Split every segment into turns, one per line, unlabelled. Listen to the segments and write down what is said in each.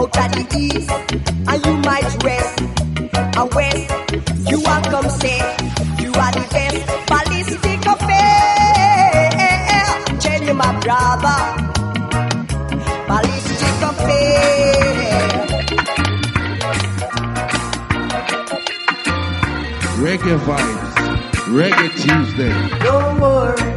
out at the east, and you might rest. And when you are come say, you are the best. Ballistic affair, tell you my brother. Ballistic affair.
Reggae vibes, Reggae Tuesday.
Don't worry.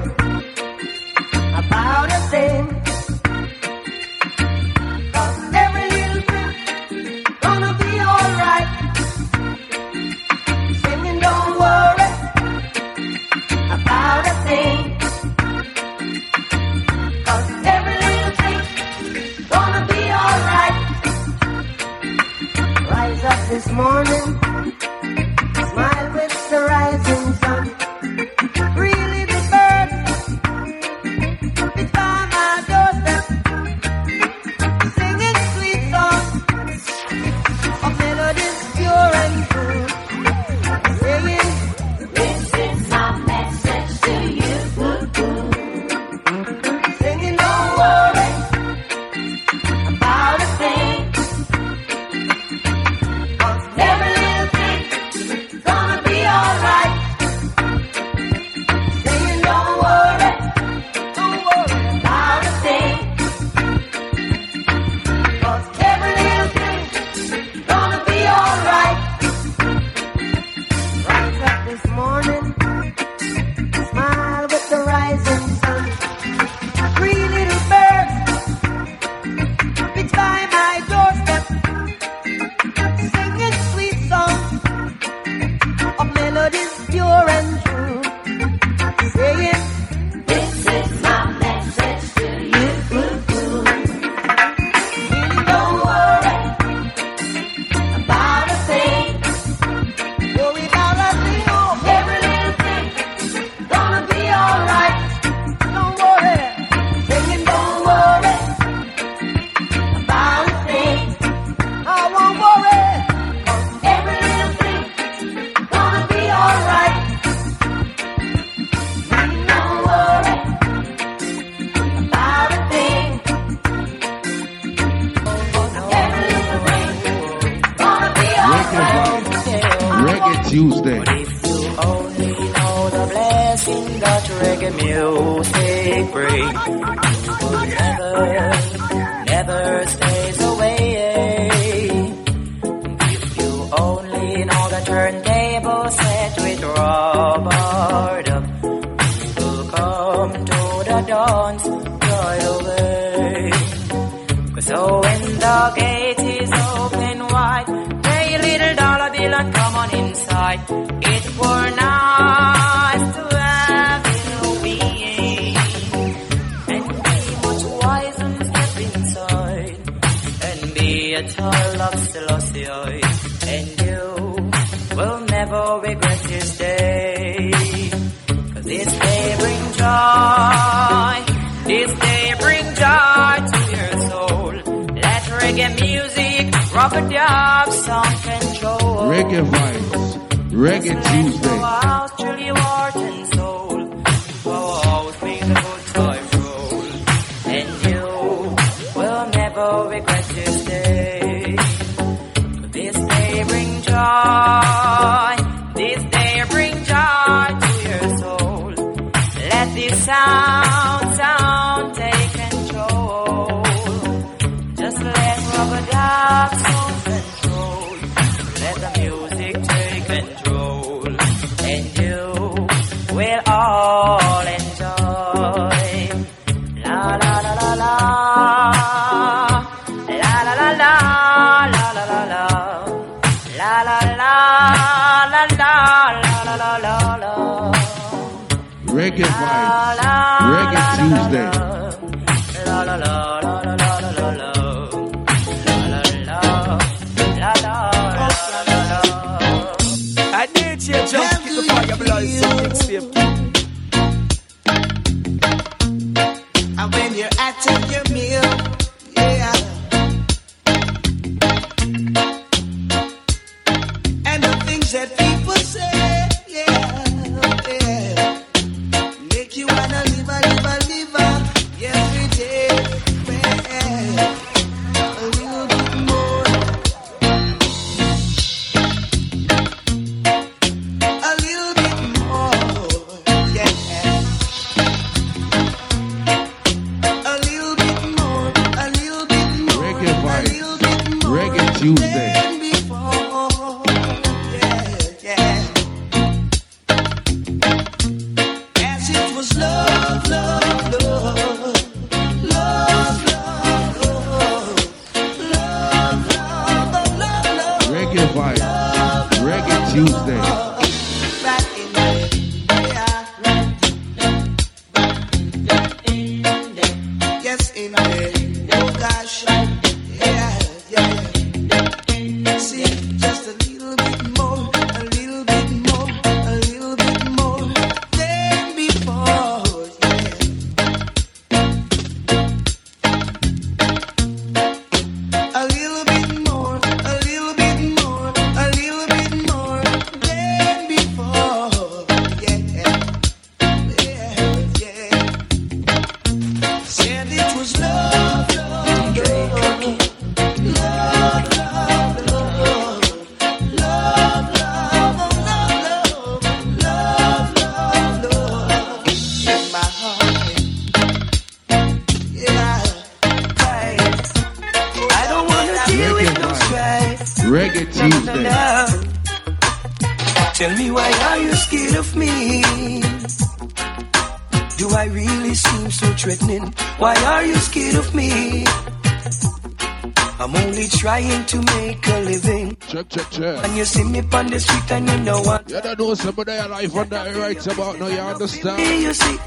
The
street and you know what?
You don't know somebody alive on that right about now, you understand?
Me, you see.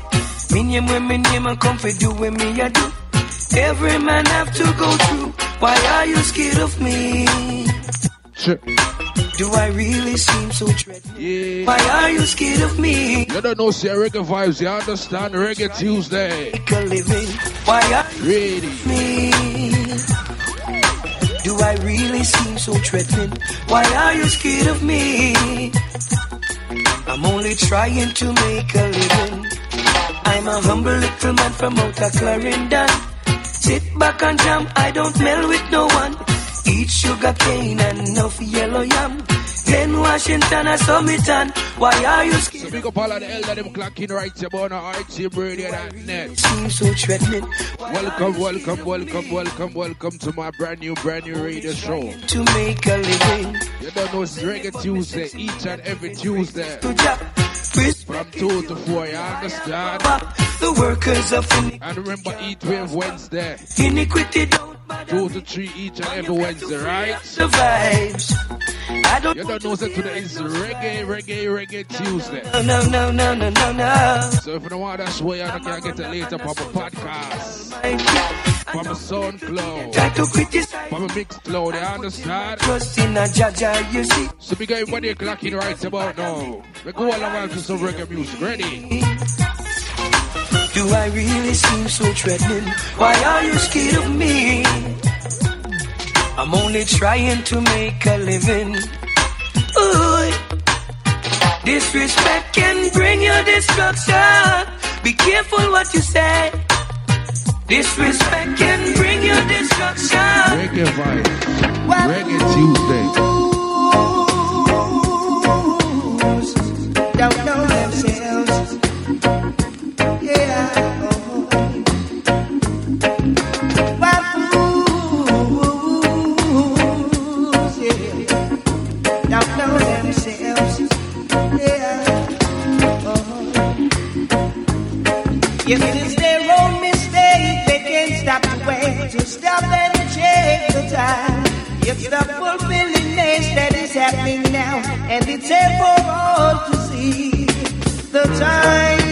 Me name when me name and come for do when me I do. Every man have to go through. Why are you scared of me?
Check.
Do I really seem so threatening?
Yeah.
Why are you scared of me?
You don't know see reggae vibes, you understand? Reggae Tuesday.
Make a living. Why are you
Ready.
me? Do I really seem so threatening? Why are you scared of me? I'm only trying to make a living. I'm a humble little man from out of Clarendon. Sit back and jam, I don't mell with no one. Eat sugar cane and enough yellow yam. Then Washington, I saw. Why are you
So big up all of the elder them clocking right about now, RT Brady and that net.
Seem so threatening.
Welcome, welcome, welcome, welcome, welcome to my brand new, brand new radio show.
To make a living.
You don't know it's Reggae Tuesday, each and every Tuesday. From 2 to 4, you understand?
The workers of.
And remember, Eat Wave Wednesday,
Iniquity don't matter
2 to 3 each and every Wednesday, right?
the vibes. I don't
You don't know that today is Reggae, Reggae, Reggae Tuesday.
no no no no no no no.
So if you don't want that way, you can get it later from a podcast, from a SoundCloud,
Try to criticize.
from a Mixcloud, you understand?
Trust in a Jaja, you see.
So we got everybody clocking right about now. We go all around to some reggae music. Ready?
Do I really seem so threatening? Why are you scared of me? I'm only trying to make a living. Ooh. Disrespect can bring you destruction. Be careful what you say. Disrespect can bring you destruction.
Reggae vibes. Reggae Tuesday.
If it is their own mistake, they can't stop the way to stop and change the time. It's the fulfillingness that is happening now, and it's here for all to see. The time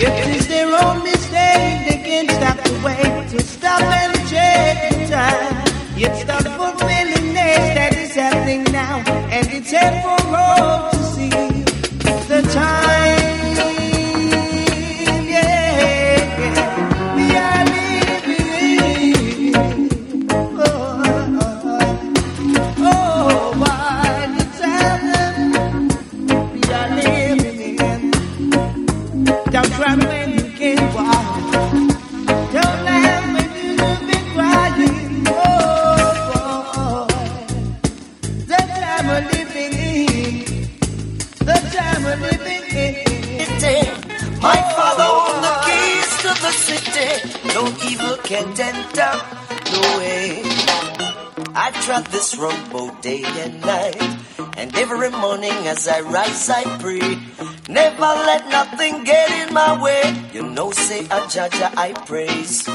It's their own mistake, they can't stop the way. To stop and change the tide. It's the fulfillingness that is happening now, and it's here
as I pray. Never let nothing get in my way. You know, say ah, a judge, I praise.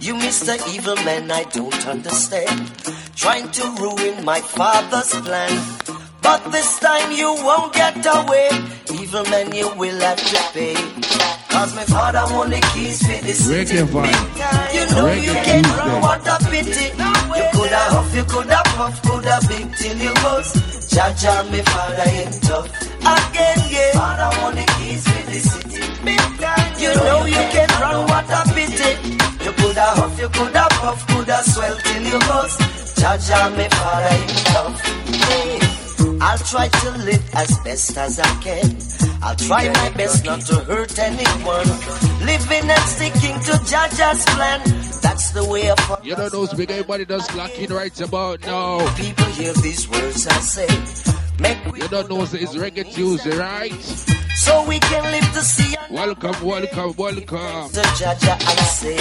You Mr. Evil Man, I don't understand. Trying to ruin my father's plan. But this time you won't get away. Evil man, you will have to pay. Cause my father want the keys for this city.
Reggae.
You know you can
Tuesday.
run, what a pity. You coulda huff, you coulda puff, coulda big till you bust. Jaja, me father ain't tough. Again, yeah. Father want the keys for the city. You know you can run, what a pity. You coulda huff, you coulda puff, coulda swell till you bust. Jaja, me father ain't tough. I'll try to live as best as I can. I'll try my best not to hurt anyone. Living and sticking to Jaja's plan. That's the way of
You don't know, big everybody does clock in right about now.
people hear these words I say. Make
You don't know, it's Reggae Tuesday, right?
So we can live to see
Welcome, welcome, welcome.
to Jaja I say.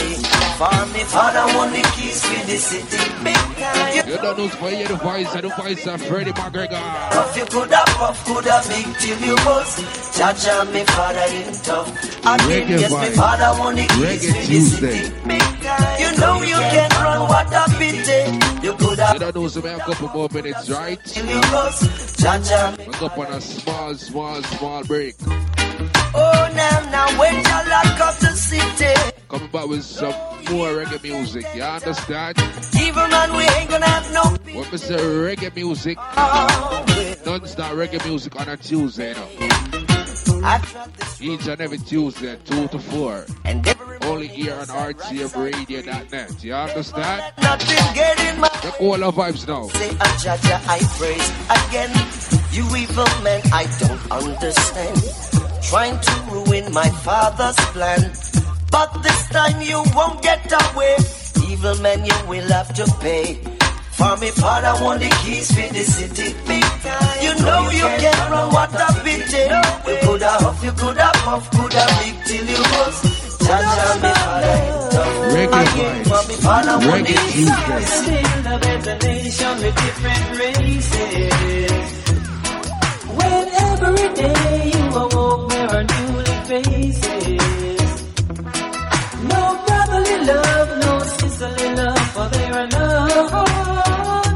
For me, Father, want the keys for the city. Big time. You
You don't know, for you the voice and the voice of Freddie McGregor.
Puff you coulda puff, coulda big till you bust. Jaja, me father in tough. Again,
Reggae
yes, me father want the keys for the city. You know you can run, what a pity. You
You
coulda
don't know, so we have a couple more minutes, right?
till you bust. Jaja.
We go up on a small, small, small break.
Oh, now, now, when you lock the city.
Coming back with some more reggae music, you understand?
Even man, we ain't gonna have no
we say reggae music,
power.
non-stop reggae music on a Tuesday, you know.
I this
Each and every Tuesday, 2 to 4.
and every
Only here on RTMRadio.net. You understand?
nothing getting my
The all our vibes now.
say ah, a Jaja I praise again. You evil men, I don't understand. Trying to ruin my father's plan. But this time you won't get away. Evil men, you will have to pay. For me, father want the keys for the city. You know you can't run what a pity. You coulda huff, you coulda puff, coulda big till you bust. Jaja, me father ain't tough.
Reggae
Again, for me,
vibes.
father want the
Reggae
keys.
Tuesday.
Every day you awoke, there are newly faces. No brotherly love, no sisterly love, for there are none.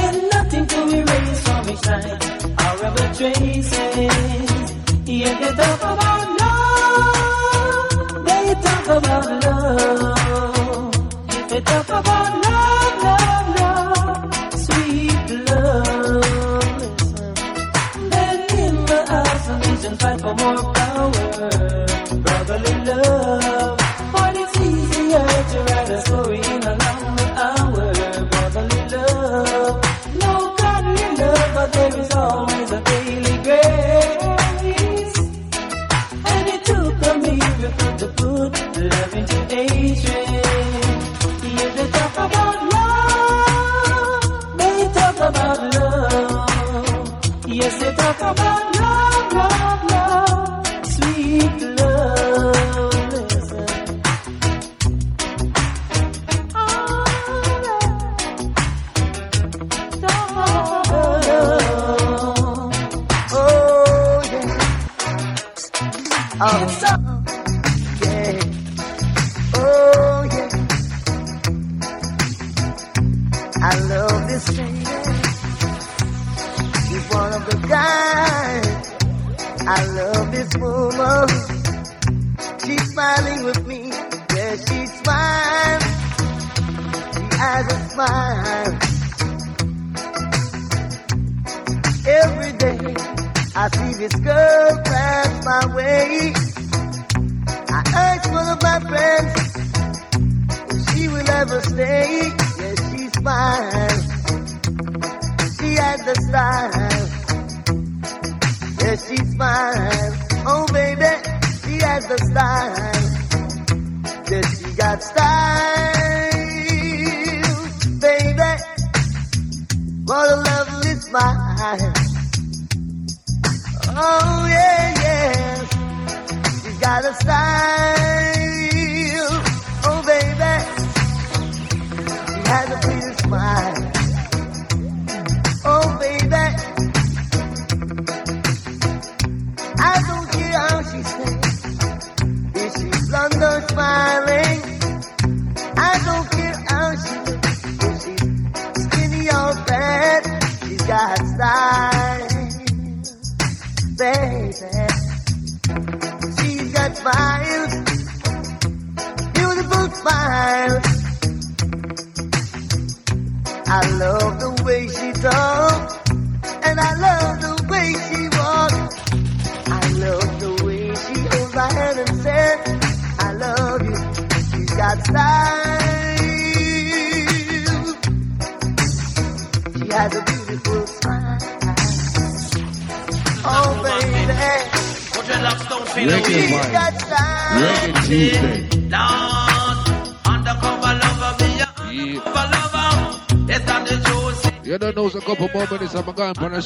And nothing to erase from each night our rebel traces. Yeah, they talk about love, they talk about love. If they talk about Talk
this woman. She's smiling with me. Yeah, she smiles. She has a smile. Every day I see this girl pass my way. I ask one of my friends if she will ever stay.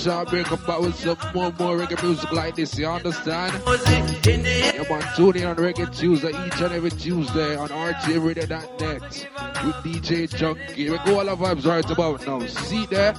Short break. Back with some more, more reggae music like this. You understand? Yeah, man, tune in on Reggae Tuesday each and every Tuesday on RTMRadio.net with DJ Junky. We go all the vibes right about now. See there?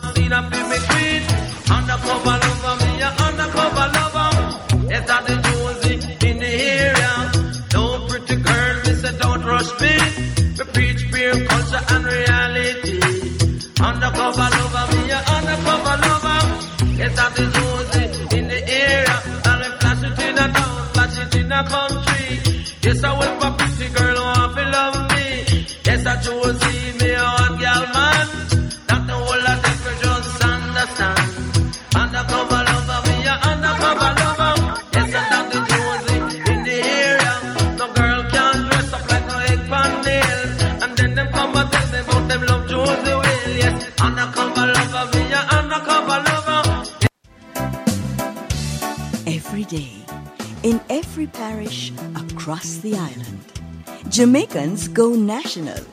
Go national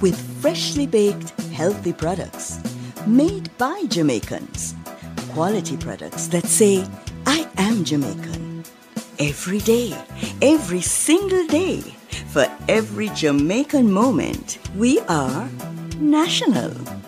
with freshly baked, healthy products made by Jamaicans. Quality products that say, I am Jamaican. Every day, every single day, for every Jamaican moment, we are national.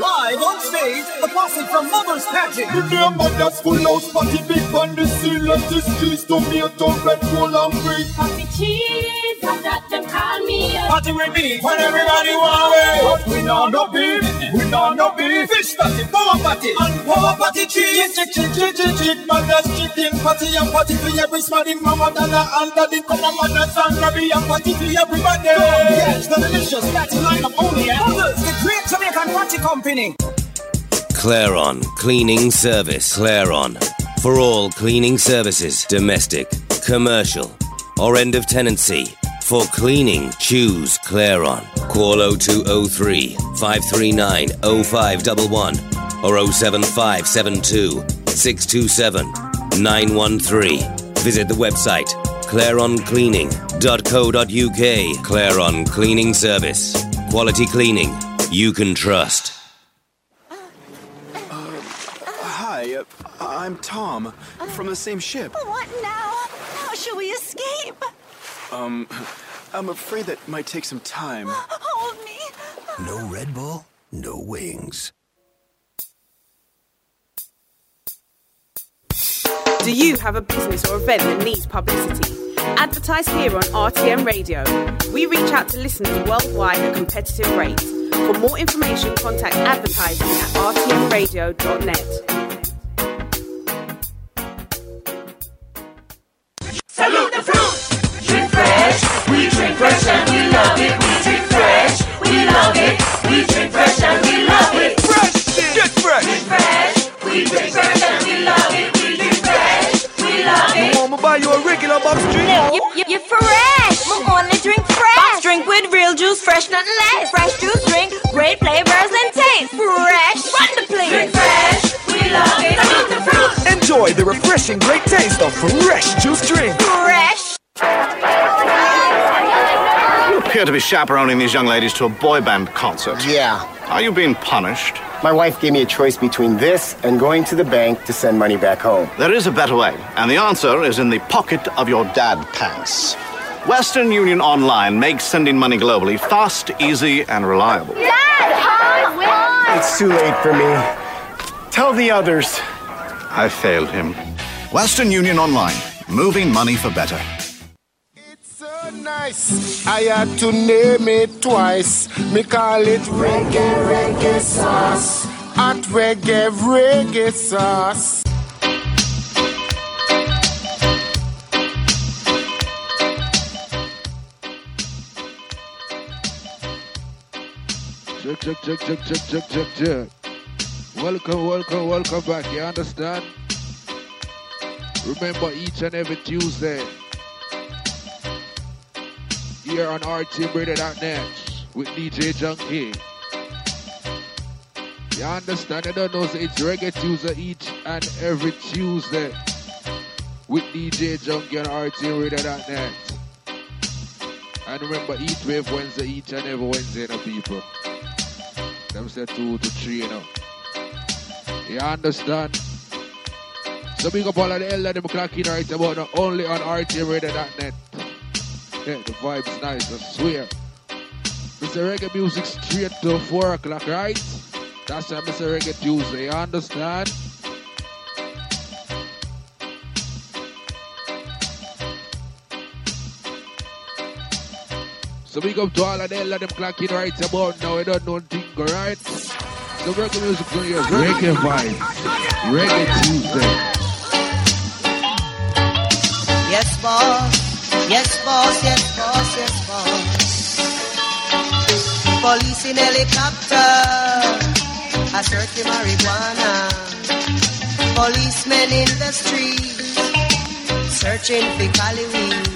Live on stage, a posse from Mother's Pageant.
Remember that's full house party big on the seal Let this cheese tomato red bull and green
Party cheese, and that them call me.
Party with beef when everybody want it.
But we know no beef, we know no beef
Fish party, power party, and power party cheese.
Chick, chick, chick, chick, chick, man, that's chicken party and party for every smarty mama, dada, and daddy, come on, man, that's and grabby and party for everybody.
Yes, the delicious party lineup only at Mother's, the great Jamaican party company.
Claron Cleaning Service. Claron. For all cleaning services, domestic, commercial, or end of tenancy. For cleaning, choose Claron. Call 0203 539 0511 or 07572 627 913. Visit the website claroncleaning.co.uk. Claron Cleaning Service. Quality cleaning you can trust.
Hi, I'm Tom, from the same ship.
What now? How shall we escape?
Um, I'm afraid that might take some time.
Hold me.
No Red Bull, no wings.
Do you have a business or event that needs publicity? Advertise here on RTM Radio. We reach out to listeners worldwide at competitive rates. For more information, contact advertising at rtmradio.net.
Salute the fruit. Drink fresh. We drink fresh and we love it. We drink fresh. We love it. We drink fresh and we love it. Fresh. Get fresh. Drink fresh. We drink fresh and we love it. We drink fresh. We love it.
You want me to buy you a regular box drink?
You, you, you're fresh. We only drink fresh. Box drink with real juice, fresh, nothing less. Fresh juice drink, great flavors and taste. Fresh. Run the place.
Drink fresh. We love it. Salute the fruit.
Enjoy the refreshing great taste of fresh juice drink.
Fresh.
You appear to be chaperoning these young ladies to a boy band concert.
Yeah.
Are you being punished?
My wife gave me a choice between this and going to the bank to send money back home.
There is a better way, and the answer is in the pocket of your dad pants. Western Union Online makes sending money globally fast, easy, and reliable.
It's too late for me. Tell the others.
I failed him. Western Union Online, moving money for better.
It's so nice. I had to name it twice. Me call it reggae, reggae sauce. Hot reggae, reggae sauce.
Welcome, welcome, welcome back. You understand? Remember each and every Tuesday here on RTMRadio.net with DJ Junky. You understand? I don't know, so it's Reggae Tuesday each and every Tuesday with DJ Junky on RTMRadio.net. And remember, each wave Wednesday, each and every Wednesday, you know, people. Them say two to three, you know. You understand? So big up all of the elder them right about now, only on RTMRadio.net. Yeah, the vibe's nice, I swear. Mr. Reggae music straight to 4 o'clock, right? That's why Mr. Reggae Tuesday, you understand? So we up to all of them, let them clocking right about now. We don't know thing, right? The reggae music on your reggae vibe. Reggae Tuesday.
Yes, boss. Yes, boss. Yes, boss. Yes, boss. Police in helicopter. I search the marijuana. Policemen in the street. Searching for Cali weed.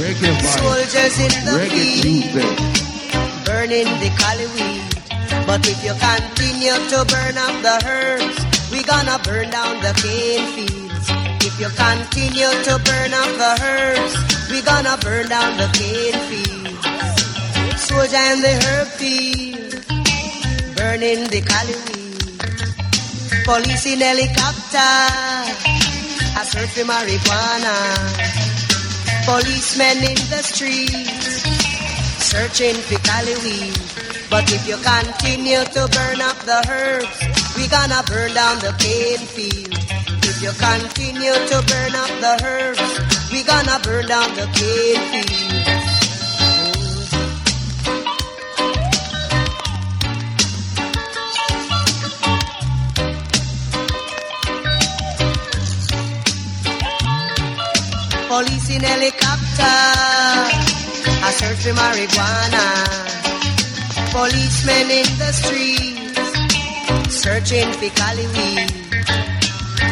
Reggae.
Soldiers in the
Reggae
field. Burning the Cali weed. But if you continue to burn up the herbs, we gonna burn down the cane fields. If you continue to burn up the herbs, we gonna burn down the cane fields. Soldier in the herb field, burning the Cali weed. Police in helicopter, I search for marijuana. Policemen in the streets, searching for Cali weed. But if you continue to burn up the herbs, we gonna burn down the cane field. If you continue to burn up the herbs, we gonna burn down the cane field. Police in helicopter, I search for marijuana. Policemen in the streets, searching for Cali weed.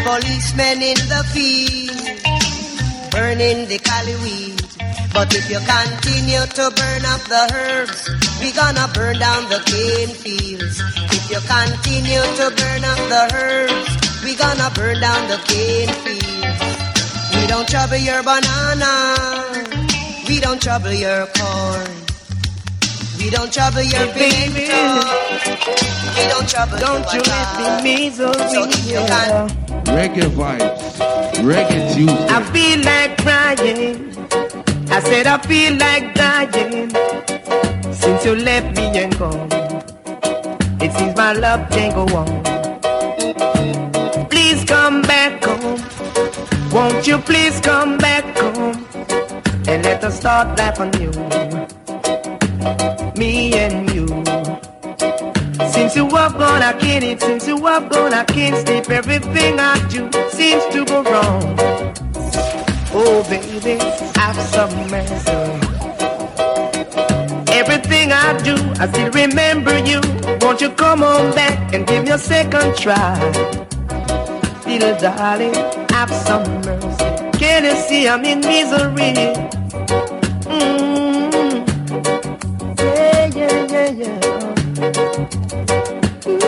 Policemen in the field, burning the Cali weed. But if you continue to burn up the herbs, we gonna burn down the cane fields. If you continue to burn up the herbs, we gonna burn down the cane fields. We don't trouble your banana, we don't trouble your corn. We don't trouble your pimento. We don't trouble
Don't
your
you let me misery
So if you can
Reggae vibes. Reggae Tuesday.
I feel like crying. I said I feel like dying. Since you left me and gone, it seems my love can't go on. Please come back home. Won't you please come back home and let us start life anew? Me and you. Since you have gone, I can't eat. Since you have gone, I can't sleep. Everything I do seems to go wrong. Oh, baby, I have some mercy. Everything I do, I still remember you. Won't you come on back and give me a second try? Little darling, have some. Can you see I'm in misery? Mm. Yeah, yeah, yeah, yeah. Since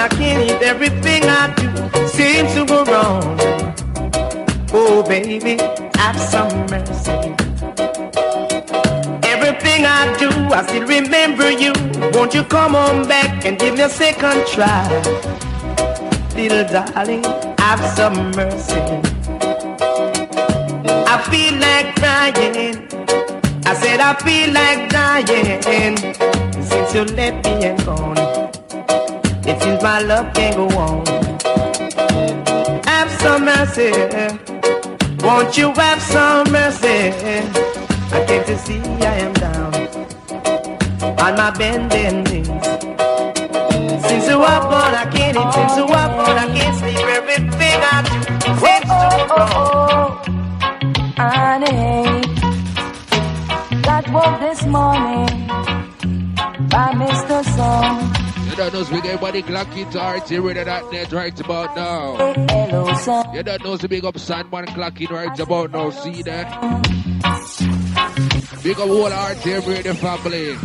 I can't eat. Everything I do seems to go wrong. Oh, baby, have some mercy. Everything I do, I still remember you. Won't you come on back and give me a second try? Little darling, have some mercy. I feel like crying. I said I feel like dying since you left me and gone. It seems my love can't go on. Have some mercy, won't you have some mercy? I came to see I am down on my bending knees. Since you are gone, I can't eat. Since you are gone, I can't sleep. Everything I do seems to go wrong.
Honey, that woke this morning by Mr.
Don't know, so get body clock it to RT that net right about now. You don't know, so big up Sandman clock it right about now. See that? Big up whole RT Radio family.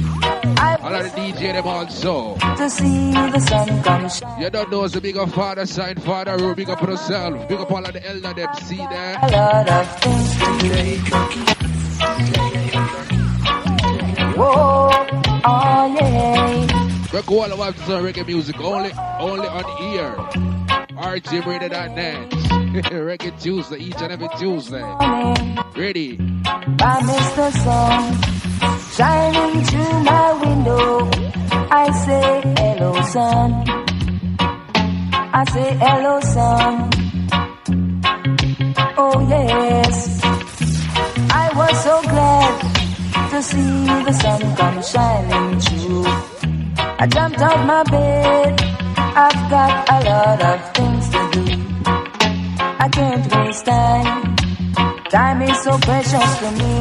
All of the DJ them also.
To see the sun come shine.
You don't know, so big up Father Sign, Father Row, big up yourself. Big up all of the elder them. See
A
that?
lot of things to. Whoa, oh yeah.
We're going to watch some reggae music only, only on ear. RTMRadio.net. reggae Tuesday, each and every Tuesday. Ready?
By Mr. Sun shining through my window. I say hello, sun. I say hello, sun. Oh yes, I was so glad to see the sun come shining through. I jumped out my bed. I've got a lot of things to do. I can't waste time. Time is so precious to me.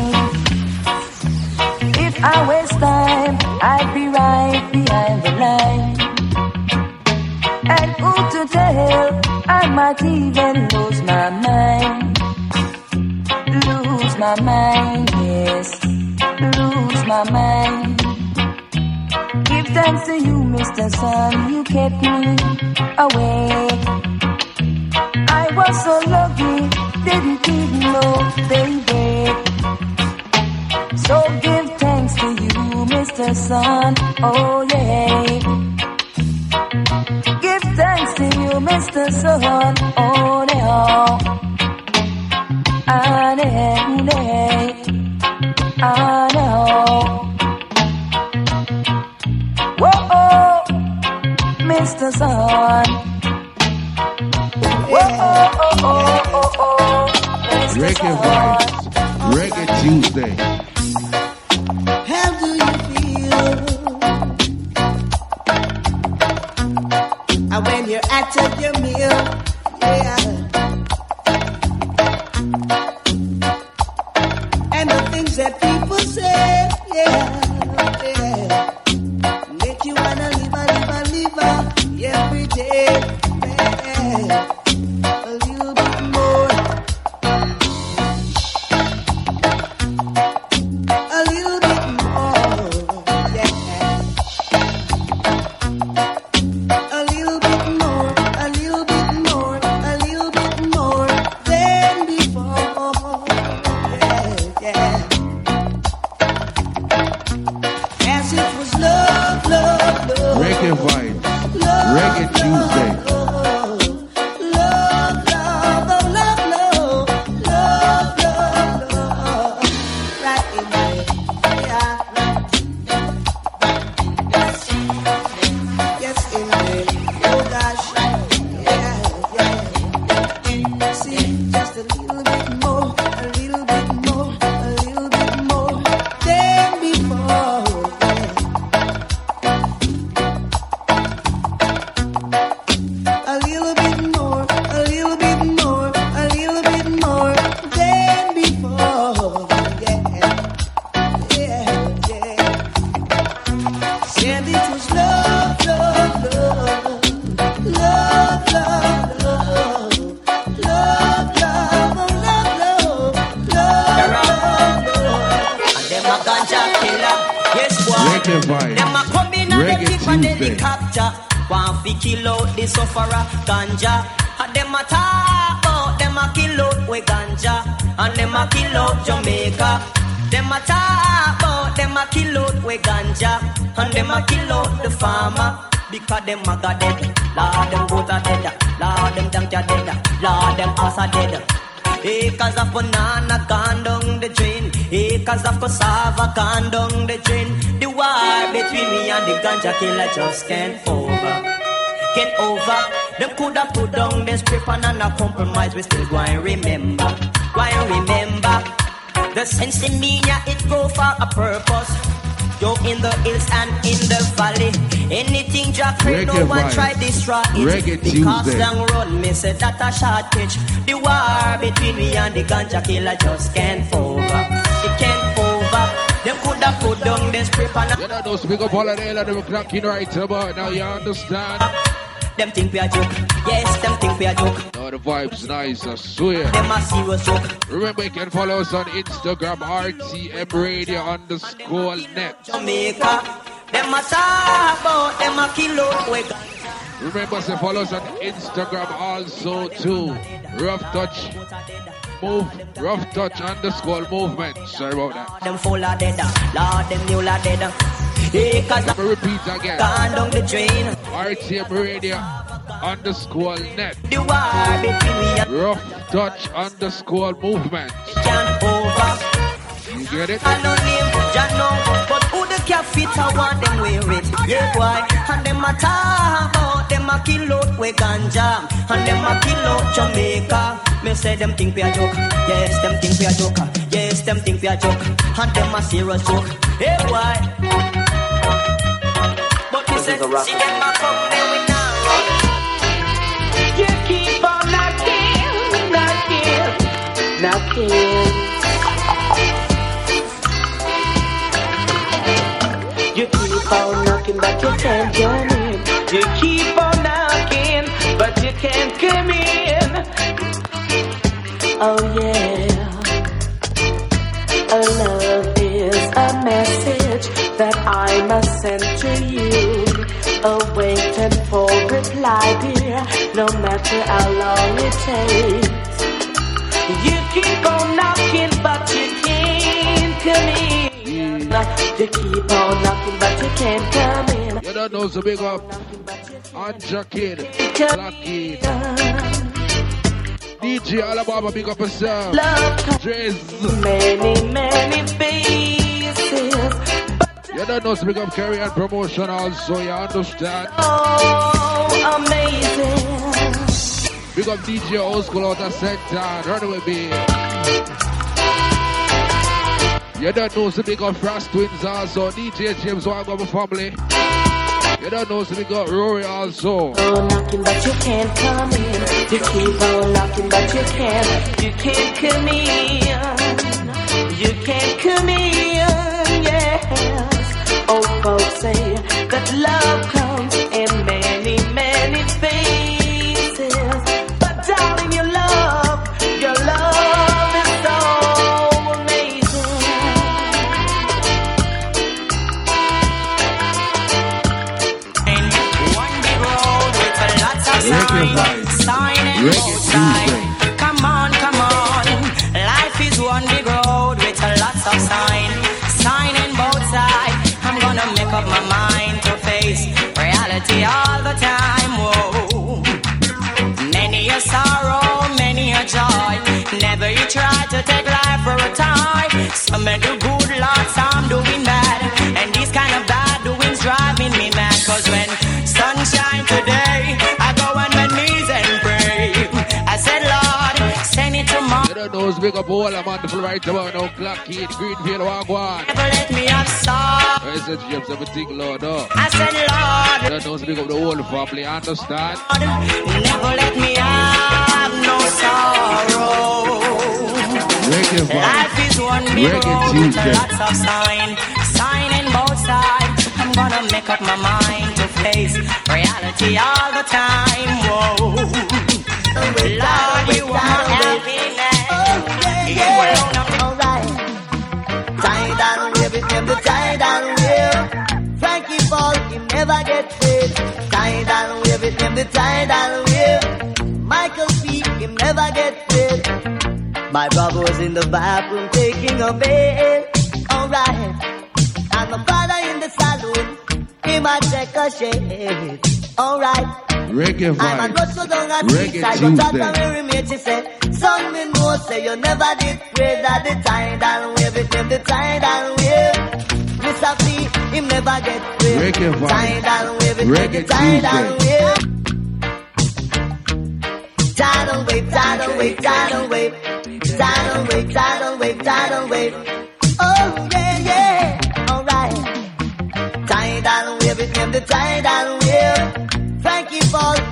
If I waste time, I'd be right behind the line. And who to tell? I might even lose my mind. Lose my mind, yes. Lose my mind. Thanks to you, Mr. Sun. You kept me awake. I was so lucky, didn't even know they daybreak. So give thanks to you, Mr. Sun. Oh yeah. Give thanks to you, Mr. Sun. Oh yeah. I know. I know. Mr. Sun. Whoa, oh, oh, oh, Mr.
Reggae
Sun.
vibes. Reggae Tuesday.
How do you feel? When you're at your meal, yeah.
Gone down the drain. The war between me and the ganja killer just can't over. Get over. Them coulda put down this strip and a compromise. We still go and remember. And remember. The sense in me, yeah, it go for a purpose. Yo, in the hills and in the valley. Anything Jack Ray, no one try destroy it.
Reggae
because
Tuesday.
long run, me say that a short pitch. The war between me and the ganja killer just can't over. It can't over. Them coulda this strip and
You know, up all of the hell and them clocking right about now, you understand?
Them think we a joke. Yes, them think we a joke.
No, the vibe's nice, I swear.
Them a serious joke.
Remember, you can follow us on Instagram, RTM Radio underscore net.
Jamaica. Them a about them a kill out we
Remember, say follow us on Instagram also too. Rough touch, move, rough touch underscore movement. Sorry about that.
Them full of dead. Uh, Lord, them new la dead. Uh. Acres
Let me repeat again.
gone down the drain.
RTM Radio underscore net.
The war between
Rough touch underscore movement. You get it?
I no name, Jah know, but who the cap fit I want them wear it. Yeah, boy, and them a talk about them a kill out we ganja, and them a kill out Jamaica. Me say them think we a joke, yes, them think we a joke, yes, them think we a joke, and them a serious joke. Hey, boy. But me say, see them a come there we now run. You keep on knocking, knocking, knocking. You keep on knocking, but you can't come in. You keep on knocking, but you can't come in. Oh yeah. A love is a message that I must send to you. Awaiting for reply, dear, no matter how long it takes. You keep on knocking, but you can't come in. You keep on knocking, but you can't come in.
You don't know, so big up. Anja Kid, Lucky. DJ Alabama, big up yourself. Driz.
Many, many faces.
You don't know, big up Carry and Promotion also, you understand?
Oh, amazing.
Big up DJ Old School out of Sector, run with me. You don't know, so big up Frost Twins also, DJ James Wagner family. You don't know, so big up Rory also.
Oh, knocking, but you can't come in. You keep on knocking, but you can't. You can't come in. You can't come in. Yes. Old folks say that love comes in reality all the time. Whoa. Many a sorrow, many a joy. Never you try to take life for a time. Some may do good,
big up all I'm on right about now. Clock Kid, Greenfield, Wagwan.
Never let me have sorrow.
I said James, everything, Lord, oh.
I said, Lord,
Don't know, big up the whole family, understand?
never let me have no sorrow.
Reggae vibe.
Life is one big
Reggae
road with lots of sign, sign in both sides. I'm gonna make up my mind to face reality all the time. Whoa, Lord, you are my happiness.
Alright. Tie down, wave it, them the tie down, wave. Frankie Paul, he never get paid. Tie down, wave it, them the tie down, wave. Michael P, him never get paid. My brother was in the bathroom taking a bath. Alright. And my father in the salon, he might take a shave. Alright.
Reggae
I'm a
vibe.
go so down a
Reggae.
I go talk to Mary mate. She say, son, me know say you never did pray that the down wave it, them the tie down wave. Mr. P, him never get paid.
Reggae vibe.
Down wave them the down
Tuesday.
wave. Tie down wave, tie down wave, tie down wave. Tie down wave, down wave, down wave. Oh yeah, yeah, alright. Tie down wave it, them the tie down wave.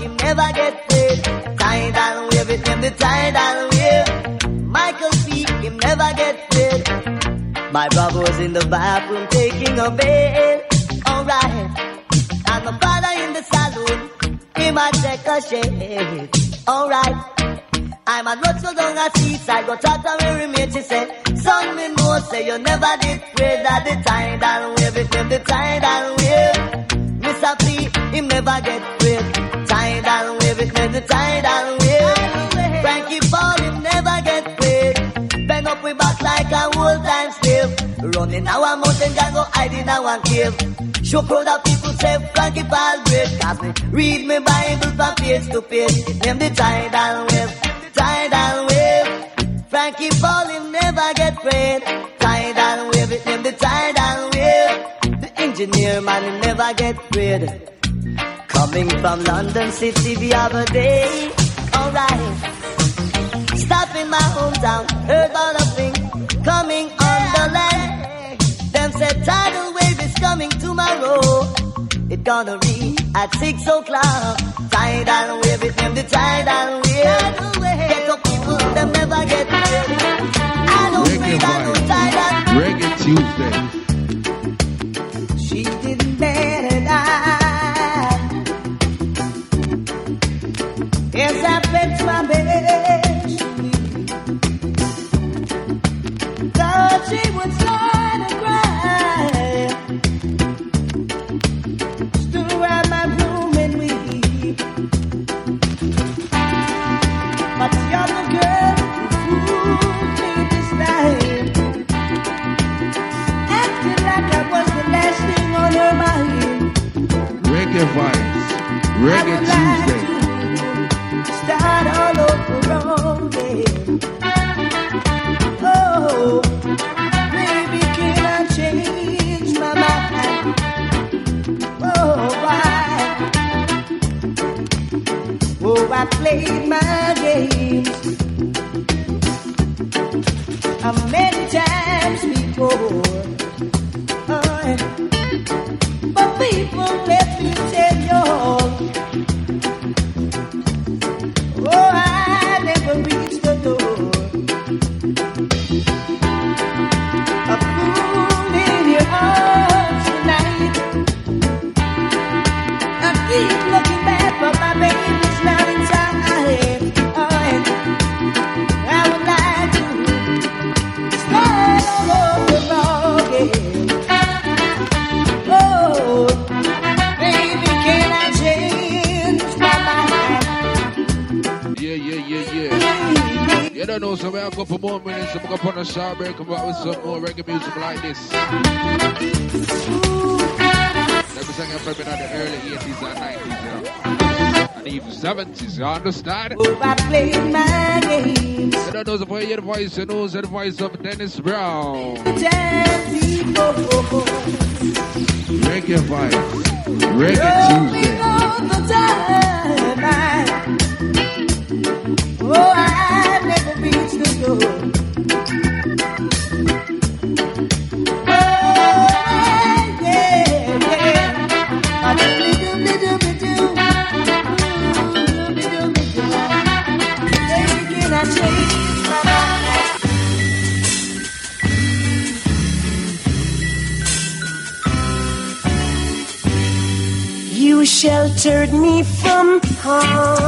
Him never get paid. Down wave it, them the down wave. Michael P, him never get paid. My brother was in the bathroom taking a bath. Alright. And my father in the salon, he might take a shave. Alright. I'm a road so down a seaside, go talk to Mary mate, she say, Son, me know, say you never did pray that the down wave it, them the down wave. Mr. P, him never get paid. It, them the down wave. Frankie Paul, him never get paid. Bend up we back like a old time slave. Running our mountain, can go hide in our cave. Show proud of people say Frankie Paul great. Cause me read me Bible from page to page. Name the tie down wave, tie down wave. Frankie Paul, him never get paid. Tie down wave, it name the tie down wave. The engineer man, him never get paid. Coming from London City the other day. Alright. Stop in my hometown, heard about a thing coming on the land. Them said tidal wave is coming tomorrow. It gonna be at six o'clock. Tidal wave, it name the tidal wave. Get up people, them never get. I don't that no tidal.
Reggae Tuesday. Reggae vibes. Reggae Tuesday.
I played my games a
short break, come back with some more reggae music like this. Sing it from in the early 80s and 90s, you know. And even 70s, you understand?
Oh, I played my games.
Don't know, so for your voice, you know, the voice of Dennis Brown.
Oh, oh, oh.
Reggae vibes. Reggae Tuesday.
From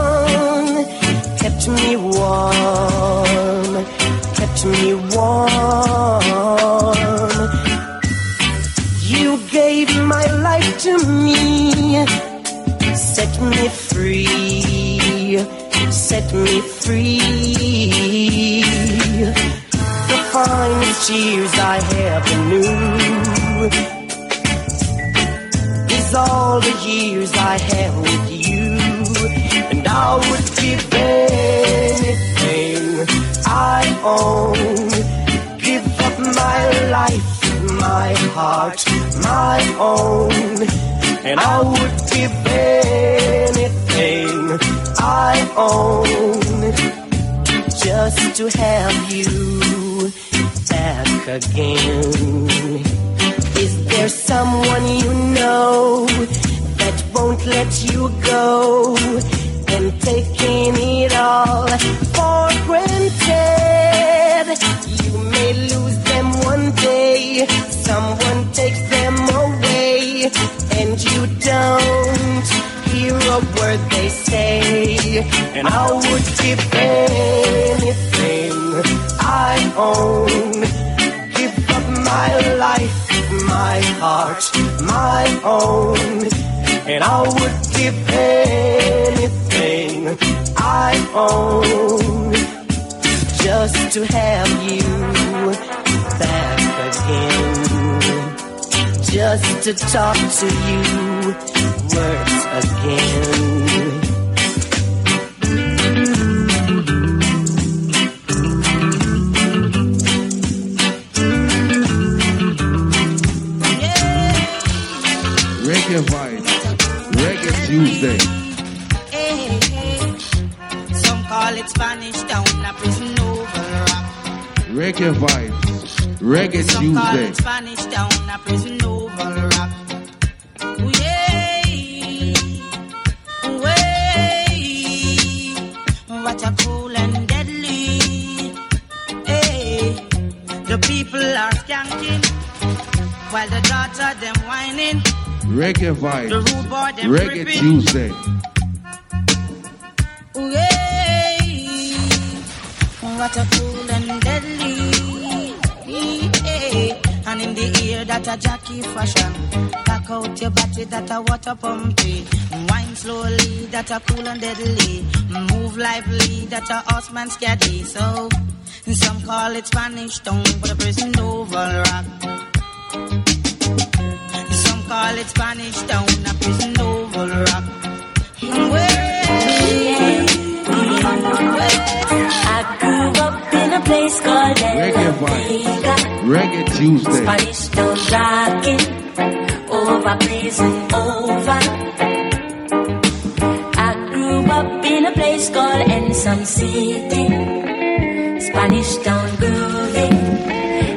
to have talk to you words again.
Reggae vibes. Reggae Tuesday.
Hey, hey. Some call it Spanish Town, a prison oval rock.
Reggae vibes. Reggae
Some call it Spanish Town, a prison oval rock. While the daughter them whining.
Reggae
The
vibes.
rude boy them
Reggae
tripping.
Tuesday.
Ooh, yeah. What a cool and deadly. Yeah. And in the ear that a jockey fashion. Back out your body that a water pumpy. Wine slowly that a cool and deadly. Move lively that a horseman scatty. So some call it Spanish town, but a prison oval rock. Some call it Spanish town, a prison oval rock.
I grew up in a place called
Reggae vibes. Reggae Tuesday.
Spanish town rocking over prison over. I grew up in a place called Ensom City. Spanish town grooving.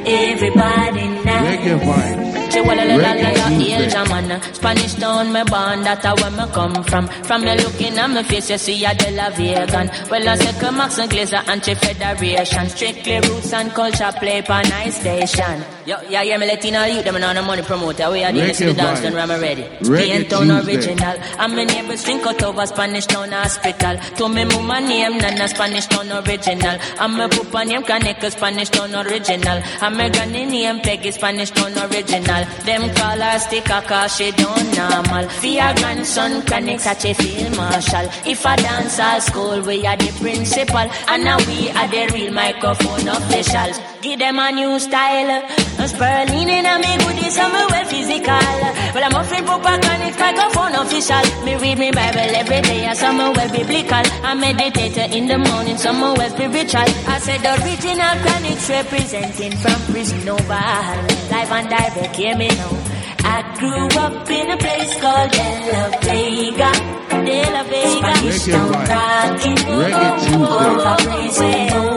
Everybody now.
Reggae vibes.
Che walla la la la
Reggae
la,
Tuesday.
Asia man. Spanish town, me born, that a where me come from. From me looking at me face, you see a De La Vegan. Well, I say come Max and Glazer, anti-federation. Strictly roots and culture play nice station. Yo, yeah, yeah, me Latino youth, them on money promoter. We are the
Reggae
the dance, then I'm ready. Paint town original. And my neighbors drink out over Spanish town hospital. To me mama name, Nana Spanish town original. And my papa name, Kaneka Spanish town original. And my granny name, Peggy Spanish town original. Them call her sticker cause she don't normal. Your grandson, Kaneka such a field marshal. If I dance at school, we are the principal. And now we are the real microphone officials. Give them a new style. A Sperling in a me goodies, I'm well physical. Well, I'm offering proper connect microphone official. Me read me Bible every day, some well biblical. I meditate in the morning, some well spiritual. I said the original chronics representing from prison over. Live and direct, hear me now. I grew up in a place called De La Vega. De La Vega.
Vibes.
rocking
Reggae Tuesday.
over,
oh,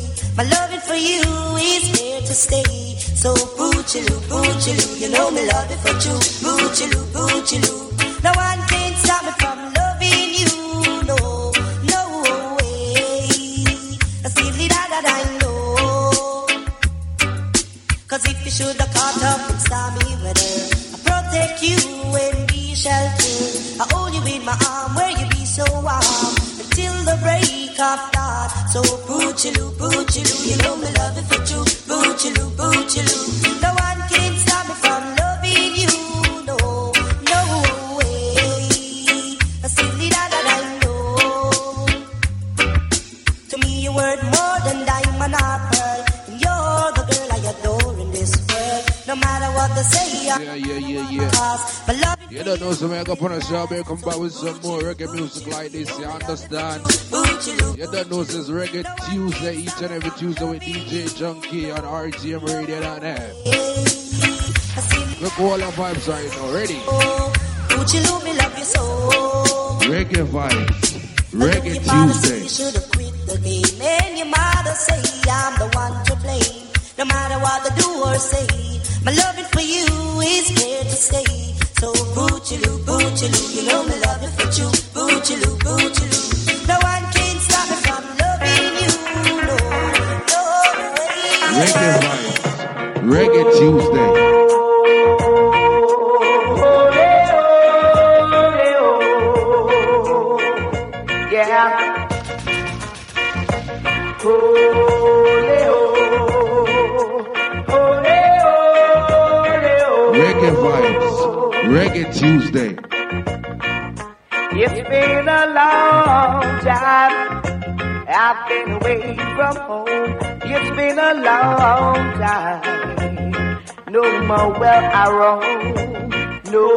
you my loving for you is here to stay. So Boochiloo, Boochiloo, you know me love you for true. Boochiloo, Boochiloo. No one can stop me from loving you. No, no way. Silly that that I know. Cause if you should have caught up in stormy weather, I protect you and be sheltered. I hold you in my arm where you be so warm until the break of dawn. So Boochiloo, Boochiloo, you know me love you for true. Boochiloo, Boochiloo. No one can stop me from loving you. No, no way. A silly that I know. To me, you worth more than diamond or pearl. And you're the girl I adore in this world. No matter what they say, I
Yeah, yeah, yeah, yeah.
cause my love
You don't know, so man, go on a show, man, come back with some more reggae music like this, you understand? You don't know, this is Reggae Tuesday, each and every Tuesday with DJ Junky on RTM Radio.net. Look, all the vibes right now, ready?
So.
Reggae vibes, Reggae Tuesday.
the and your mother say I'm the one to blame. No matter what they do say, my loving for you is here to stay. So Boochiloo, Boochiloo, you know me love you for true. Boochiloo, Boochiloo, no one can stop me from loving you. No, no way.
Reggae vibes, Reggae Tuesday.
Yeah.
Reggae Reggae Tuesday.
It's been a long time. I've been away from home. It's been a long time. No more will I roam. No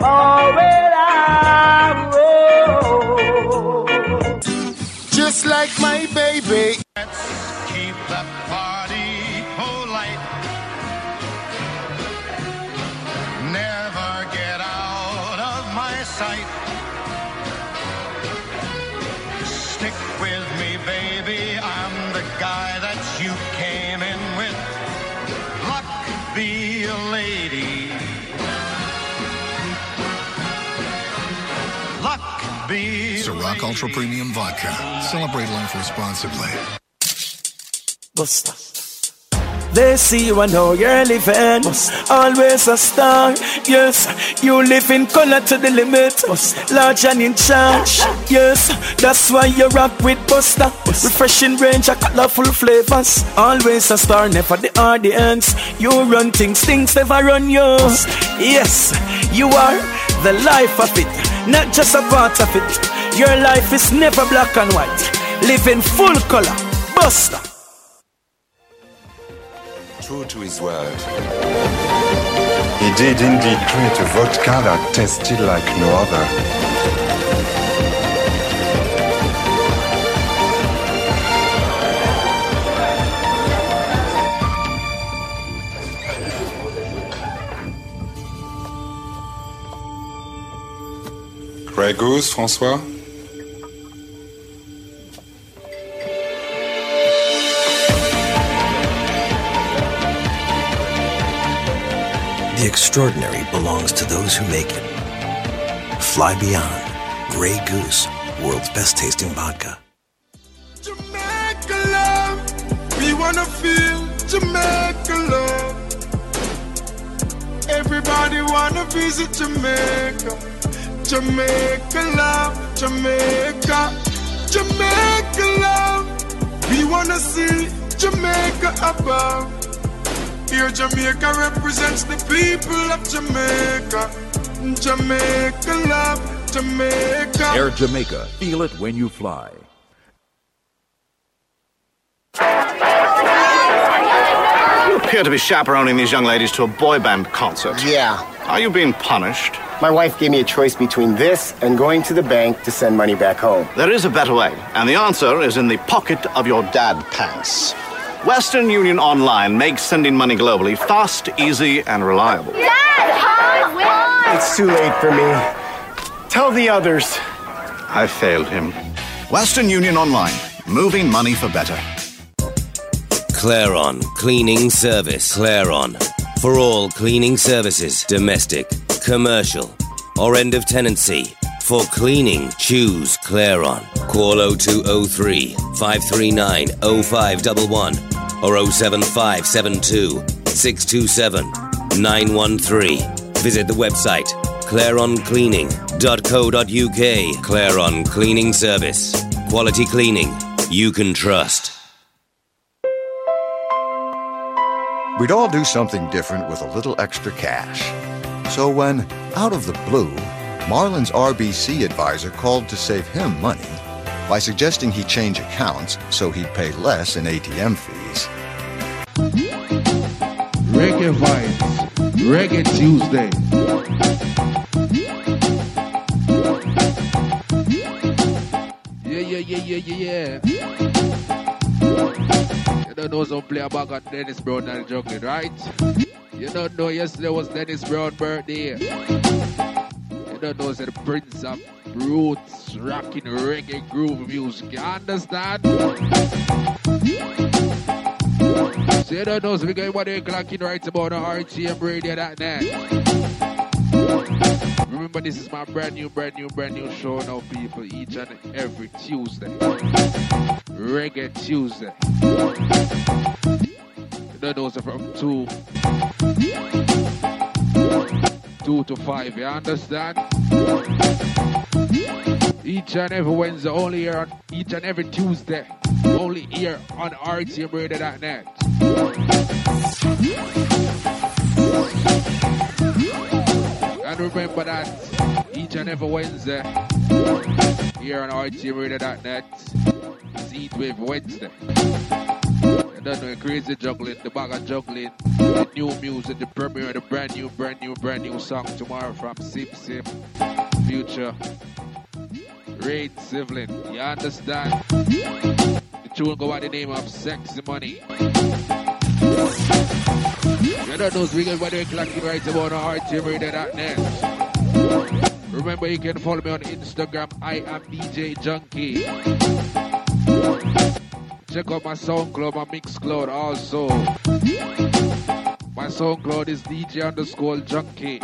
more will I roam.
Just like my baby.
Keep that party be.
Ciroc Ultra Premium Vodka. Celebrate life responsibly.
Busta. They see you and know you're living. Always a star. Yes, you live in color to the limit. Large and in charge. Yes, that's why you rock with Busta. Refreshing range of colorful flavors. Always a star, never the audience. You run things, things never run you. Yes, you are the life of it, not just a part of it. Your life is never black and white. Live in full color. Busta.
True to his word. He did indeed create a vodka that tasted like no other. Grey Goose, François?
The extraordinary belongs to those who make it. Fly Beyond, Grey Goose, world's best tasting vodka.
Jamaica love. We wanna feel Jamaica love. Everybody wanna visit Jamaica. Jamaica love, Jamaica, Jamaica love. We wanna see Jamaica above. Here Jamaica represents the people of Jamaica. Jamaica love, Jamaica.
Air Jamaica. Feel it when you fly.
Appear to be chaperoning these young ladies to a boy band concert.
Yeah.
Are you being punished?
My wife gave me a choice between this and going to the bank to send money back home.
There is a better way, and the answer is in the pocket of your dad pants. Western Union Online makes sending money globally fast, easy, and reliable.
It's too late for me. Tell the others.
I failed him. Western Union Online, moving money for better.
Claron Cleaning Service. Claron. For all cleaning services, domestic, commercial, or end of tenancy. For cleaning, choose Claron. Call 0203 539 0511 or 07572 627 913. Visit the website claroncleaning.co.uk. Claron Cleaning Service. Quality cleaning you can trust.
We'd all do something different with a little extra cash. So when, out of the blue, Marlin's RBC advisor called to save him money by suggesting he change accounts so he'd pay less in ATM fees.
Reggae vibes. Reggae Tuesday. Yeah, yeah, yeah, yeah, yeah, yeah. You don't know some play about on Dennis Brown and juggling, right? You don't know yesterday was Dennis Brown birthday. You don't know the Prince of Roots rocking reggae groove music. You understand? So you don't know so we got what they're clocking right about on RTM radio that net. Remember this is my brand new, brand new, brand new show now people each and every Tuesday. Reggae Tuesday. You don't know from two two to five, you understand? Each and every Wednesday, only here on each and every Tuesday, only here on RTMRadio.net. And remember that each and every Wednesday, here on RTMRadio.net, is Eat With Wednesday. You don't know, crazy juggling, the bag of juggling, the new music, the premiere, the brand new, brand new, brand new song tomorrow from Sim Sim, Future, Rain Sivlin. You understand? The tune go by the name of Sexy Money. You know, so we get what they're clocking right about on RTMRadio.net. Remember, you can follow me on Instagram. I am DJ Junky. Check out my SoundCloud, my Mixcloud also. My SoundCloud is DJ underscore Junky.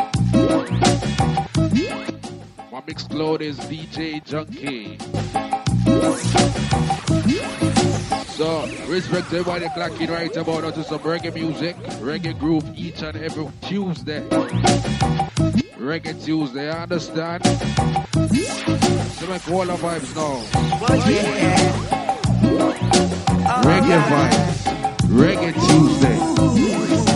My Mixcloud is DJ Junky. So, respect to everybody clocking right about now to some reggae music, reggae groove each and every Tuesday. Reggae Tuesday, you understand? So make all the vibes now. Reggae vibes.
Reggae Tuesday.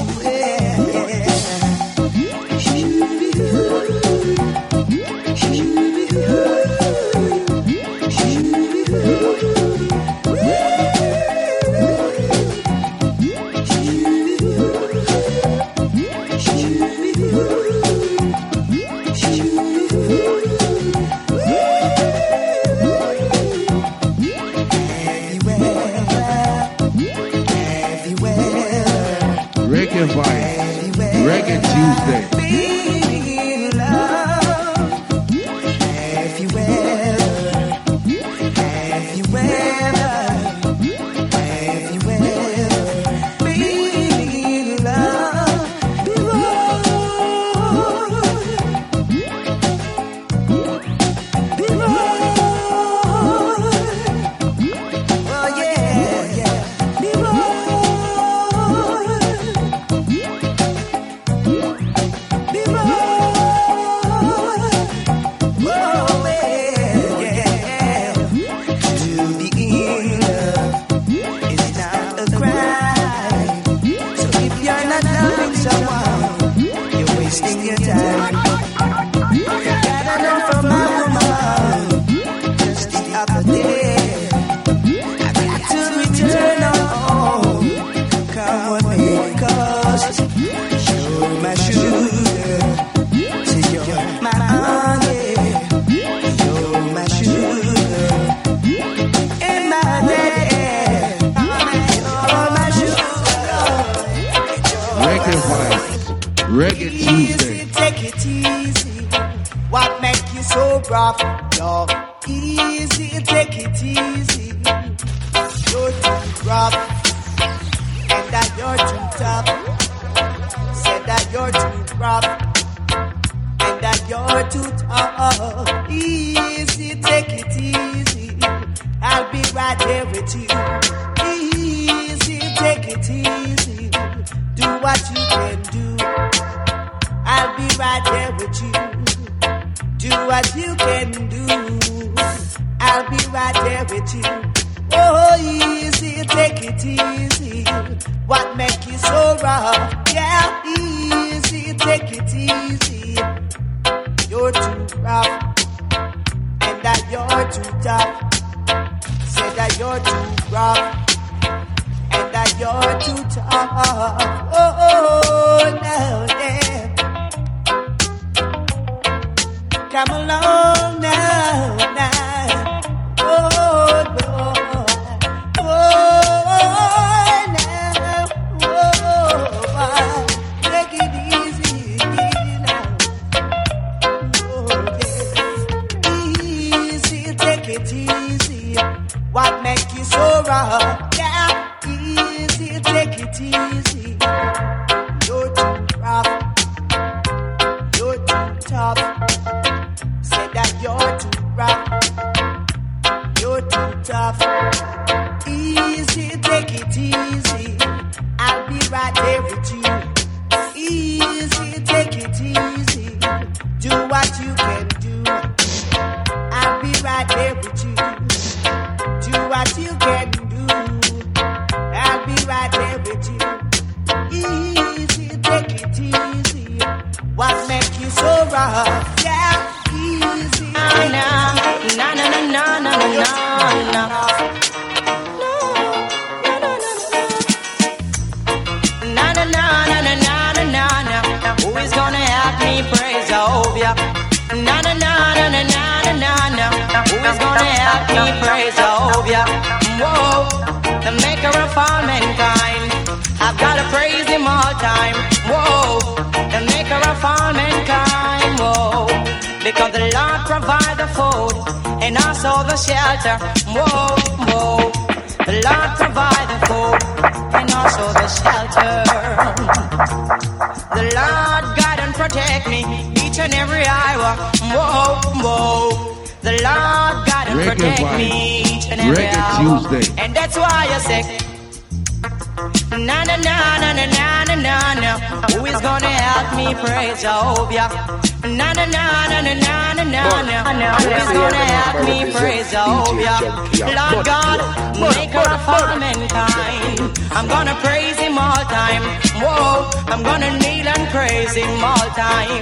in all time.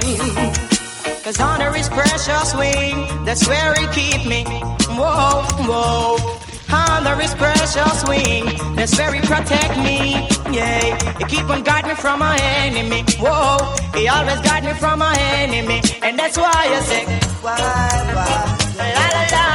Cause honor is precious wing, that's where it keep me. Whoa, whoa. Honor is precious wing, that's where protect me. Yeah, it keep on guiding me from my enemy. Whoa, he always guard me from my enemy. And that's why I say,
why, why,
la la la.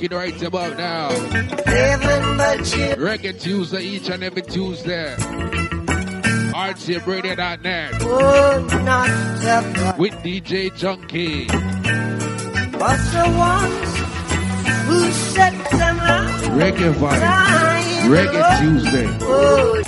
Clocking right about now. Reggae Tuesday each and every Tuesday. RTMRadio.net
oh,
with DJ Junky.
but the ones who set them out.
Reggae Vibes. Reggae Tuesday.
Oh,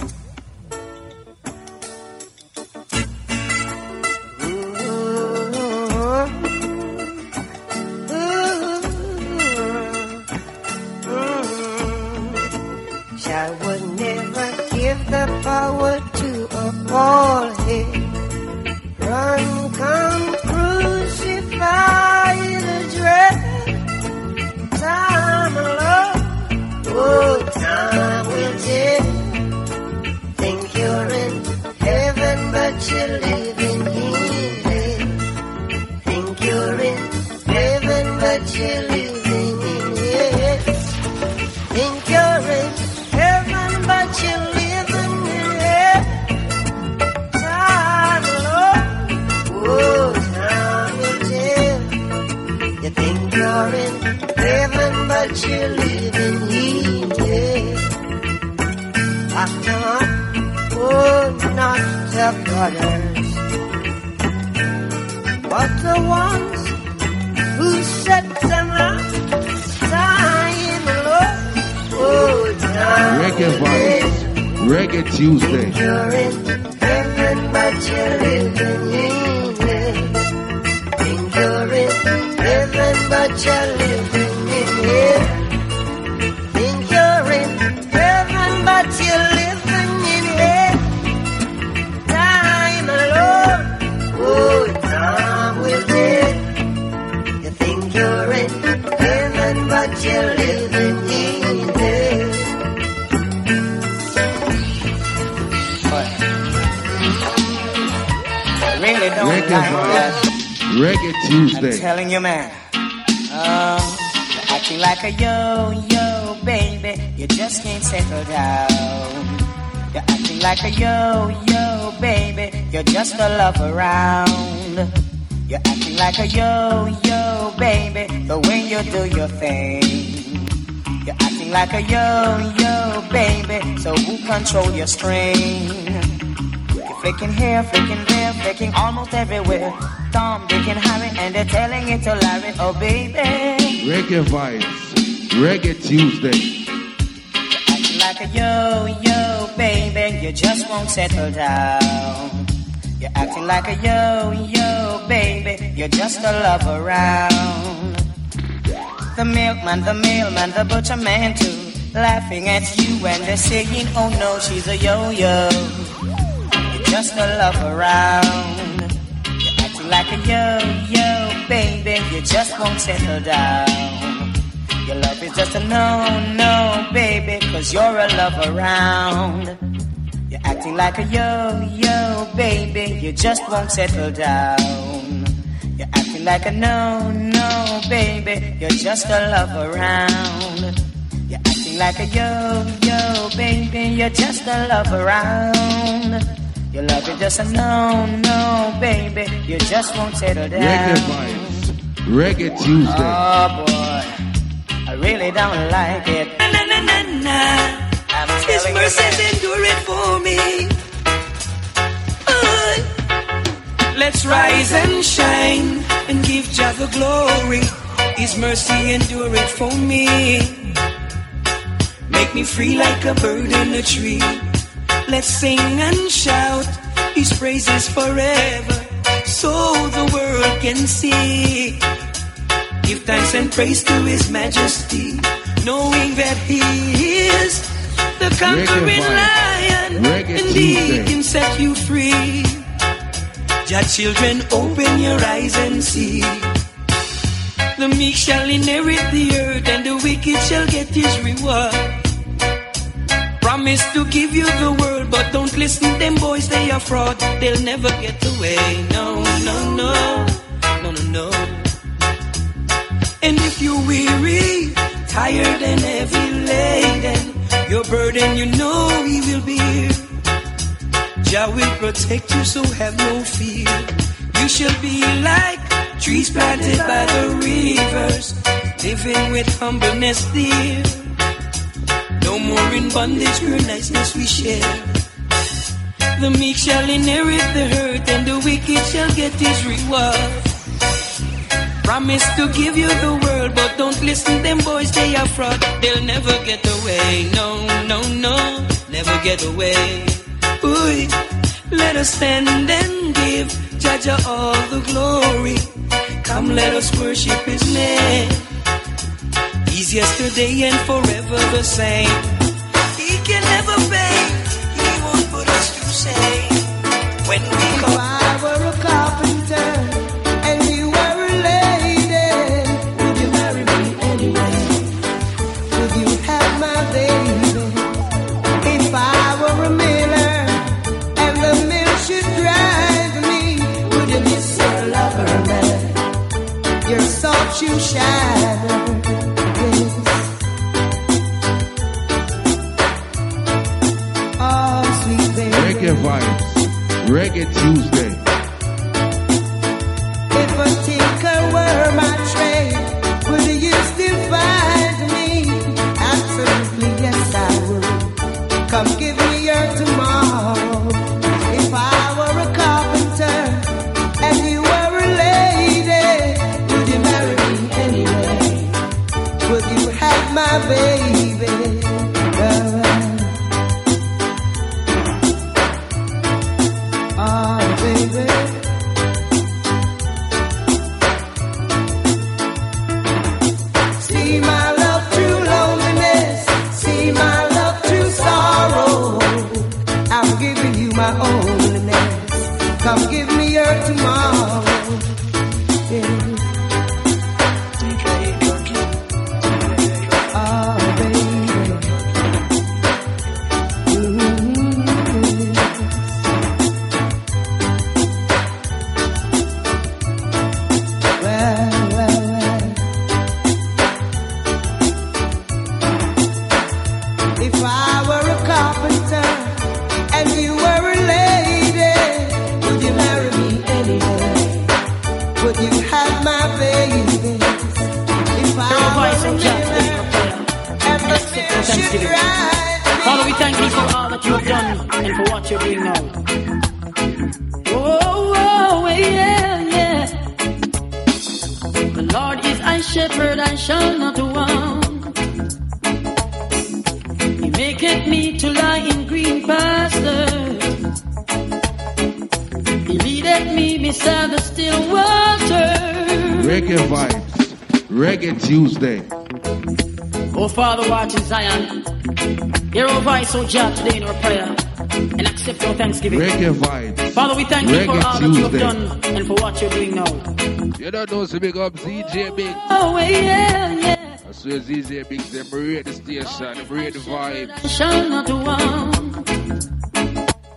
but you're living in hell. Think you're in heaven, but you're living in hell. Time alone, oh, time will tell. You think you're in heaven, but you're living in hell.
Really don't
Reggae
like that.
Reggae Tuesday.
I'm telling you, man. Like a yo-yo, baby. You just can't settle down. You're acting like a yo-yo, baby. You're just a love around. You're acting like a yo-yo, baby. The way you do your thing. You're acting like a yo-yo, baby. So who control your string? Flicking here, flicking there, flicking almost everywhere. Tom, Dick, and Harry, and they're telling it to Larry, oh baby.
Reggae Vibes. Reggae Tuesday.
Acting like a yo-yo, baby, you just won't settle down. You're acting like a yo-yo, baby, you're just a love around. The milkman, the mailman, the butcher man too, laughing at you and they're saying, oh no, she's a yo-yo. You're just a love around. Like a yo-yo, baby, you just won't settle down. Your love is just a no, no, baby, cause you're a love around. You're acting like a yo-yo, baby, you just won't settle down. You're acting like a no, no, baby, you're just a love around. You're acting like a yo-yo, baby, you're just a love around. Your love is just a no, no, baby, you just won't settle down.
Reggae Vibes. Reggae Tuesday.
Oh boy, I really don't like it.
Na na na na.
I'm
His
telling you,
mercies endure it for me. Aye. Let's rise and shine and give Jah the glory. His mercy endure it for me. Make me free like a bird in a tree. Let's sing and shout His praises forever, so the world can see. Give thanks and praise to His Majesty, knowing that He is the conquering lion and the
set you free. Jah children, open your eyes and see. The meek shall inherit the earth, and the wicked shall get his reward. Promise to give you the world, but don't listen them boys, they are fraud. They'll never get away. No, no, no, no, no, no. And if you're weary, tired and heavy laden, your burden you know he will bear. Jah will protect you, so have no fear. You shall be like trees planted by the rivers, living with humbleness dear. More in bondage, pure niceness we share. The meek shall inherit the earth, and the wicked shall get his reward. Promise to give you the world, but don't listen them boys, they are fraud. They'll never get away. No, no, no, never get away. Ooh, let us stand and give Jah Jah all the glory. Come, let us worship His name. He's yesterday and forever the same. He can never fail. He won't put us to shame. When we
If
come.
I were a carpenter and you were a lady, would you marry me anyway? Would you have my baby? If I were a miller and the mill should drive me, would you miss your lover, man? Your soft shoe shiner.
Reggae Tuesday.
Hear our voice, oh God, today in our prayer. And accept our thanksgiving.
Reggae vibes.
Father, we thank you for
Reggae
all that you have done and for what you're doing now.
You don't know, so big up ZJ Big.
Oh, yeah, yeah.
I swear ZJ Big, them rate the station, them rate the vibe.
Shall not want.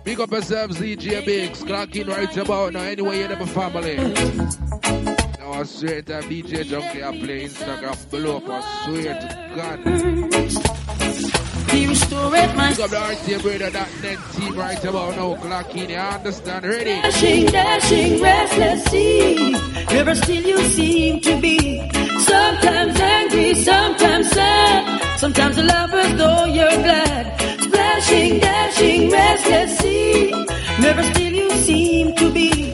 Big up yourself, ZJ Biggs. Clock in right about now, anyway, you never family. Now, I swear to DJ Junky, I play Instagram below up, I swear to God.
He restored my
Big up the RTA brother, that net team right about now, clock in, you understand? Ready?
Dashing, dashing, restless sea. Never still you seem to be. Sometimes angry, sometimes sad. Sometimes a lover, though you're glad. Splashing, dashing, restless sea. Never still you seem to be.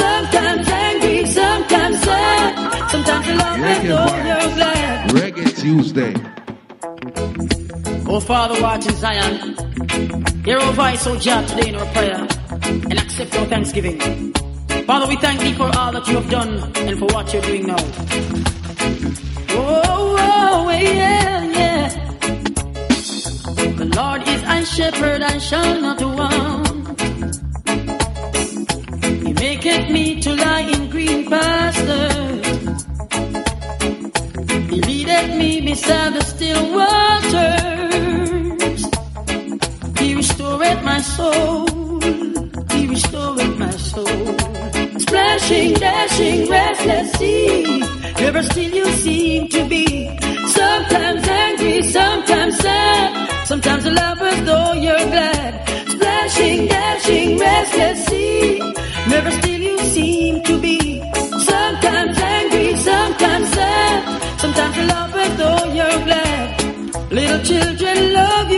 Sometimes angry, sometimes sad. Sometimes a lover, though you're glad.
Reggae Tuesday.
Oh, Father, watch in Zion. Hear our voice, oh God, today in our prayer. And accept our thanksgiving. Father, we thank thee for all that you have done and for what you're doing now. Oh, oh, yeah, yeah. The Lord is my shepherd, I shall not want. He make me to lie in green pastures. He leadeth me beside the still waters. My soul. He restored my soul. Splashing, dashing, restless sea. Never still you seem to be. Sometimes angry, sometimes sad. Sometimes a lover though you're glad. Splashing, dashing, restless sea. Never still you seem to be. Sometimes angry, sometimes sad. Sometimes a lover though you're glad. Little children love you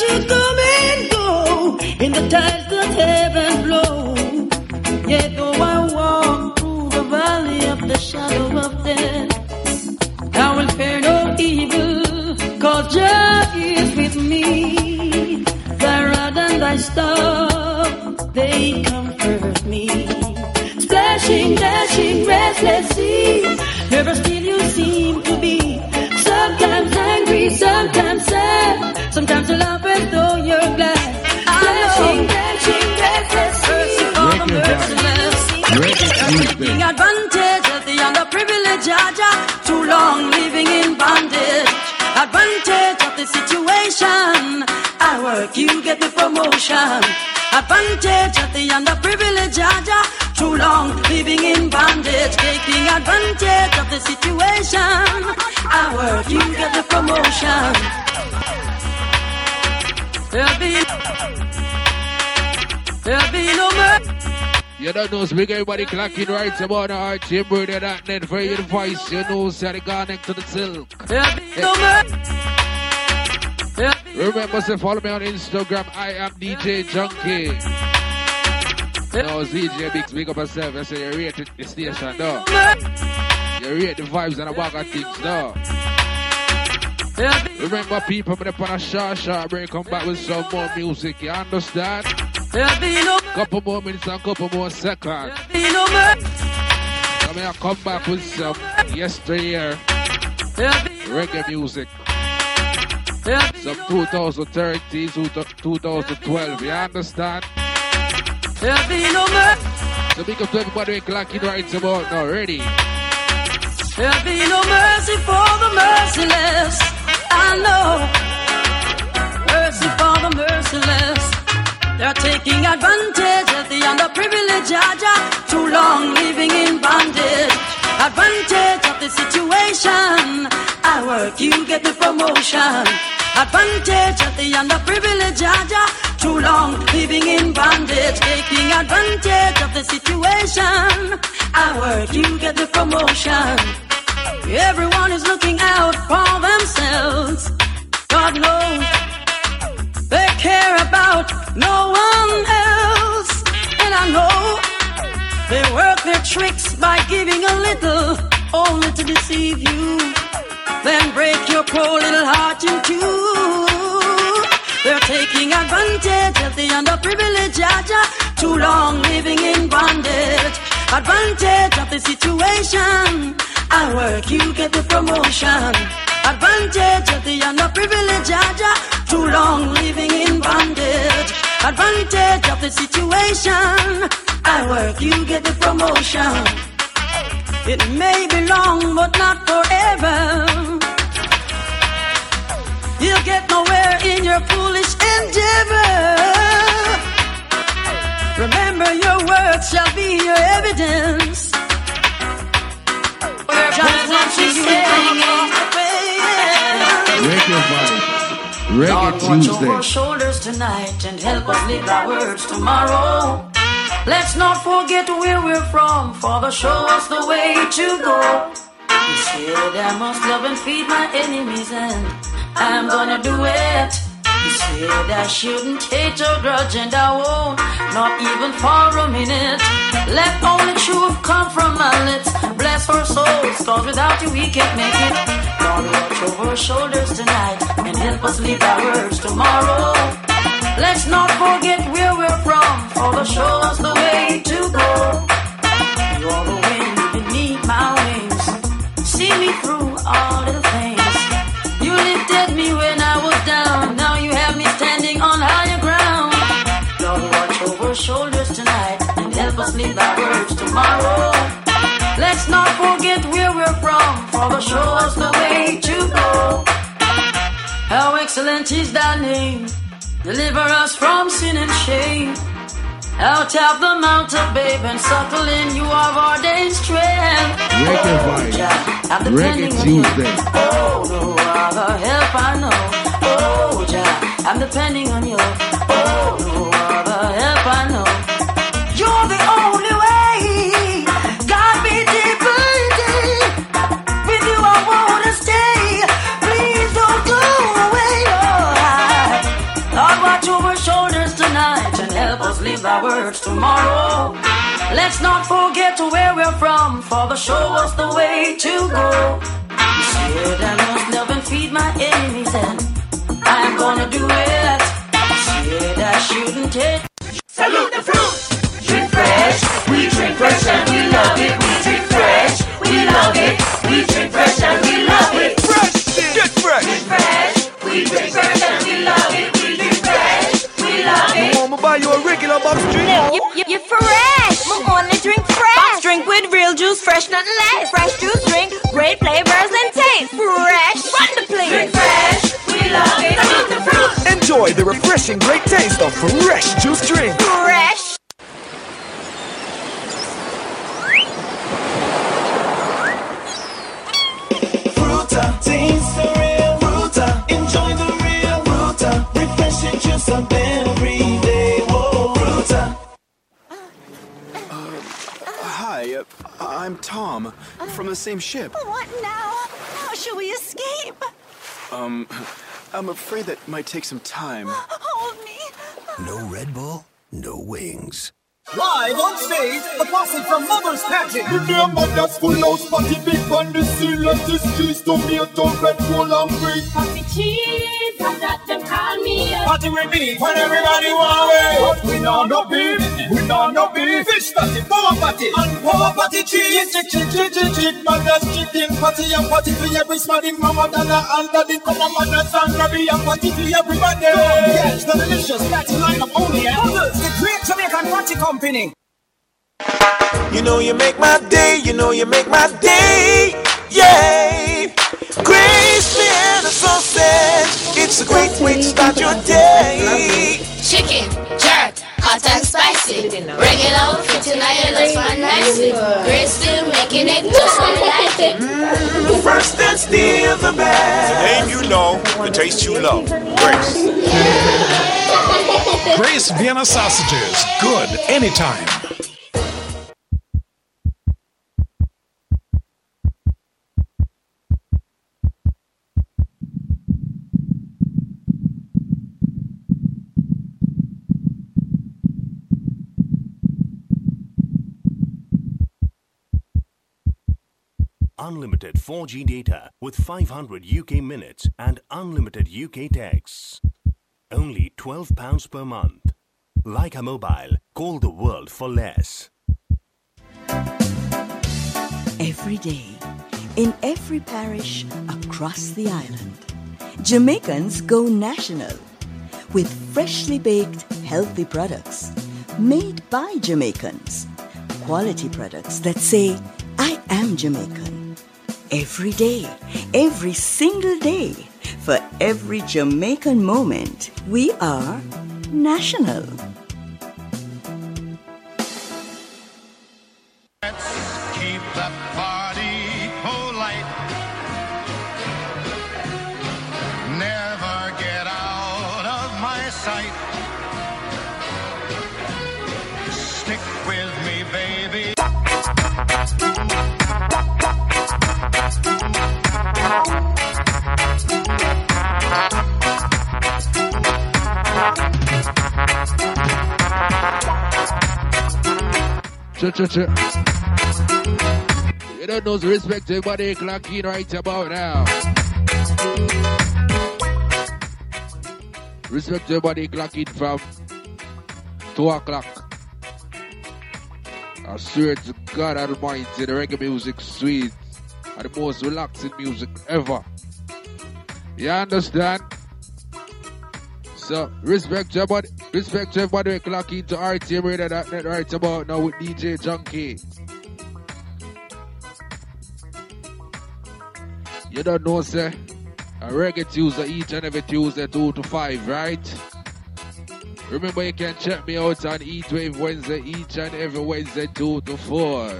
you come and go in the tides Jah Jah. Too long living in bondage. Advantage of the situation. I work, you get the promotion. Advantage of the underprivileged, Jah Jah. Too long living in bondage. Taking advantage of the situation. I work, you get the promotion. There'll be, there'll be no mercy.
You don't know, speak everybody clocking right about the RTMradio.net for your voice. You know, say the connect to the silk. Remember to follow me on Instagram. I am DJ Junky. No, it's DJ Big Speak up yourself. I say you rate the- the station, no. You rate the vibes and the bag of things, no. Remember, people, I'm on a short, short break. Come back with some more music. You understand? Couple more minutes and couple more seconds. Come here, come back with some yesteryear reggae music. Some 2013, 2012. You understand? Yeah, be no mercy. So big up to everybody clocking right about now. Ready?
There'll be no mercy for the merciless. I know. Mercy for the merciless. They're taking advantage of the underprivileged. Too long living in bondage. Advantage of the situation. I work, you get the promotion. Advantage of the underprivileged. Too long living in bondage. Taking advantage of the situation. I work, you get the promotion. Everyone is looking out for themselves. Deceive you. Then break your poor little heart in two. They're taking advantage of the underprivileged, Jah Jah. Too long living in bondage. Advantage of the situation. I work, you get the promotion. Advantage of the underprivileged, Jah Jah. Too long living in bondage. Advantage of the situation. I work, you get the promotion. It may be long, but not forever. You'll get nowhere in your foolish endeavor. Remember, your words shall be your evidence. Just what you say.
Reggae vibes. Reggae
Lord, watch over our
Tuesday.
shoulders tonight and help us live our words tomorrow. Let's not forget where we're from, Father, show us the way to go. You said I must love and feed my enemies, and I'm gonna do it. You said I shouldn't hate or grudge, and I won't, not even for a minute. Let only truth come from my lips. Bless our souls, cause without you we can't make it. Lord, watch over our shoulders tonight and help us live our words tomorrow. Let's not forget where we're from, for the show us the way to go. You're the wind beneath my wings. See me through all the things. You lifted me when I was down. Now you have me standing on higher ground. Lord, watch over shoulders tonight and help us live our words tomorrow. Let's not forget where we're from, for the show us the way to go. How excellent is thy name. Deliver us from sin and shame. Out of the mountain, babe, and suckle in you have ordained strength.
Reggae
Oh,
vibe.
Jah, I'm
Reggae
depending on you.
Tuesday.
Oh, no other help I know. Oh, Jah, I'm depending on you. Oh, no other help I know. Live tomorrow. Let's not forget to where we're from, Father, show us the way to go. You said I must love and feed my enemies, and I'm gonna do it. You said I shouldn't take. Salute the fruit! Drink fresh, we drink fresh and we love it. We drink fresh, we love it. We drink fresh and we love it. Fresh, get fresh. Drink fresh, we drink
regular box drink?
You, you, you're fresh. We only drink fresh. Box drink with real juice, fresh, nothing less. Fresh juice drink, great flavors and taste. Fresh. Run the place. Drink fresh. We love it. Salute the fruit.
Enjoy the refreshing great taste of fresh juice drink.
Fresh.
Fruta, taste the real Fruta. Enjoy the real Fruta. Refreshing juice on
I'm Tom from the same ship.
What now? How shall we escape?
Um, I'm afraid that might take some time.
Hold me.
No Red Bull, no wings.
Live on stage, the posse from Mother's Pageant.
Remember that's full house party big on the sea Let this cheese tomato red roll and break
Party cheese, I got them call me up.
Party with me when everybody want it. But we don't know no beef, we know no beef. Fish party, power party, and power party cheese.
Chick chick chick chick chick man that's chicken party and party for every smarting mama dana and daddy come on man that's angry and party for everybody
Yes, the delicious party lineup only at Mother's, the great Jamaican party company.
You know you make my day, you know you make my day, yeah. Grace and a sausage, it's a great way to start your day.
Chicken, jerk, hot and spicy. Regular, fitting islands fun nicely. Grace still making it just when I like it.
The first and still the best.
The name you know, the taste you love. Grace.
Grace Vienna sausages. Good anytime.
Unlimited 4G data with 500 UK minutes and unlimited UK texts. Only £12 per month. Lycamobile, call the world for less.
Every day, in every parish across the island, Jamaicans go national with freshly baked, healthy products made by Jamaicans. Quality products that say, I am Jamaican. Every day, every single day, for every Jamaican moment, we are national.
Keep the party
Cha cha cha. You don't know, so respect to everybody clocking right about now. Respect to everybody clocking from 2 o'clock. I swear to God Almighty, the reggae music sweet and the most relaxing music ever. You understand? So, respect to everybody, respect everybody clocking to RTMRadio.net right about now with DJ Junky. You don't know, sir. A reggae Tuesday each and every Tuesday, 2 to 5, right? Remember, you can check me out on Eat Wave Wednesday, each and every Wednesday, 2 to 4.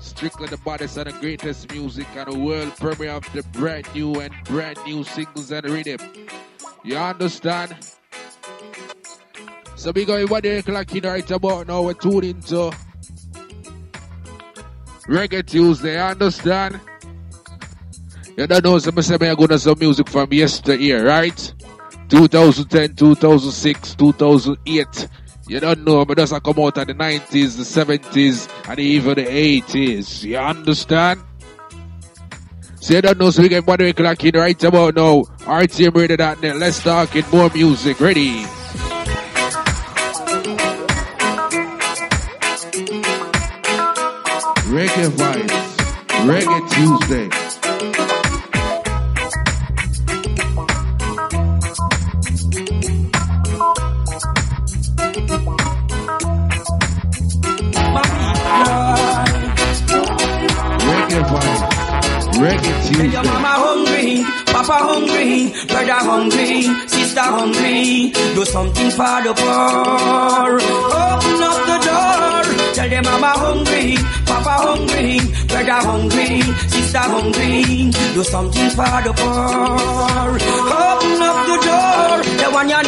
Strictly the baddest and the greatest music and the world premiere of the brand new and brand new singles and rhythm. You understand? So we got one o'clock in right about now. We're tuning into Reggae Tuesday. Understand? You don't know, so I'm saying I'm going to some music from yesteryear, right? 2010, 2006, 2008. You don't know, but doesn't come out in the 90s, the 70s, and even the 80s. You understand? You don't know, so we get one o'clock in right about now. RTMRadio.net. Let's talk in more music. Ready? Reggae Vibes. Reggae Tuesday. Reggae Vibes. Reggae
Tell
Tuesday.
your mama hungry, papa hungry, brother hungry, sister hungry. Do something for the poor. Open up the door. Tell them mama hungry, papa hungry, brother hungry, sister hungry. Do something for the poor. Open up the door. The one you're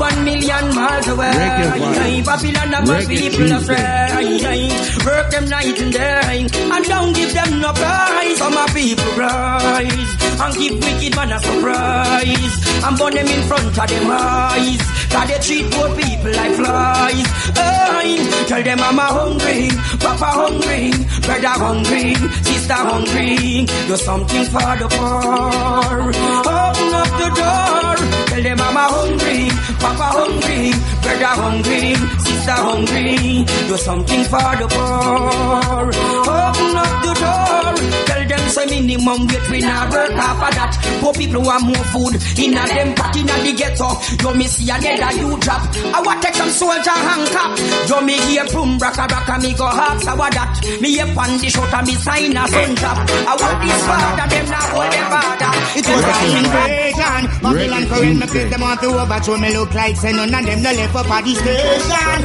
one million miles away.
Reggae.
Babylon of my people astray. Work them night and day, and don't give them no prize. Some my people rise and give wicked man a surprise, and burn them in front of them eyes. Cause they treat poor people like flies. Aye. Tell them I'm a hungry, papa hungry, brother hungry, sister hungry. Do something for the poor. Open up the door. Tell them I'm a hungry, papa hungry, brother hungry, sister hungry. Do something for the poor. Open up the door. Say minimum wage we not work half of that. Poor people want more food in a them pot in a the ghetto. You me see another you drop. I want take some soldier hang cap. You me hear boom braka braka me go ask how that. Me hear pan the shot me sign a sun drop. I want this father them not hold them father.
It was an invasion. Babylon current me place them want to overthrow me look like say none of them no left up at the station.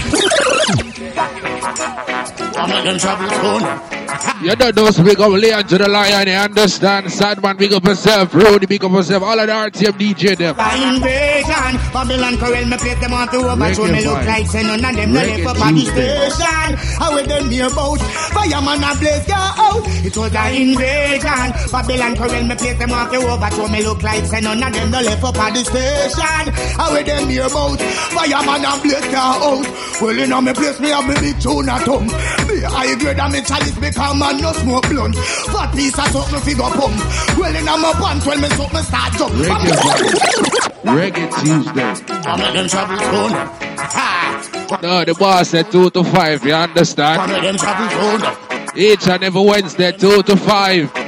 I'm not them trouble soon.
You don't know, so big up Leon to the lion, you understand? Sadman, big up yourself. Rudy, big up yourself. All of the RTM DJ them.
Invasion. Babylon current me place them want to overthrow me look like say none of them no
Reggae
left up at the
Tuesday.
station. How will them near about? Fireman a blaze go out. It was an invasion. Babylon current me place them want to overthrow me look like say none of them no left up at the station. How will them near about? Fireman a blaze go out. Well, in me place me have me big tune at home. Me high grade and me chalice become man no smoke blunt. Fat piece of something figure pump. Well, in my pants when me something start jump.
Reggae Tuesday.
I'm not them trouble soon. Ha!
No, the boss said 2 to 5, you
I'm
understand?
not them trouble soon.
Each and every Wednesday, 2 to 5.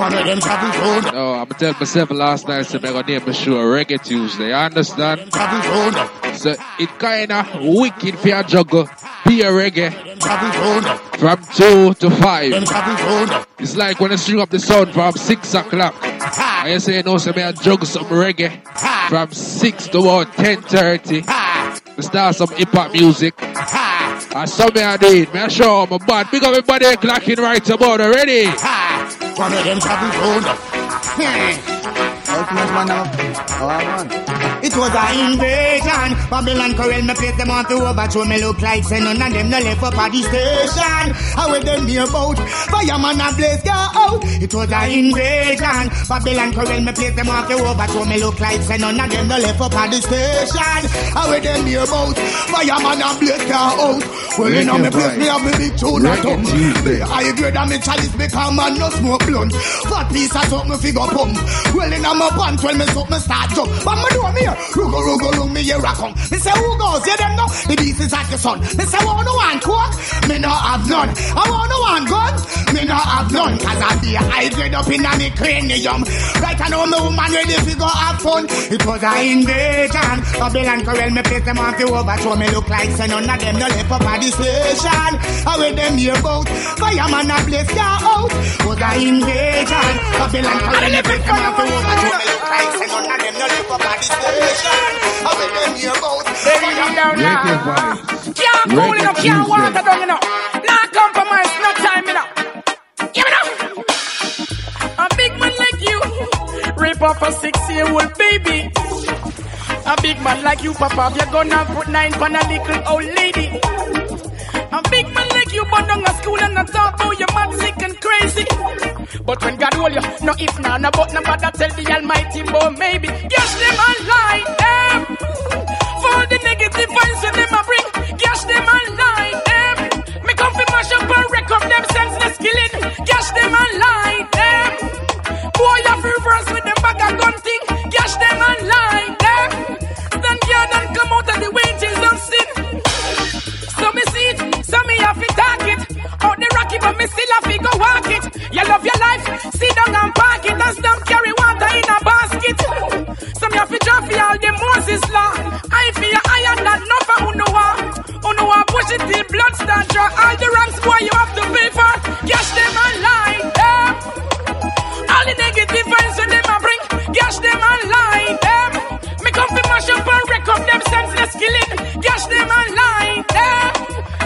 Not them trouble soon.
No, I'm myself last night, so I'm gonna name the show Reggae Tuesday, I understand? So it kinda wicked for your juggle. Be a reggae from 2 to 5.
Them trouble soon.
It's like when I string up the sound from 6 o'clock.
Ha!
And you say, no, so I juggle some reggae from 6 to about 10.30.
Ha!
I start some hip hop music. I saw me I do it. Me I show a bad. Big up everybody clocking right about already.
Ha! One of them trouble soon. Hmm. It was an invasion. Babylon current me place them want to overthrow me look like say none of them no left up at the station. How will them near about? Fireman and blaze go out. It was an invasion. Babylon current me place them want to overthrow me look like say none of them no left up at the station. How will them near about? Fireman and blaze go out. Well, in
Reggae
me place me have me big tune at home. I grade and me chalice become man no smoke blunt. Fat piece of something figure pump. Well in my pants when me something start jump. But me do me here. Rugo, rugo, rugo, me here I come. Me say who goes? You them know the beast is like the sun. They say want no one coke? Me no have none. I want no one gun? Me no have none. Cause I be hydrated up in me cranium. Right I know me woman ready to go have fun. It was a invasion. Babylon Corel me place them on the overthrow. Me look like say none of them no left up at the station. How with them here bout? Fireman a blaze ya out. Was a invasion. Babylon Corel me place them on the overthrow. Me look like say none of them no left up at the station.
Can't can't water down compromise. A big man like you, rape off a six-year-old baby. A big man like you, Papa, you're gonna put nine on a little old lady. A big man like you, but down a school and not talk oh, about you mad, sick and crazy. But when God hold you, no if now, no but no bother tell the Almighty, but maybe. Yes, them a lie, them. For the negative vibes when them a bring, yes, them a lie, them. Me come fi mash up and wreck up them senseless killing. Yes, them a lie, them. Boy, you fi reverse with them have to talk it. Out the rocky, but me still have to go walk it. You love your life, sit down and park it. And stop carry water in a basket. So me have to drop for all the Moses law. I feel iron that no for what. Who push it till blood start draw. All the ranks boy you have to pay for. Cash them and lie, them. Eh? All the negative vibes when them a bring. Cash them and lie, them. Eh? Me come fi mash up and wreck up them senseless killing. Cash them and lie, them. Eh?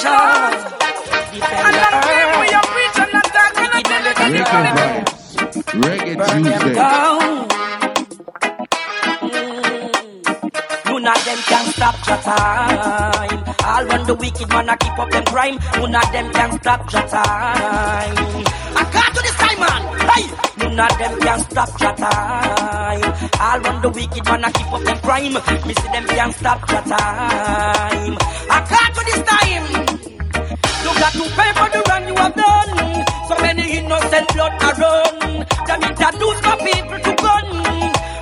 That you
Reggae Tuesday. Mm.
None of them can stop your time. All run the wicked man a keep up them crime. None of them can stop your time. I can't do this time, man. Hey, none of them can stop your time. All run the wicked man a keep up them crime. Me see them can stop your time. I can't do this time. You got to pay for the wrong you have done. So many innocent blood are run. Them introduce my people to gun.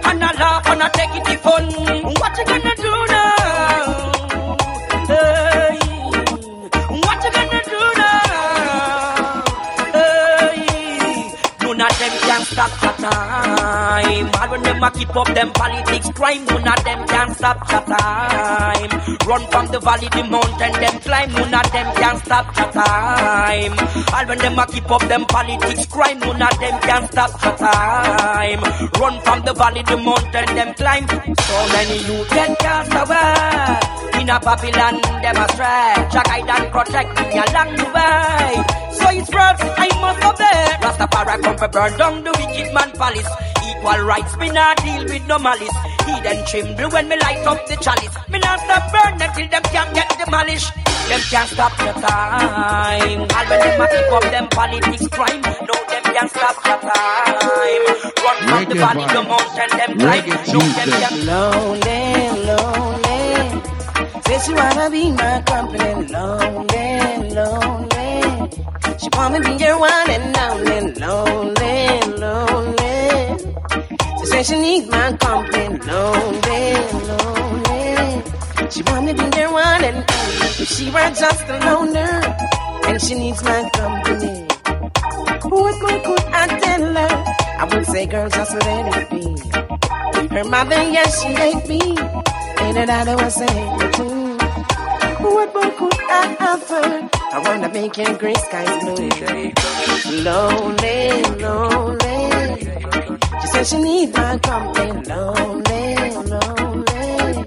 And I laugh and I take it the fun. What you gonna do stop. your time. All when them a keep up them politics crime, none of them can stop your time. Run from the valley, the mountain, them climb, none of them can stop your time. All when them a keep up them politics crime, none of them can stop your time. Run from the valley, the mountain, them climb. So many you get cast away. In a Babylon, them a stretch, a guide and protect me along the way. So it's words I must obey. Rastafari come for burn down the wicked man palace. Equal rights, me not deal with no malice. He then tremble when me light up the chalice. Me not stop burn until them can't get demolished. Them can't stop your time. All when them a keep up them politics crime. No, them can't stop your time. Run from the
Reggae
valley, the
vibes.
mountain, them climb. No, them can't
Lonely, lonely. Says she wanna be my company. Lonely, lonely. She wanna be your one and only. Lonely, lonely. She says she needs my company. Lonely, lonely. She wanna be your one and only. She were just a loner, and she needs my company. What more could I tell her? I would say, girl, just let it be. Her mother, yes, she hate me. And her daughter was saying What more could I offer? I wanna make your gray skies blue. Lonely, lonely. She said she need my company. Lonely, lonely.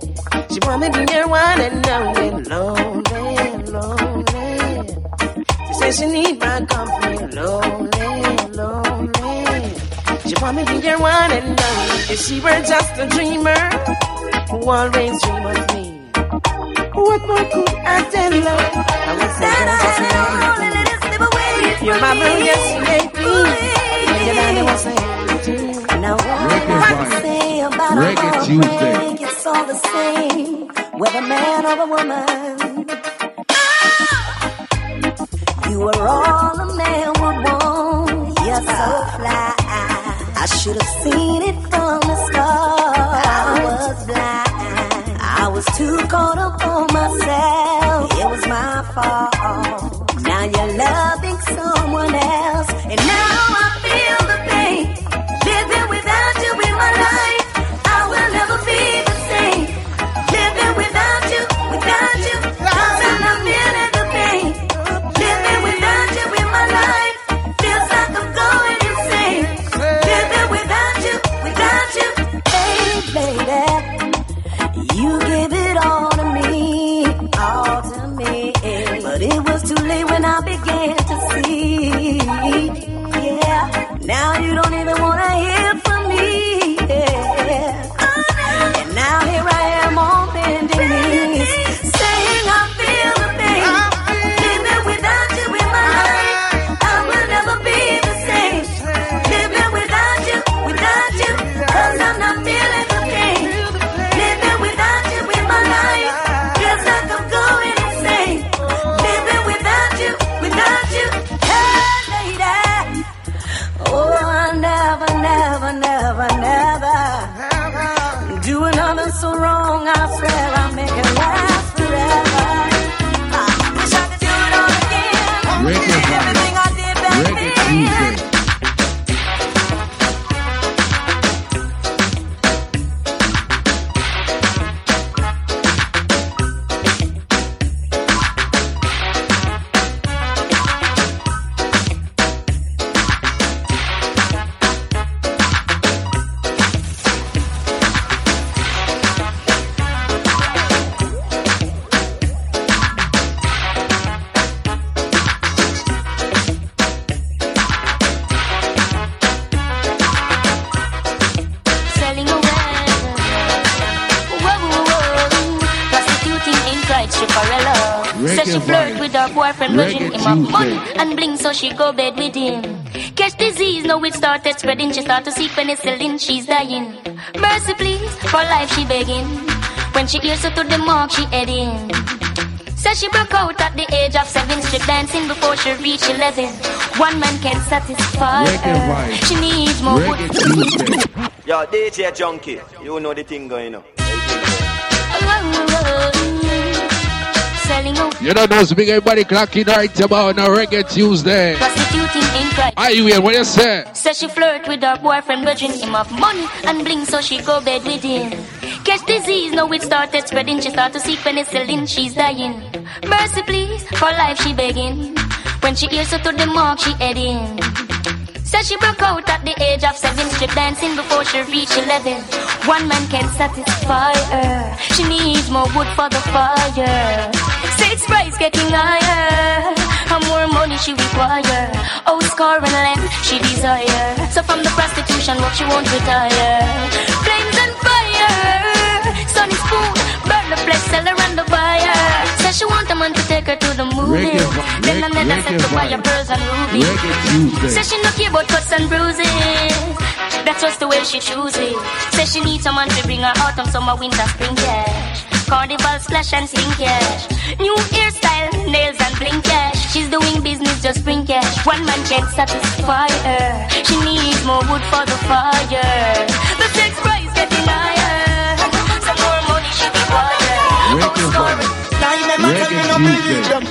She to be your one and only. Lonely, lonely. She said she need my company. Lonely, lonely. She to be your one and only. If she were just a dreamer who always dream of me. What more could I tell you? I was that I had it all and let it slip away. Your mama yesterday too. Your daddy was saying.
Now what do
I
say about
Reggae
a
Tuesday.
It's all the same, whether man or a woman. Ah!
You were all a man would want. You're so fly. I should have seen it from the start. I was was too caught up on myself. It was my fault. Now you're loving someone else, and now I feel so
she go bed with him. Catch disease, now it started spreading. She start to see penicillin, she's dying. Mercy, please, for life she begging. When she hears her to the mark, she heading. Says she broke out at the age of seven, strip dancing before she reached eleven. One man can satisfy her. She needs more
Reggae
wood.
Tuesday.
Yo, DJ Junky, you know the thing going on.
Oh, oh, oh.
You don't know, so big everybody clocking right about now, Reggae Tuesday.
prostituting in pride.
Are you here? What you say?
Says she flirt with her boyfriend, but virgin him of money and bling, so she go bed with him. Catch disease, now it started spreading. She start to see penicillin, she's dying. Mercy, please, for life she begging. When she hears her to the mark, she heading. Says she broke out at the age of seven, strip dancing before she reached eleven. One man can satisfy her. She needs more wood for the fire. Getting higher. How more money she require. Oh, score and land she desire. So from the prostitution what she won't retire. Flames and fire. Sunny spoon, burn the flesh, sell her and the buyer. Says she want a man to take her to the movies.
Reggae vi-
Then another
reggae
set to buy her pearls and rubies. Says she no care about cuts and bruises. That's just the way she chooses. Says she needs someone to bring her autumn, summer, winter, spring cash. Carnival splash and sing cash. New hairstyle, nails and bling cash. She's doing business, just bring cash. One man can't satisfy her. She needs more wood for the fire. The sex price getting higher. Some more money she require.
Reggae vibe.
Lie them and tell me no believe them.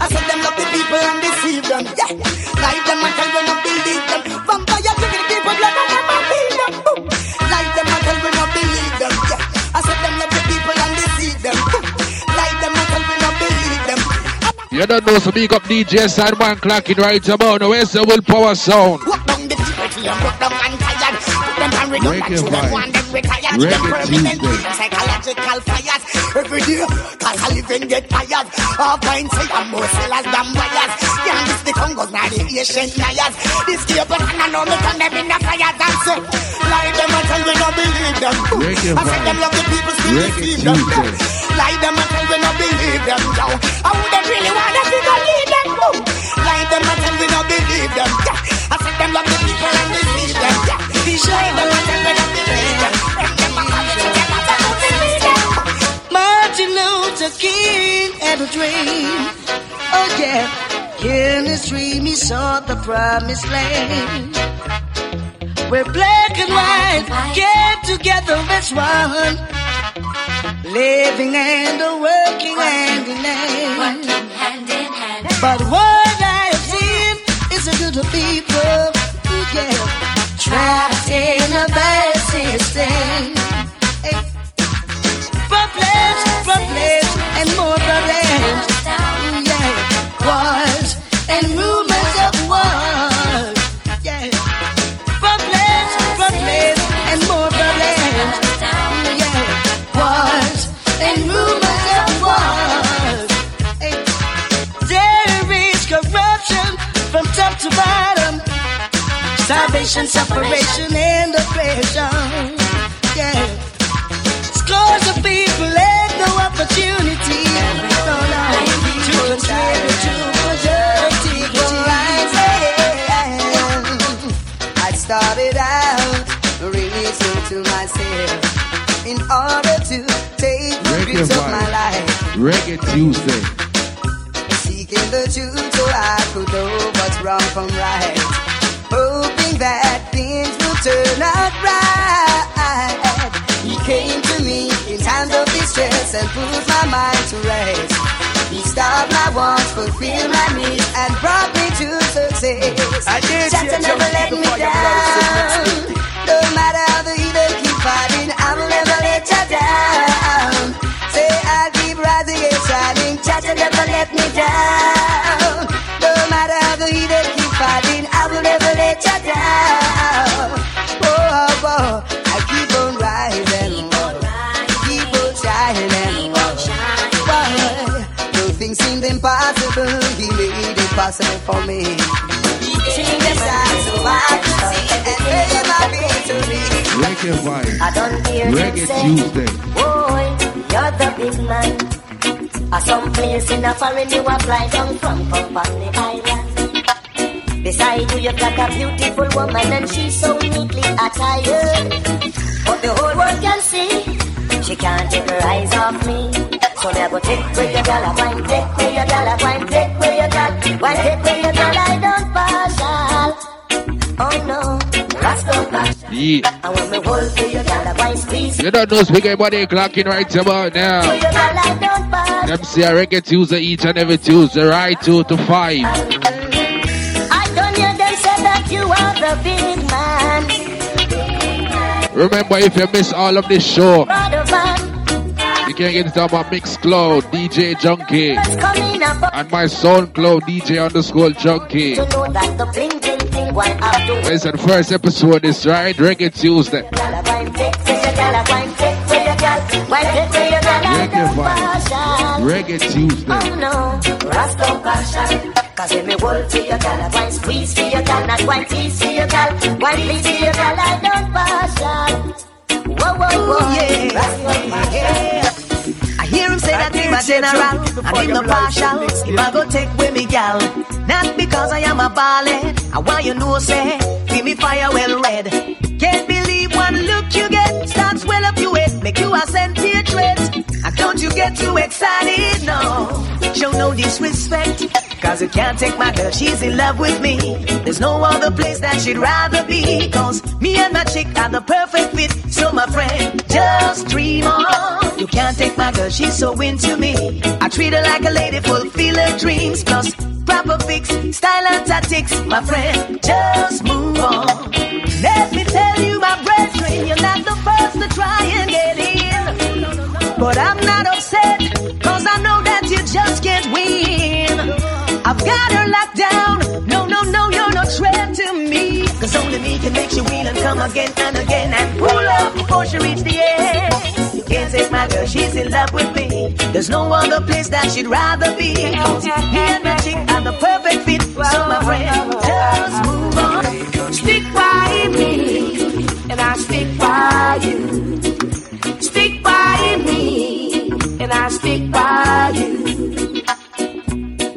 I said them love the people and deceive them. Yeah. Lie them and tell me no believe them.
You don't know, so big up DJ Sandman clocking right about now. Where's the willpower sound?
Walk down the puberty and broke down and tired. Put them on redundant,
Reggae
children
vibe.
want them retired.
Reggae Tuesday.
psychological fires. Every day, cause I live and get tired. All kinds say I'm more sellers than buyers. The Congos, now the Asian liars. This year, but I know me them in the fires and say, lie them and tell me no believe them. I said them love the people, still deceive them. Lie them and tell me no believe them. Yo, I wouldn't really want to see no lead them. Boom. Lie them and tell me no believe them. Yeah. I said them love the people and deceive them. Yeah. Lie them and tell me no believe them. Them them a come to them and believe them.
Martin Luther King had a dream. Oh yeah.
In the stream, he saw the promised land. Where black and white get together as one. Living and working hand in hand. But what I have seen is a good people, yeah, trapped in a bad system. Starvation, separation, and oppression. Yeah. Scores of people had no opportunity. No, no, to contribute to productive lives. I started out really true to myself in order to take the grips of my life.
Reggae Tuesday.
Seeking the truth so I could know what's wrong from right. Hoping that things will turn out right. He came to me in times of distress and put my mind to rest. He stopped my wants, fulfilled my needs, and brought me to success.
I did
Just
see a
to never let me
before you blow
down. No matter how the heathen keep fighting, I will never let you down. Say I'll keep rising and shining, to never let me down. Made for me. Sing the so I can sing and play my victory.
Reggae vibe.
I don't hear them
Reggae
say,
Tuesday.
Boy, you're the big man. A some place in a foreign you apply down from up on the island. Beside you, you've got a beautiful woman and she's so neatly attired. But the whole world can see she can't take her eyes off me. So they go take where your dollar wine, take where your dollar wine, take where your dollar wine, take where your dollar. I don't partial. Oh no, Rasta
Yeah.
And when me hold for your dollar wine, squeeze
You don't know speak anybody clocking right about now.
your dollar, I don't partial.
Them see a Reggae Tuesday each and every Tuesday, right? Two to five.
I don't hear them say that you are the big man.
Remember, if you miss all of this show,
Brother
can get it on my Mixcloud, DJ Junky,
coming up
and my SoundCloud, DJ underscore Junky.
to know the bling bling thing why have to
Listen, first episode is right, Reggae Tuesday. Reggae
don't
vibe. Reggae Tuesday.
Oh no, Rasta partial. Cause when me hold for your dollar, wine squeeze for your dollar, wine tease for your dollar, wine please for your dollar, I don't partial. Whoa, whoa, whoa, oh, yeah. Rasta partial.
I hear him say that him a general and him no partial. Him a go take with me gal, not because I am a ballad. I want you know say, give me fire well red. Can't believe one look you get starts well up your head, make you a sentient threat. And don't you get too excited, no. Show no disrespect. Cause you can't take my girl, she's in love with me. There's no other place that she'd rather be. Cause me and my chick are the perfect fit. So my friend, just dream on. You can't take my girl, she's so into me. I treat her like a lady, fulfill her dreams. Plus, proper fix, style and tactics. My friend, just move on. Let me tell you, my brethren, you're not the first to try and get in. But I'm not upset, just can't win. I've got her locked down. No, no, no, you're no threat to me. Cause only me can make you wheel and come again and again and pull up before she reach the end. You can't take my girl, she's in love with me. There's no other place that she'd rather be. Me and my chick the perfect fit. So my friend, just move on.
Stick by me, and I stick by you. Stick by me, and I stick by you.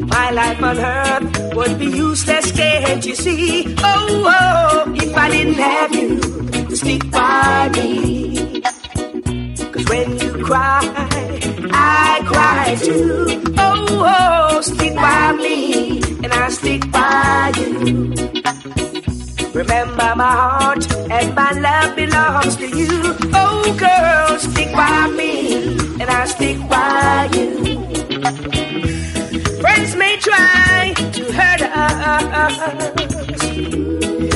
My life on earth would be useless, can't you see? Oh, oh, if I didn't have you to stick by me. Cause when you cry, I cry too. Oh, oh, stick by me, and I stick by you.
Remember my heart and my love belongs to you. Oh, girl, stick by me, and I'll stick by you. Friends may try to hurt us,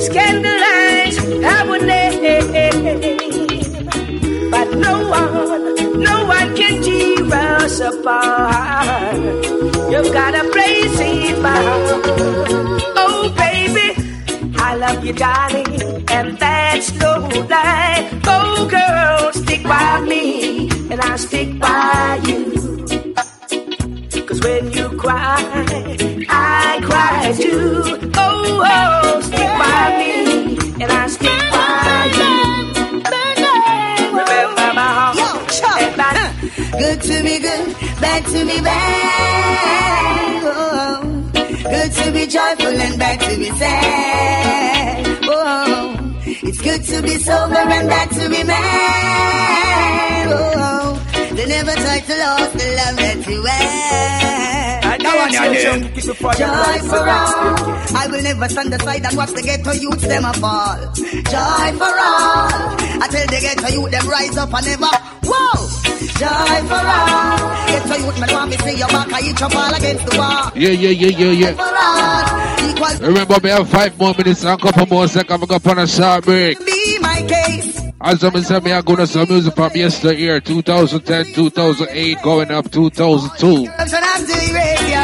scandalize our name, but no one, no one can tear us apart. You've got a place in my heart. Oh, baby. I love you, darling, and that's no lie. Oh, girl, stick by me, and I'll stick by you. Cause when you cry, I cry too. Oh, oh, stick by me, and I'll stick by you. Remember my heart.
Good to me, good, bad to me, bad. To be joyful and bad to be sad. Oh, it's good to be sober and bad to be mad. Oh, they never try to lose the love that you had.
That one you did. Keep it
Joy for all. I will never stand aside and watch the ghetto youths them a fall. Joy for all. I tell the ghetto youth them rise up and never. Whoa! Joy for all. Ghetto youth me want me see your back. I eat your ball against the wall.
Yeah, yeah, yeah, yeah, yeah.
For all. Equal
Remember, we have five more minutes and a couple more seconds. We go on a short break.
be my case.
As I said, me, I'm going to some music from yesteryear, 2010, 2008, going up 2002.
I'm trying to do radio.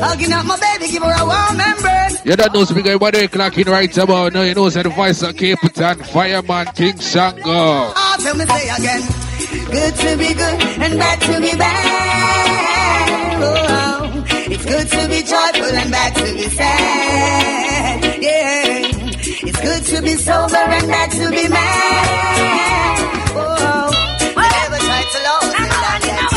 Hugging up my baby, give her a warm embrace.
You don't know, speaker, what they clocking right about now. You know, the voice of Capitan, Fireman, King Shango.
Oh, tell me say again. Good to be good and bad to be bad. Oh, it's good to be joyful and bad to be sad. Yeah, it's good to be sober and bad to be mad. Oh, never try to love the love that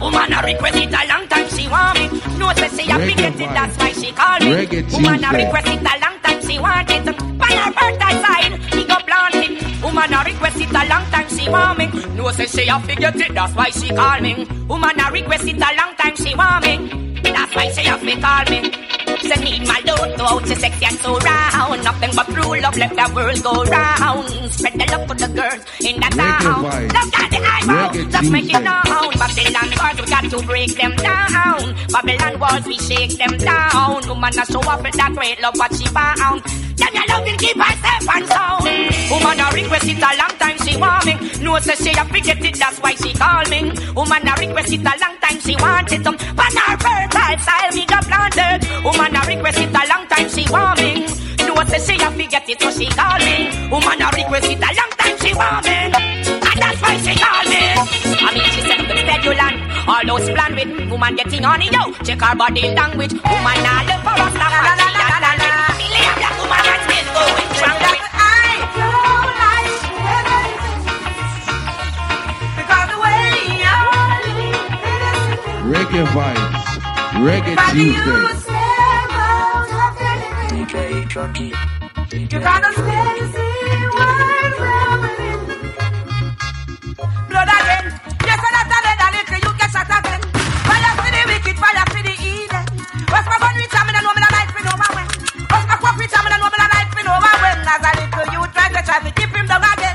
Woman a request it a long time she want me. No say she a forget it, that's why she call me. Woman a
Tuesday.
request it a long time she want it. On her birthday side, me go plant it. Woman a request it a long time she want me. No say she a forget it, that's why she call me. Woman a request it a long time she want me. That's why she have to call me. Say need my load, go out, she sexy and so round. Nothing but true love, let the world go round. Spread the love for the girls in the town. Love got the eyebrow, just make it known. Babylon walls, we got to break them down. Babylon walls, we shake them down. Woman, a show off with that great love, what she found. Them your love will keep herself and sound. Woman, a request it a long time, she want me. No, say she a forget it, that's why she call me. Woman, a request it a long time, she want it. Um, pan her fertile style, me got planted. Woman, a request it a long time, she want me. No, say she a forget it, so she call me. Woman, a request it a long time, she want me. And that's why she call me. I mean, she said, the schedule and all those plan with woman getting on it, yo. Check her body language. Woman, I look for us, la la la la la la. Believe that woman is still going strong. I don't like because the way you're
Reggae vibes. Reggae Tuesday.
You gotta stay, see what's happening. Blood again. Yes, and after that, little you get shot again. Fire for the wicked, fire for the evil. What's my gun with me, and woman, I like me, no man when. What's my cup with me, and woman, I like me, no man when. As a little you try to try to keep him down again.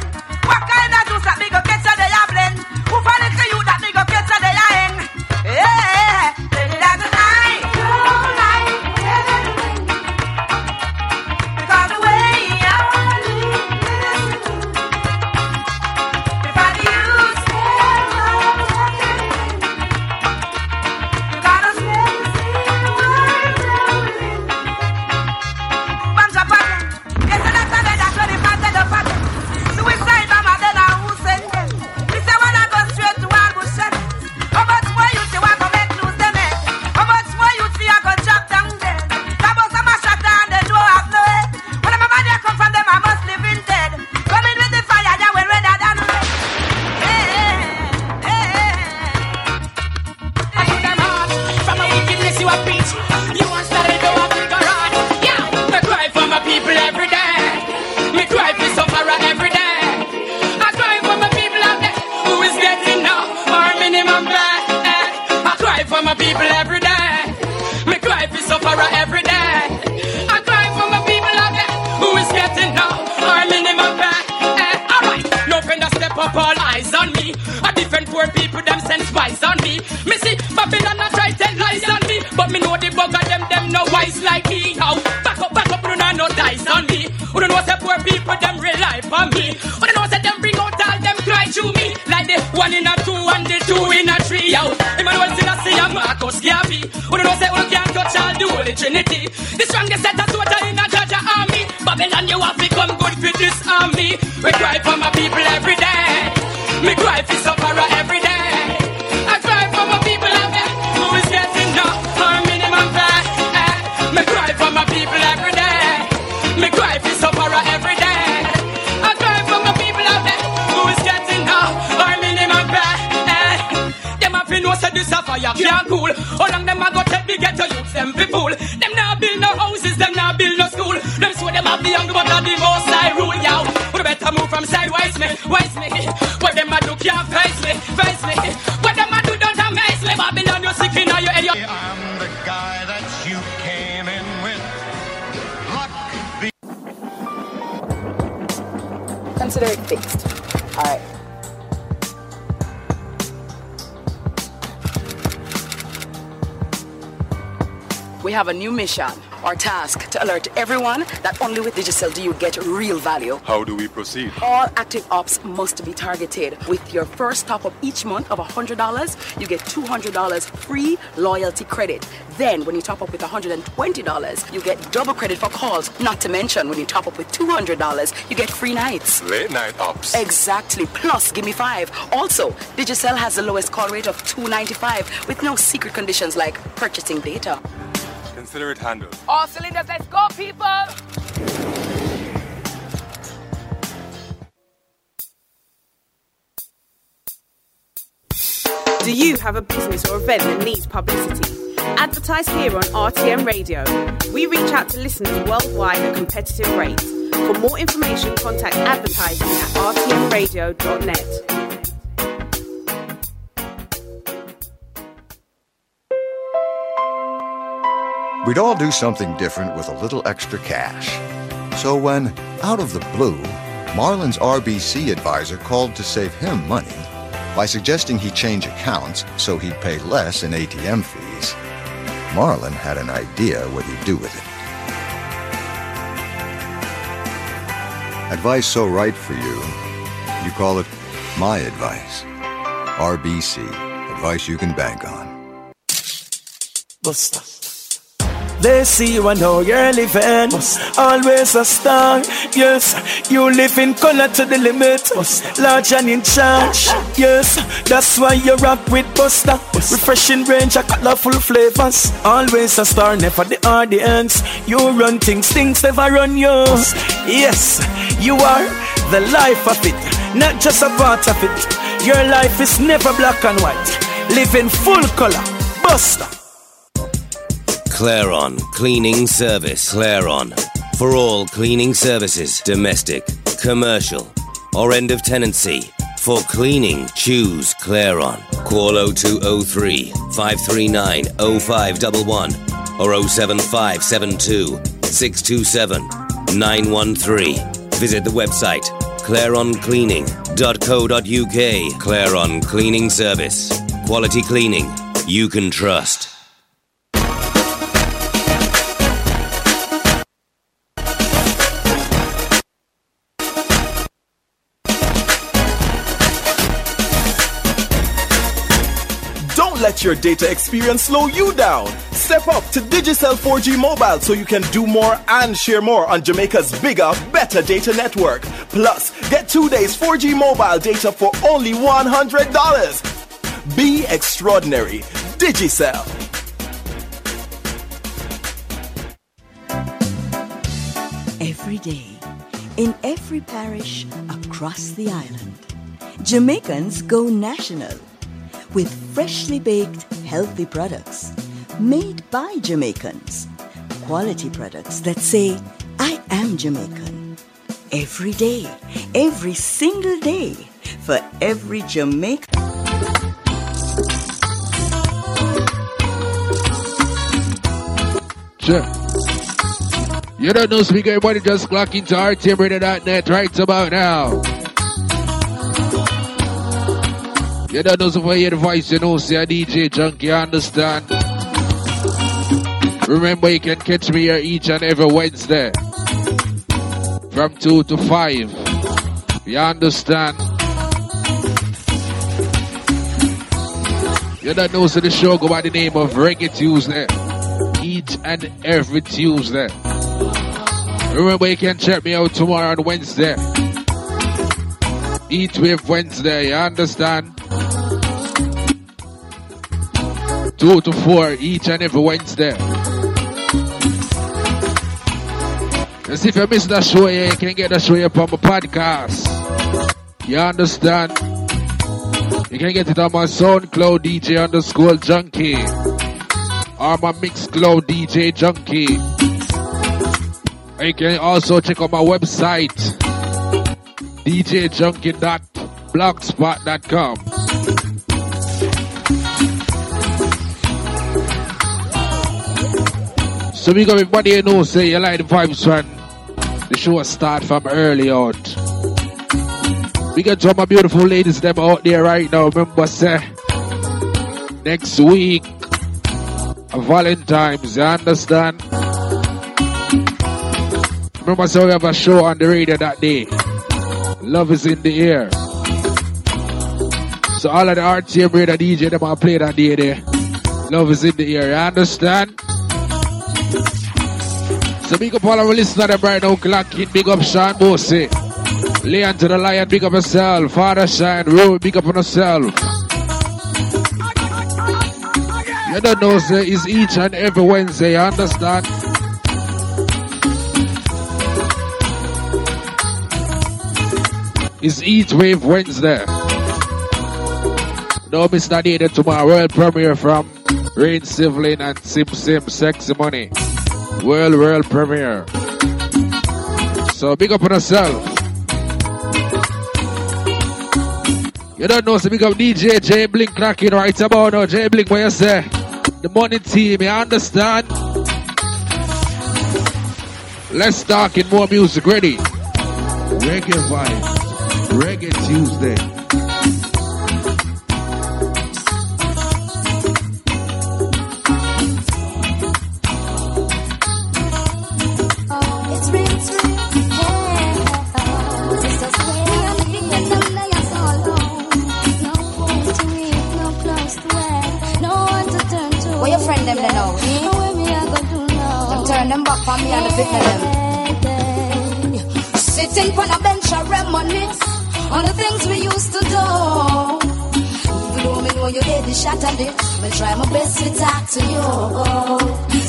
Me get them be fool. Them now build no houses, them now build no school. Them swear them have the young but not the most I rule yow. We better move from sideways me, ways me. What them a do can't face me, face me. What them a do don't amaze me. Babylon you sick in your head. You
I'm the guy that you came in with. Luck be.
Consider it fixed. We have a new mission or task to alert everyone that only with Digicel do you get real value.
How do we proceed?
All active ops must be targeted. With your first top up each month of $100, you get $200 free loyalty credit. Then, when you top up with $120, you get double credit for calls. Not to mention, when you top up with $200, you get free nights.
Late night ops.
Exactly. Plus, give me five. Also, Digicel has the lowest call rate of $2.95 with no secret conditions like purchasing data.
Consider it handled.
All cylinders, let's go, people!
Do you have a business or event that needs publicity? Advertise here on RTM Radio. We reach out to listeners worldwide at competitive rates. For more information, contact advertising at rtmradio.net.
We'd all do something different with a little extra cash. So when, out of the blue, Marlin's RBC advisor called to save him money by suggesting he change accounts so he'd pay less in ATM fees, Marlin had an idea what he'd do with it. Advice so right for you, you call it my advice. RBC, advice you can bank on.
Busta. They see you and how you're living. Always a star. Yes, you live in color to the limit. Large and in charge. Yes, that's why you rock with Busta. Refreshing range, of colorful flavors. Always a star, never the audience. You run things, things never run you. Yes, you are the life of it, not just a part of it. Your life is never black and white. Live in full color. Busta.
Claron Cleaning Service. Claron. For all cleaning services, domestic, commercial, or end of tenancy. For cleaning, choose Claron. Call 0203 539 0511 or 07572 627 913. Visit the website claroncleaning.co.uk. Claron Cleaning Service. Quality cleaning you can trust.
Let your data experience slow you down. Step up to Digicel 4G Mobile so you can do more and share more on Jamaica's bigger, better data network. Plus, get two days 4G mobile data for only $100. Be extraordinary. Digicel.
Every day, in every parish across the island, Jamaicans go national with freshly baked, healthy products made by Jamaicans. Quality products that say, I am Jamaican. Every day, every single day, for every Jamaican.
Sure. You don't know, speak everybody just clock into RTMRadio.net right about now. You don't know the voice, you know, say a DJ Junky, you understand? Remember, you can catch me here each and every Wednesday from 2 to 5. You understand? You don't know, so the show go by the name of Reggae Tuesday. Each and every Tuesday. Remember, you can check me out tomorrow on Wednesday. Eat with Wednesday, you understand? 2 to 4 each and every Wednesday. See if you miss that show here, you can get that show here from my podcast. You understand? You can get it on my SoundCloud DJ underscore Junky. Or my Mixcloud DJ Junky. And you can also check out my website djjunky.blogspot.com. So we got everybody you know say you like the vibes when the show start from early out. We got of my beautiful ladies them out there right now. Remember say next week Valentine's, you understand? Remember say we have a show on the radio that day. Love is in the air. So all of the RTM radio DJ them are play that day there. Love is in the air, you understand? So big up all our listeners them right now, clock in, big up Sean Bossy. Leon to the Lion, big up yourself. Father Shine, Roy, big up on yourself. You don't know, say, it's each and every Wednesday, you understand? It's Eat Wave Wednesday. Don't miss that day tomorrow. World premiere from Rain Sivlin and Sim Sim Sexy Money. World world premiere. So big up on yourself. You don't know, so big up DJ J Blink knocking right about now. J Blink, what you say? The money team, you understand? Let's talk in more music. Ready? Reggae vibes. Reggae Tuesday.
It's real, real, yeah. Sisters, we are living in them layers all alone. No home to eat, no clothes to wear, no one to turn to.
Where your friend them they know? Eh?
Know where me I go do.
Them back for me and the them.
Sitting on a bench, I reminisce on the things we used to do. Even though me know you gave the shot at it, me try my best to talk to you.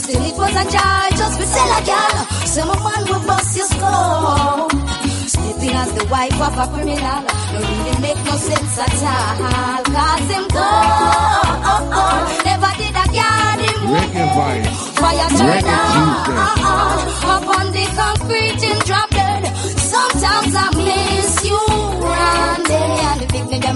Still it was a joy just to sell a girl. Say my man will bust your skull. Sleeping as the wife of a criminal, no really make no sense at all. Cause him go, oh, oh, never did a guard him.
Reggae vibes.
Fire turn
Reggae Tuesday.
on, up on the concrete and drop dead. Sometimes I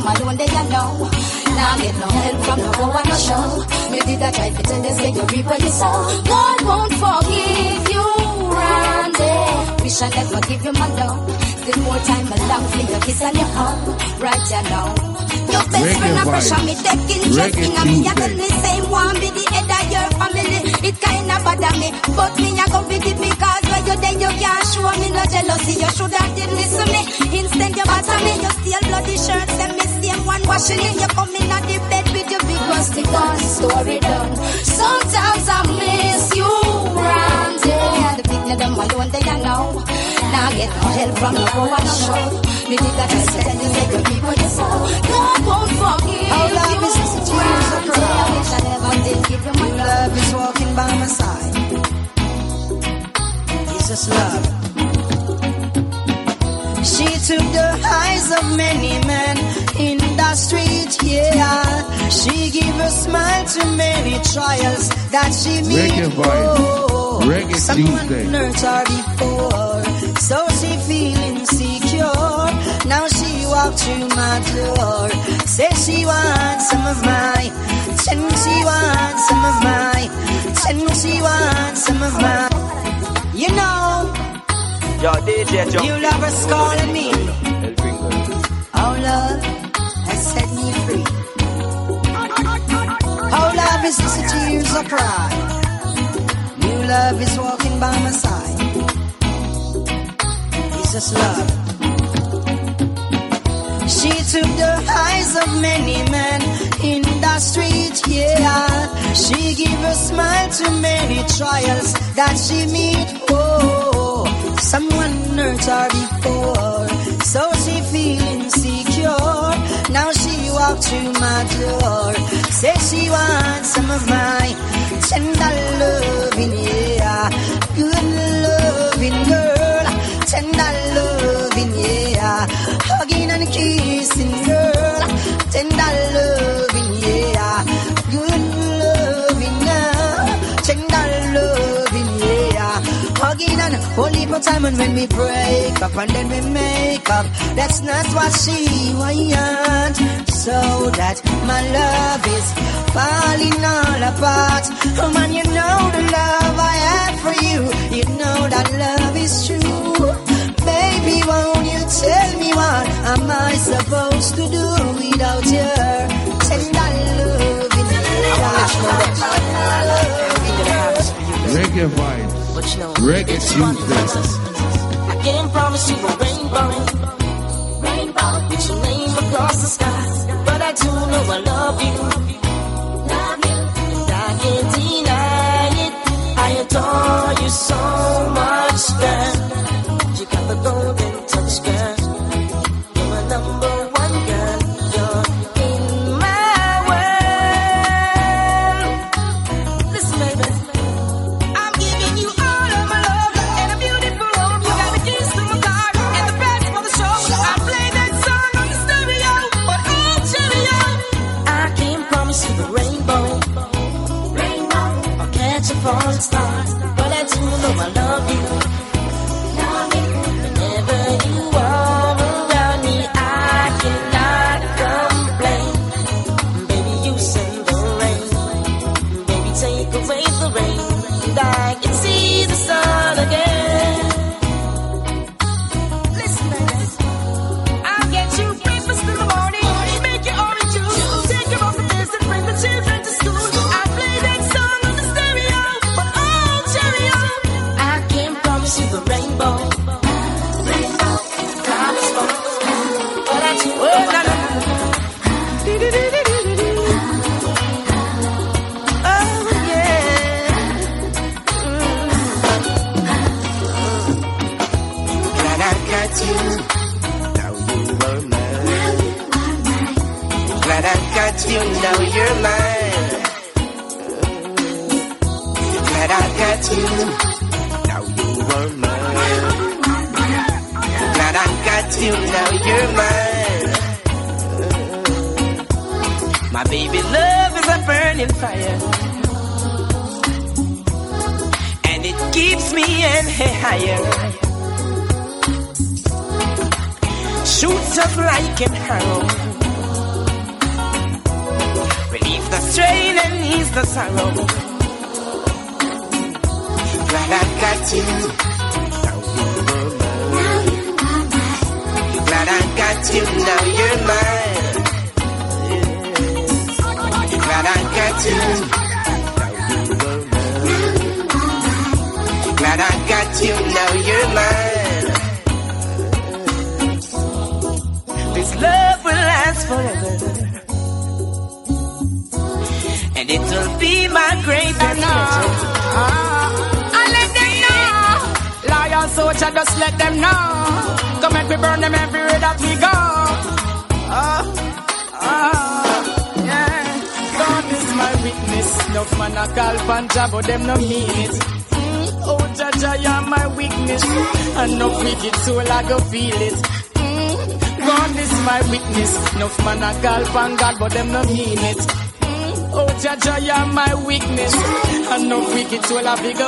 alone, they you know. Now get no help from no one no show. Me did I try to tell them say you reap what you sow. God won't forgive you, Randy. Wish I never give you my love. Still more time along for your kiss and your hug. Right you know. Your best
Reggae
friend a
vibes.
pressure me taking just in a me. I tell me say one be the head of your family. It kinda bother me, but me I go with it because when you then you can't show me no jealousy. You should have did listen me. Instead you batter me, you steal bloody shirts. Them me same one washing it. You come in at the bed with your big rusty gun. Story done. Sometimes I miss you, of them alone they you know. Now get no help from no one show. Me did that try to tell you you reap what you sow. God won't forgive
Our love
you,
is just a change of
Randy. I wish I never did give you my
Your love is walking by my side. Just love. She took the eyes of many men in the street, yeah. She gave a smile to many trials that she meet. Oh,
Reggae
someone
Tuesday.
her before, so she feel insecure. Now she walk through my door, say she wants some of my, me she wants some of my, me she wants some of my. You know,
Yo, DJ Junky.
you lovers calling me. Oh love has set me free.
Oh, love is the tears I cry. New love is walking by my side. Jesus love. She took the eyes of many men in the street, yeah. She gave a smile to many trials that she meet. Oh, someone hurt her before, so she feel insecure. Now she walk through my door, say she wants some of my tender loving, yeah. Good loving girl, tender loving, Hugging and for time and when we break up and then we make up. That's not what she want. So that my love is falling all apart. Oh man, you know the love I have for you. You know that love is true. Baby, won't you tell me what am I supposed to do without your tender loving?
Reggae vibes. Reggae Tuesdays.
I can't promise you a rainbow, rainbow with your name across the sky, but I do know I love you, love you, and I can't deny it. I adore you so much, girl. You got the golden touch, girl.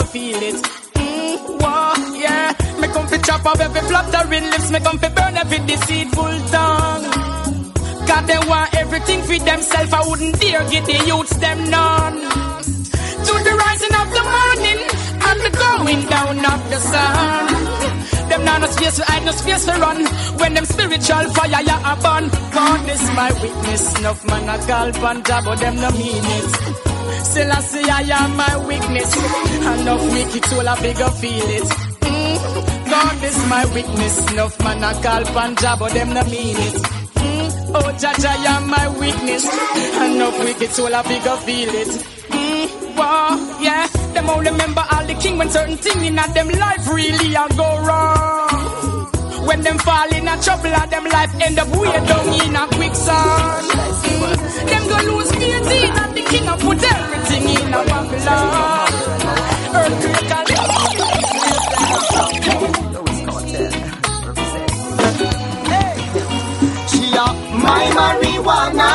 Feel it. Mm, whoa, yeah. Me come fi chop up every fluttering lips. Me come fi burn every deceitful tongue. Cause they want everything for themselves. I wouldn't dare give the youths them none. To the rising of the morning and the going down of the sun. Them not no space to hide, no space to run. When them spiritual fire ya a burn. God is my witness. Enough man a call but them no mean it. Still I am my weakness. Enough wicked soul I bigger feel it. Mm. God is my weakness. Enough man I call Punjab, but them no mean it. Mm. Oh, Jah Jah, I am my weakness. Enough wicked soul I bigger feel it. Mm. Yeah. Them all remember all the king when certain thing in them life really a go wrong. When them fall in a trouble, and them life end up way down in a quicksand. Them go lose faith in and the king of put everything in a Babylon. Earthquake
She a my marijuana.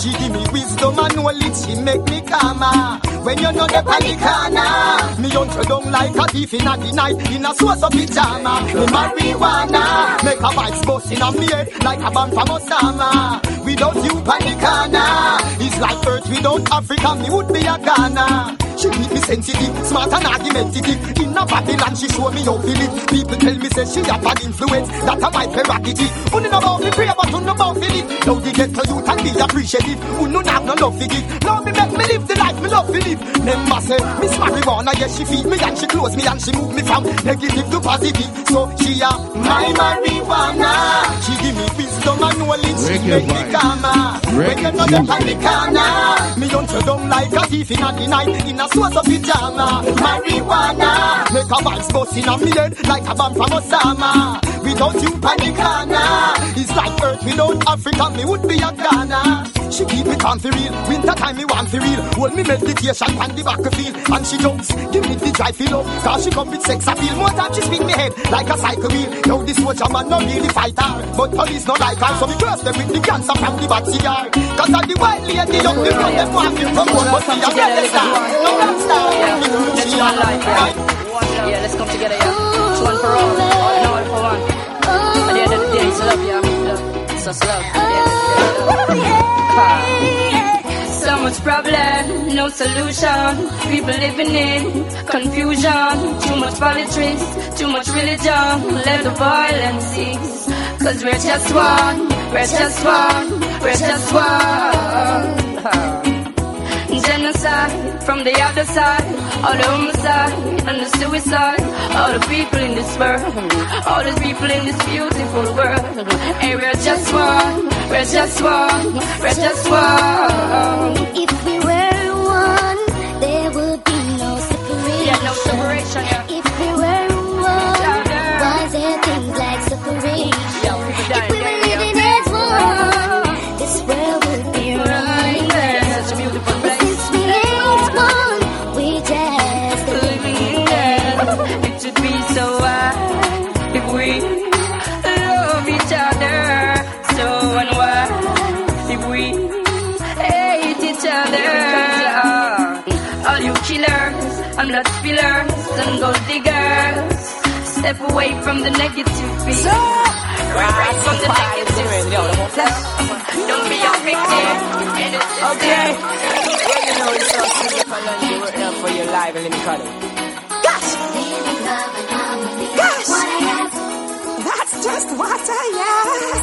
She give me wisdom and knowledge. She make me calmer. When you know the panic corner, me hunt you down like a thief in a the night in a source of pajama. Me marijuana make a vibes bust in a me head like a bomb from Osama. Without you panic corner, it's like Earth without Africa. Me would be a Ghana. She keep me sensitive, smart and argumentative. In a Babylon, she show me how feel it. People tell me say she have bad influence. That a my prerogative. Who know about me pray, but who know about me live. Now the ghetto youth and be appreciative. Who know have no love for. Now me make me live the life me love to live. Remember say, Miss Marijuana, yes she feed me and she close me and she move me from negative to positive. So she a my marijuana. She give me wisdom and knowledge. She make me calmer. When you know the panic corner, me hunt you down like a thief in a the night in a source of pajama. Marijuana make a vibes bust in a me head like a bomb from Osama. Without you panic corner, it's like Earth without Africa. Me would be a Ghana. She keep me calm for real. Winter time me want for real. Hold me meditation on the battlefield and she jumps. Give me the drive feel up. Cause she come with sex appeal. More time she spin me head like a cycle wheel. Now this soldier man no really fight her, but police no like her. So me curse them with the cancer from the bad cigar. Cause of the white lady young the run them want me from one, but me a rebel star. No rap star.
Life, yeah. Yeah, let's come together, yeah. It's one for all, and all for one. At the end of the day, it's love, yeah. It's just love. Yeah.
Oh, So much problem, no solution. People living in confusion. Too much politics, too much religion. Let the violence cease. Cause we're just one, we're just one, we're just one. Genocide from the other side, all the homicide and the suicide, all the people in this world, all the people in this beautiful world. Hey, we're just one, we're just one, we're just one.
If we were one, there would be no separation.
Yeah, no separation, yeah.
If we
gold step away from the negative beat. Right from the negative. Don't be a victim.
Okay. Well, you know, it's so simple and you work out for your life and let me cut it.
Gosh! Gosh! That's just what I ask.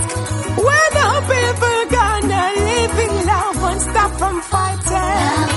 When are people gonna live in love and stop from fighting?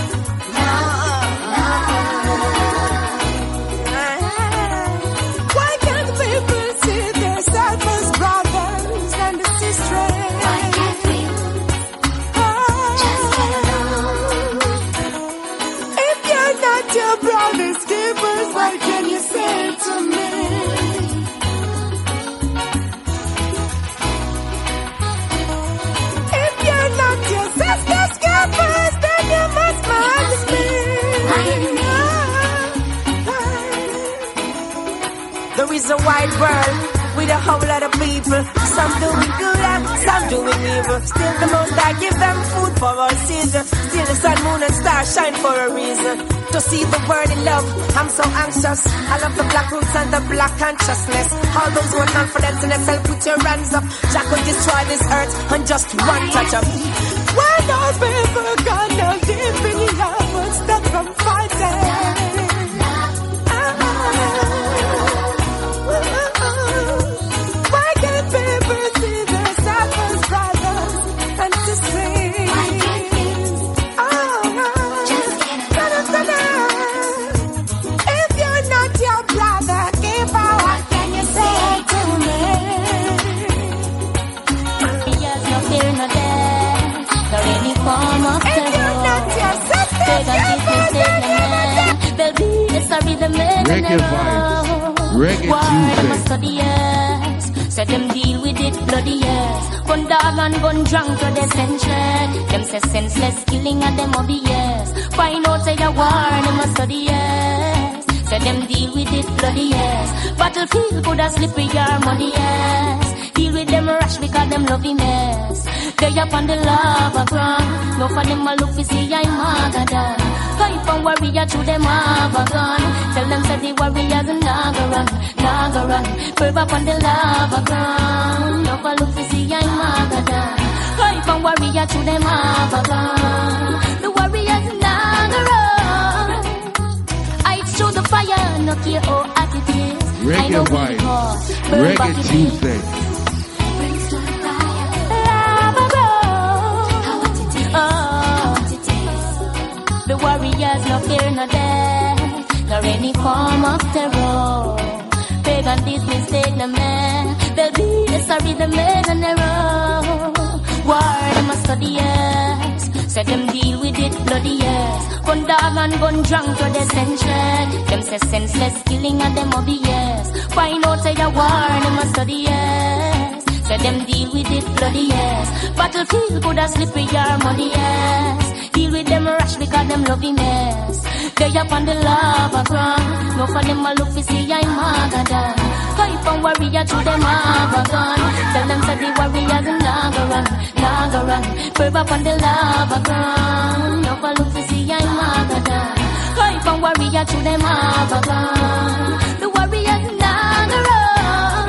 A wide world with a whole lot of people. Some doing good and some doing evil. Still the most I give them food for all season. Still the sun, moon and stars shine for a reason. To see the world in love, I'm so anxious. I love the black roots and the black consciousness. All those who are confident in themselves, put your hands up. Jack will destroy this earth on just one touch of
When are people gonna
Reggae vibes. Reggae Tuesday.
Say them deal with it bloody yes. Gun dog and gun drunk to the century. Them say senseless killing and them yes. Find out say a war and them a study yes. Say them deal with it bloody yes. Battlefield could have slip with your money yes. Deal with them rush because them love him mess. They up on the lava ground. No for them a look to see I'm Magada. Hype and warrior to them have a gun. Tell them say the warriors naga run, naga run. Curve up on the lava ground. No for look to see I'm Magada. Hype and warrior to them have a gun. The warriors naga run. I through the fire, no care how hot it is. I know
Reggae
we warriors no fear no death, nor any form of terror. Pagan this mistake no man, they'll be the sorry the men on their. War them a study yes, say them deal with it bloody yes. Gun dog and gun drunk to the century. Them say senseless killing and them yes. Find out say a war them a study yes. Say them deal with it bloody yes. Battlefield could have slip with your money yes. Deal with them rush because them love mess. They up on the lava ground. No for them a look to see I'm Magada. Hype and warrior to them have a gun. Tell them say the warriors in naga run, naga run. Curve up on the lava ground. No for look to see I'm Magada. Hype and warrior to them have a gun. The warriors in naga run.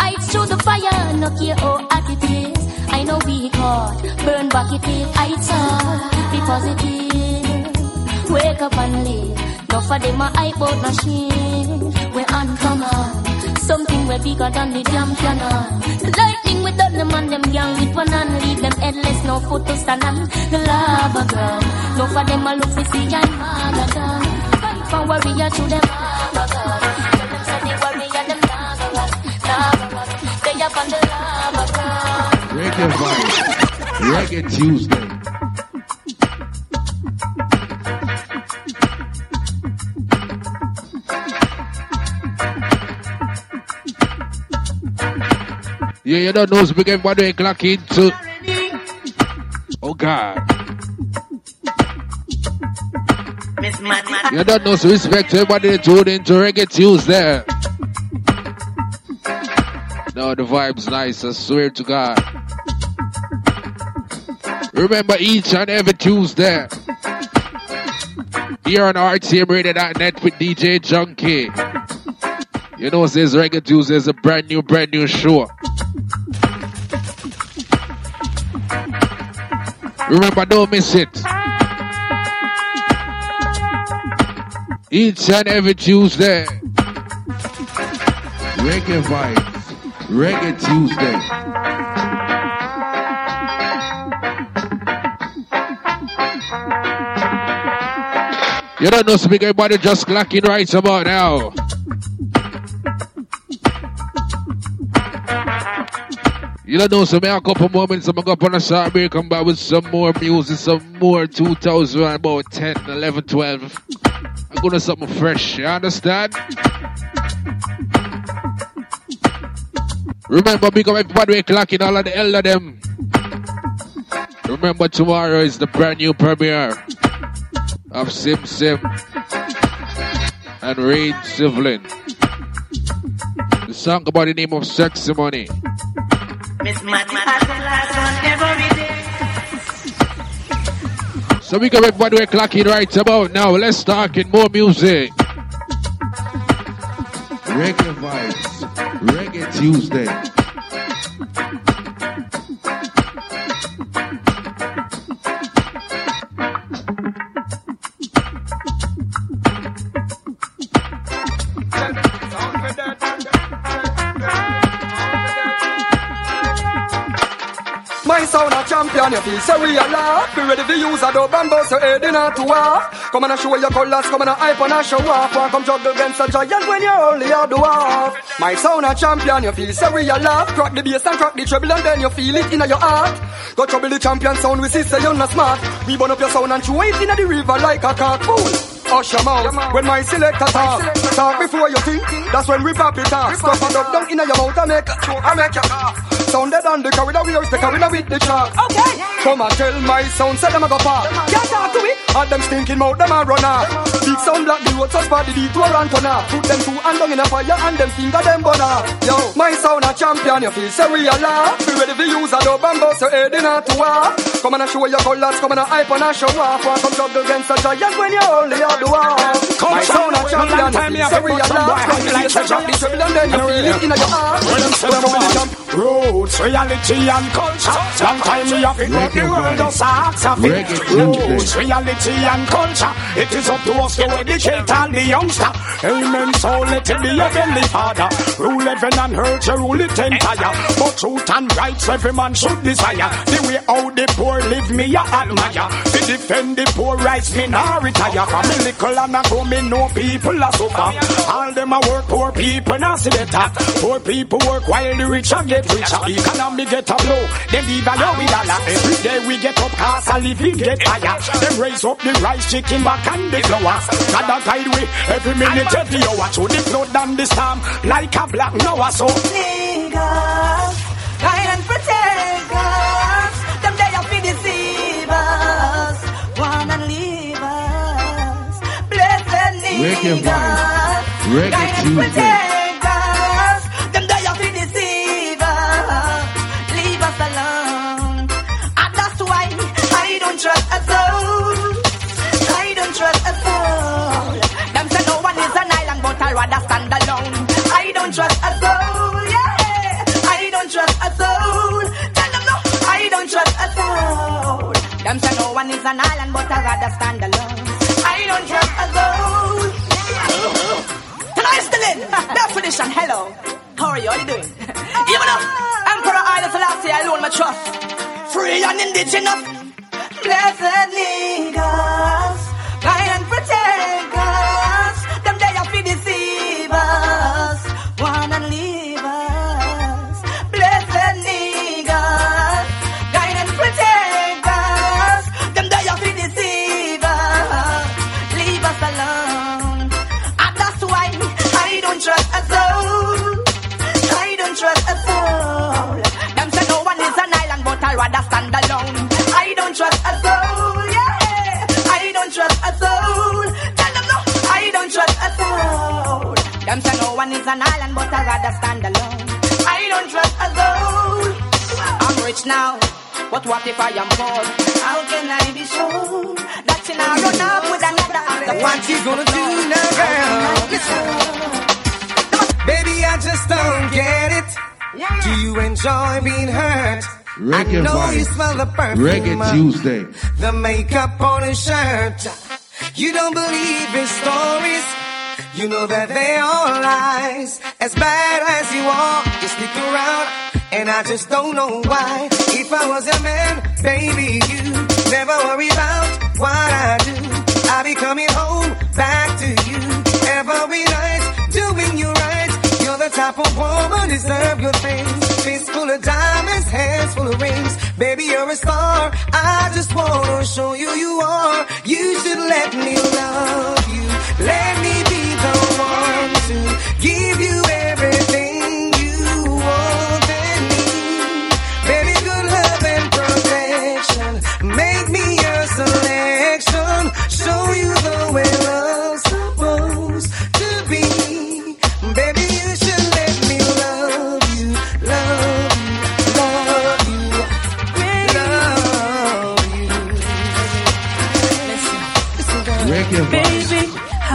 I through the fire, no care how hot it is. I know we hot, burn back it is. I saw, be positive. Wake up and live. No for them a out machine. We're uncommon. Something way bigger than the damn cannon. Lightning with them and them young with one and leave them headless, no foot to stand on. The love lava ground. No for them a look for see I'm Magadan. Fight for warrior to them
Reggae vibes. Reggae Tuesday. Yeah, you don't know, so we get one way clock into. Oh God. You don't know, so respect to everybody that tuned into Reggae Tuesday. No, the vibe's nice, I swear to God. Remember each and every Tuesday. Here on RTMRadio.net with DJ Junky. You know, says Reggae Tuesday is a brand new, brand new show. Remember, don't miss it. Each and every Tuesday. Reggae vibes. Reggae Tuesday. You don't know, speak everybody just clocking right about now. You don't know, so me a couple moments, I'm gonna go on a short break, come back with some more music, some more 2000, about 10, 11, 12. I'm gonna something fresh, you understand? Remember, up everybody clocking all of the elder them. Remember, tomorrow is the brand new premiere of Sim Sim and Rain Sivlin. The song about the name of Sexy Money.
Miss Matty has the last one every day.
So we got everybody we're clocking right about now. Let's start in more music. Reggae vibes. Reggae Tuesday.
Sound a champion, you feel so real laugh. Be ready to use a and bust your head in a two half. Come on and show your colors, come on and hype and a show off. One come juggle against a giant when you're only a dwarf. My sound a champion, you feel so real laugh. Crack the bass and crack the treble and then you feel it in your heart. Go trouble the champion sound, we see say you're not smart. We burn up your sound and throw it in the river like a cartoon. hush your mouth. When my selector talk, talk before you think. That's when we pop it off. Stuff a dub down in your mouth and make, I make you cough. Sounded on the corridor, we are the corridor with the chalk. Okay. Come and tell my sound, say them a go park. Can't talk to it. And them stinking mouth, them a run off. Big sound black, the road so spot the detour and turn off. Put them two hand down in a fire and them finger them burn off. Yo, my sound a champion, you feel so real laugh. Be ready for use a dub and bust your head in a to war. Come and show your colors, come and hype and a show off. Want come juggle against a giant when you only a do off. My sound a champion, you feel so real laugh. Come like to drop the treble and then you feel it in your heart. When them say them want jump.
Roots, reality and culture. Long time we have it, make the world just ask of it. Roots, reality and culture. It is up to us to educate all the youngster. Amen. So let it be your belly father. Rule heaven and earth, you rule it entire. But truth and rights, every man should desire. The way how the poor live, me I admire. To defend the poor rights, me nah retire. From me little and I go, me know people are suffer. All them a work, poor people not see better. Poor people work while the rich are get richer. Economy get a blow, then leave a low with dollar. Every day we get up, cast a living get higher. Them raise up the rice, chicken back and the flour. God a guide we every minute, every hour. Through the flood and the storm, like a black Noah. So
Niggas, guide and protect us. Them they have to deceive us. Wanna leave us. Blessed
Reggae
niggas. guide and
Tuesday.
protect say no one is an island, but I'd rather stand alone. I don't trust a soul. Can I still in? Definition, hello. How are you? How you doing? Even up, Emperor Haile Selassie alone, my trust. Free and indigenous. Blessed niggas, guide and protect us. Is an island, but I'd rather stand alone. I don't trust a soul. I'm rich now, but what if I am poor? How can I be sure that you now run up with another? The
What you gonna do now, girl? Baby, I just don't get it. Do you enjoy being hurt?
Reggae
I know
vibes.
you smell the perfume.
Reggae
of
Tuesday.
The makeup on his shirt. You don't believe his stories. You know that they all lies. As bad as you are, you stick around. And I just don't know why. If I was a man, baby, you never worry about what I do. I'll be coming home back to you every night, doing you right. You're the type of woman deserve good things. Fist full of diamonds, hands full of rings. Baby, you're a star. I just wanna show you you are. You should let me love you. Let me be one to give you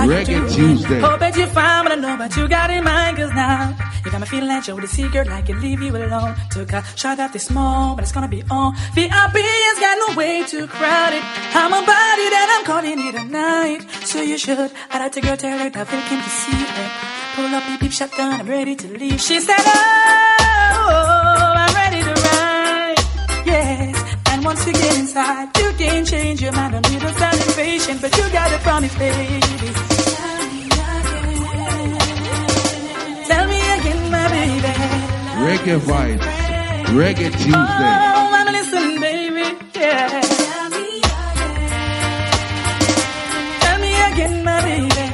Reggae? Tuesday.
Hope oh, that you're fine, but I know what you got in mind, cause now you got me feeling like you're with a secret, like you leave you alone. Took a shot at this mall, but it's gonna be on. VIP has got no way to crowd it. I'm about it and I'm calling it a night. So you should. I like to go tell her that Phil came to see her. Pull up, beep, beep, shotgun, I'm ready to leave. She said, oh, oh, oh, I'm ready to ride. Yes, and once you get inside, you can change your mind. Don't need sound impatient, but you gotta promise, baby.
Reggae vibes. Reggae Tuesday.
Oh, I'm listening, baby. Yeah. Tell me again, my baby.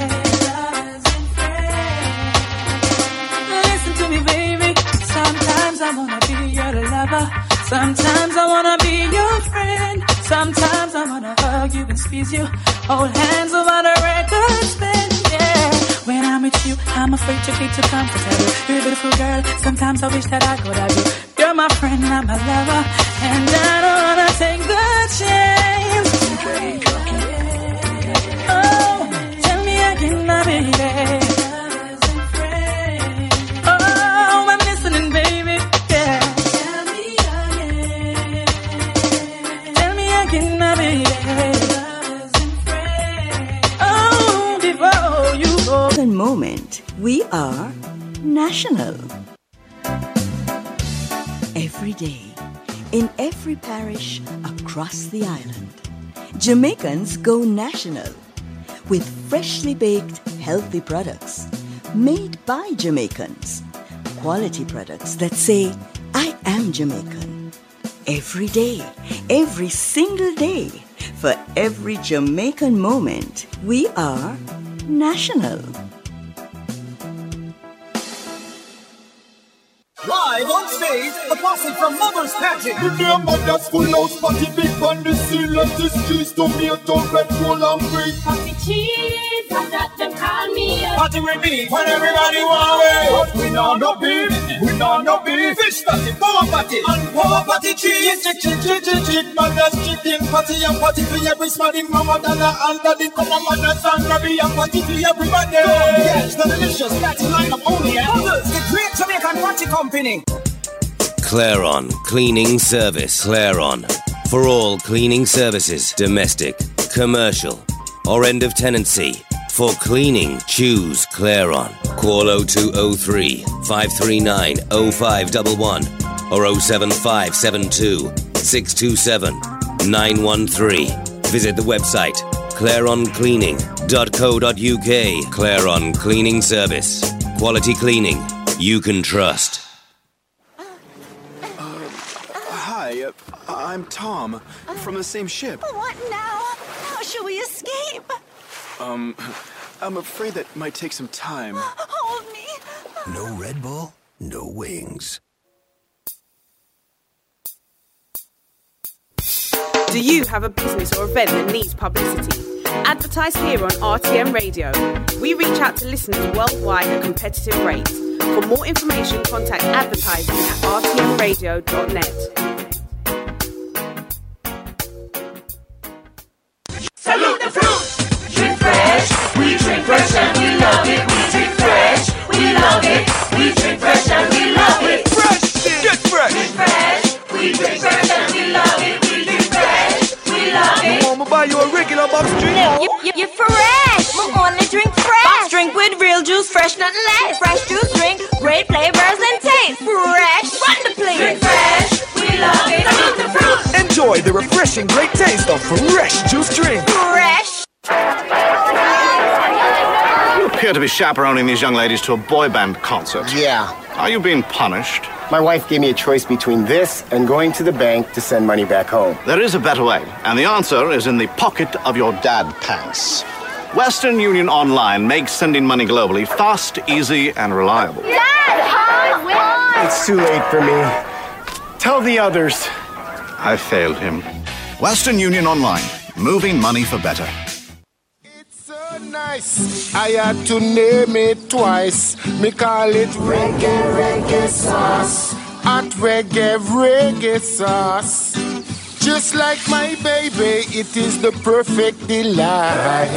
Listen to me, baby. Sometimes I wanna be your lover. Sometimes I wanna be your friend. Sometimes I wanna hug you and squeeze you. Hold hands over the record spin. When I'm with you, I'm afraid to be too comfortable. You're a beautiful girl. Sometimes I wish that I could have you. You're my friend, I'm a lover, and I don't wanna take the chance.
Moment we are national. Every day, in every parish across the island, Jamaicans go national with freshly baked, healthy products made by Jamaicans. Quality products that say, I am Jamaican. Every day, every single day, for every Jamaican moment, we are national.
Live on stage, the posse from Mother's Pageant.
The damn mother's full house party big on the sea Let the streets tomato red roll and green
Party cheese, I got them call me up.
Party with me when everybody want away.
But we know no beef, we know no beef
Fish party, power party, and power party cheese.
Chick, chick, chick, chick, chick, mother's chicken party and party for every smarty mama dada and daddy come on mother's and grabby and party for everybody
Yes, the delicious fatty lineup only at Others, the great Jamaican party company.
Claron Cleaning Service. Claron. For all cleaning services, domestic, commercial, or end of tenancy. For cleaning, choose Claron. Call 0203 539 0511 or 07572 627 913. Visit the website claroncleaning.co.uk. Claron Cleaning Service. Quality cleaning you can trust.
I'm Tom from the same ship.
What now? How shall we escape?
Um, I'm afraid that might take some time.
Hold me.
No Red Bull, no wings.
Do you have a business or event that needs publicity? Advertise here on RTM Radio. We reach out to listeners worldwide at competitive rates. For more information, contact advertising at rtmradio.net.
drink fresh and we love it. We drink fresh. We love it. We drink fresh and we love it.
Fresh, get fresh.
Drink fresh. We drink fresh and we love it. We drink fresh. We love it.
Mama buy you a regular box drink.
You, you, you fresh. We only drink fresh. Box drink with real juice, fresh, nothing less. Fresh juice drink, great flavors and taste. Fresh, run the.
Drink fresh. We love it. The fruit.
Enjoy the refreshing great taste of fresh juice drink.
Be chaperoning these young ladies to a boy band concert.
Yeah.
Are you being punished?
My wife gave me a choice between this and going to the bank to send money back home.
There is a better way, and the answer is in the pocket of your dad pants. Western Union Online makes sending money globally fast, easy, and reliable. Dad, come on!
It's too late for me. Tell the others.
I failed him. Western Union Online, moving money for better.
Nice, I had to name it twice. Me call it reggae, reggae sauce. Hot reggae, reggae sauce. Just like my baby, it is the perfect delight.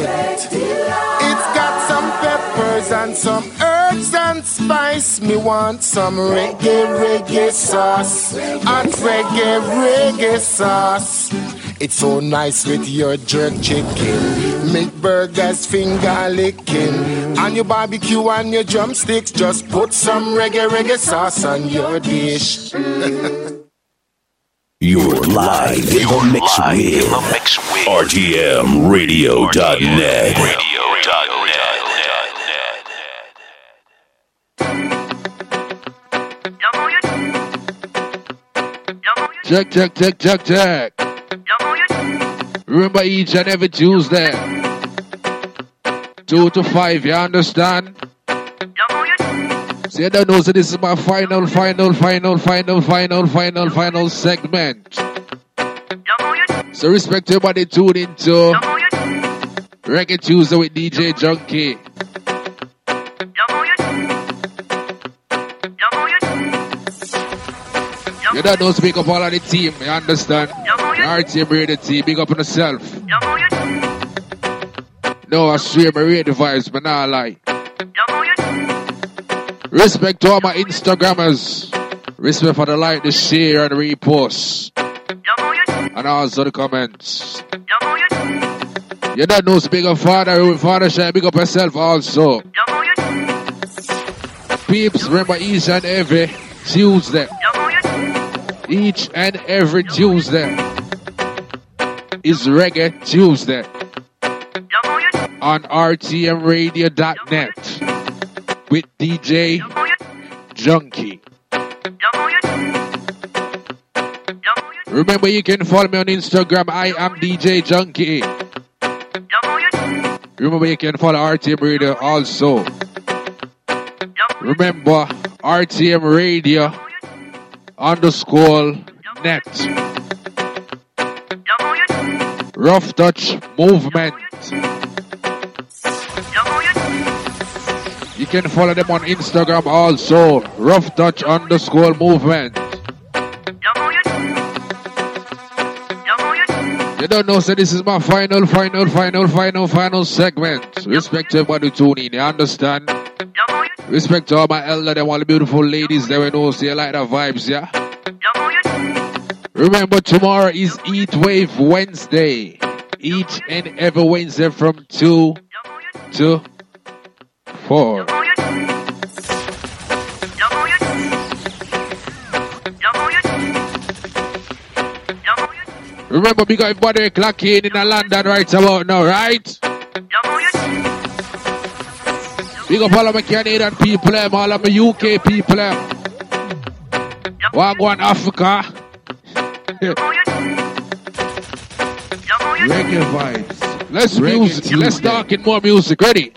It's got some peppers and some herbs and spice. Me want some reggae, reggae sauce. Hot reggae, reggae sauce. It's so nice with your jerk chicken. Make burgers finger licking. On your barbecue and your drumsticks, just put some reggae, reggae sauce on your dish.
You're live in the mix with RTMRadio.net.
Check, check, check, check, check. Remember each and every Tuesday. Two to five, you understand? So you don't know, so this is my final, final, final, final, final, final, final segment. So respect everybody tune into Reggae Tuesday with DJ Junky. You don't know, speak up all of the team, you understand? Team, radio team, big up on yourself. No, I swear, my radio vibes, but not lie. Respect to all my Instagrammers. Respect for the like, the share, and the repost. And also the comments. You don't know, speak up father, father shine, big up yourself also. Peeps, remember each and every Tuesday. Each and every Tuesday is Reggae Tuesday on RTMRadio.net with DJ Junky. Remember, you can follow me on Instagram. I am DJ Junky. Remember, you can follow RTM Radio also. Remember, RTM Radio underscore net. Rough Touch Movement. You can follow them on Instagram also. Rough Touch underscore movement. You don't know, so this is my final, final, final, final, final segment. Respect to everybody tuning, you understand? Respect to all my elder, them all the beautiful ladies that we know, see like the vibes, yeah? Remember, tomorrow is Eat Wave Wednesday. Each and every Wednesday from 2 to 4. Remember, we got everybody clocking in London right about now, right? We got all of my Canadian people, all of my UK people. Wagwan Africa. Reggae vibes. Let's
Reggae
music. Let's talk in more music. Ready?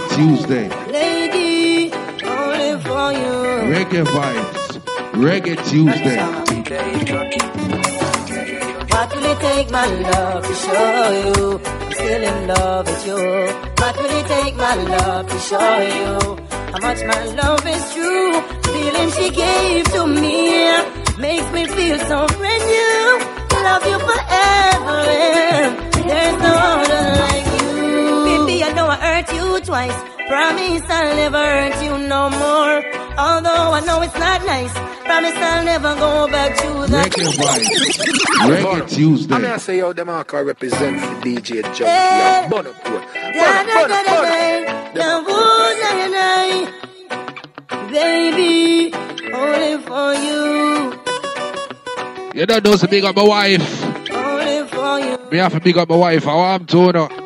Reggae Tuesday.
Lady, only for you.
Reggae vibes. Reggae Tuesday.
What will it take, my love, to show you I'm still in love with you? What will it take, my love, to show you how much my love is true? The feeling she gave to me makes me feel so brand new. Love you forever. There's no other like hurt you twice. Promise I'll never hurt you no more. Although I know it's not nice. Promise I'll never go back to that.
Reggae. Reggae Tuesday.
I'm gonna say yo, them all can represent for DJ Junky
Eh. Baby, only for you,
You don't know, so big up my wife.
only for you.
Me have to big up my wife. How I'm doing now.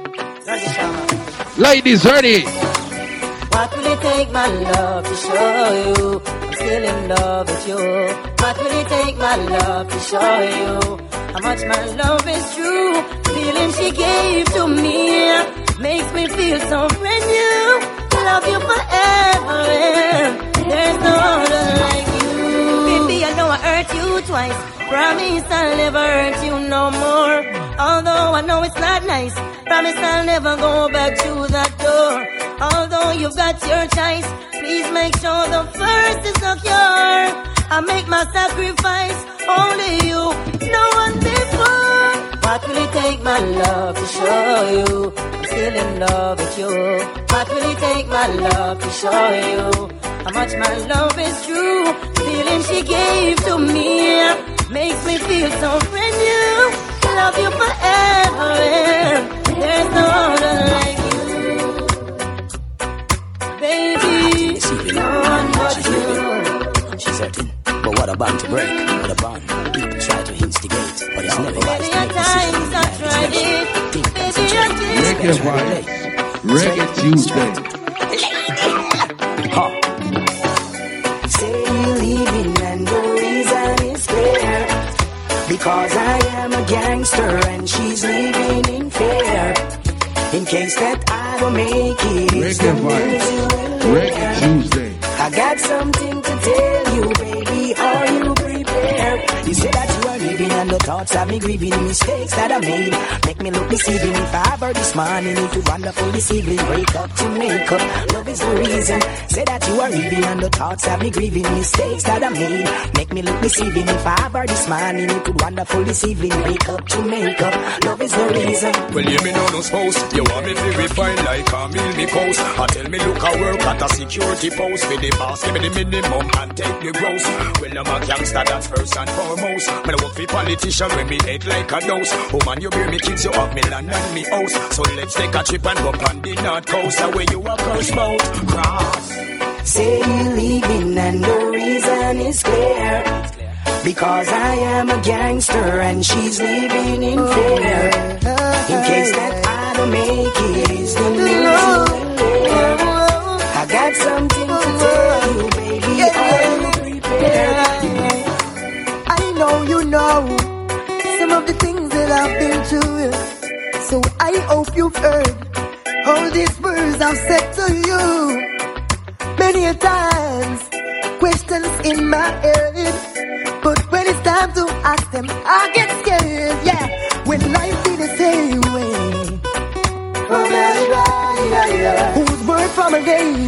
Ladies, ready?
What will it take, my love, to show you I'm still in love with you? What will it take, my love, to show you how much my love is true? Feeling she gave to me makes me feel so brand new. Love you forever. There's no other like you. Baby, I know I hurt you twice. Promise I'll never hurt you no more. Although I know it's not nice. Promise I'll never go back to that door. Although you've got your choice, please make sure the first is secure. I make my sacrifice, only you, no one before. What will it take, my love, to show you I'm still in love with you? What will it take, my love, to show you how much my love is true? The Feeling she gave to me makes me feel so brand new. Love you forever. There's no other like you, baby. No one but you.
She's hurting. But what a bond to break, what a bond. People try to instigate, but it's never wise to make decisions.
Times I tried it, baby, I did.
Reggae vibes. Reggae Tuesday.
Say you're leaving and the reason is clear. Because I am a gangster and she's living in fear. In case that I don't make it, it's the
Reggae
news you will
Reggae. Tuesday.
I got something to tell you, baby. Are you prepared? You say that you are leaving and the thoughts have me grieving mistakes that I made. Make me look deceiving. If I ever this morning, it would wonderful this evening. Break up to make up. Love is the reason. Say that you are leaving and the thoughts have me grieving mistakes that I made. Make me look deceiving. If I ever this morning, it would wonderful this evening. Break up to make up. Love is the reason.
Well, you me know no spouse. You want me to refine like a meal me coast. I tell me look I work at a security post. With the boss, give me the minimum and take the gross. Well, I'm a gangster, that's first and foremost. Me I work for politician when me hate like a dose. Oh man, you bear me kids, you have me land and me house. So let's take a trip and go on the north coast. Away you a curse boat. Cross.
Say you're leaving and the reason is clear. Because I am a gangster and she's living in fear. In case that I don't make it, is the news you will. I got something to tell you, baby. Are you prepared?
I know you know some of the things that I've been through. So I hope you've heard all these words I've said to you. Many a times, questions in my head. But when it's time to ask them, I get scared. Yeah, when life be the same way. Oh, yeah, yeah, yeah. Whose word from a lady?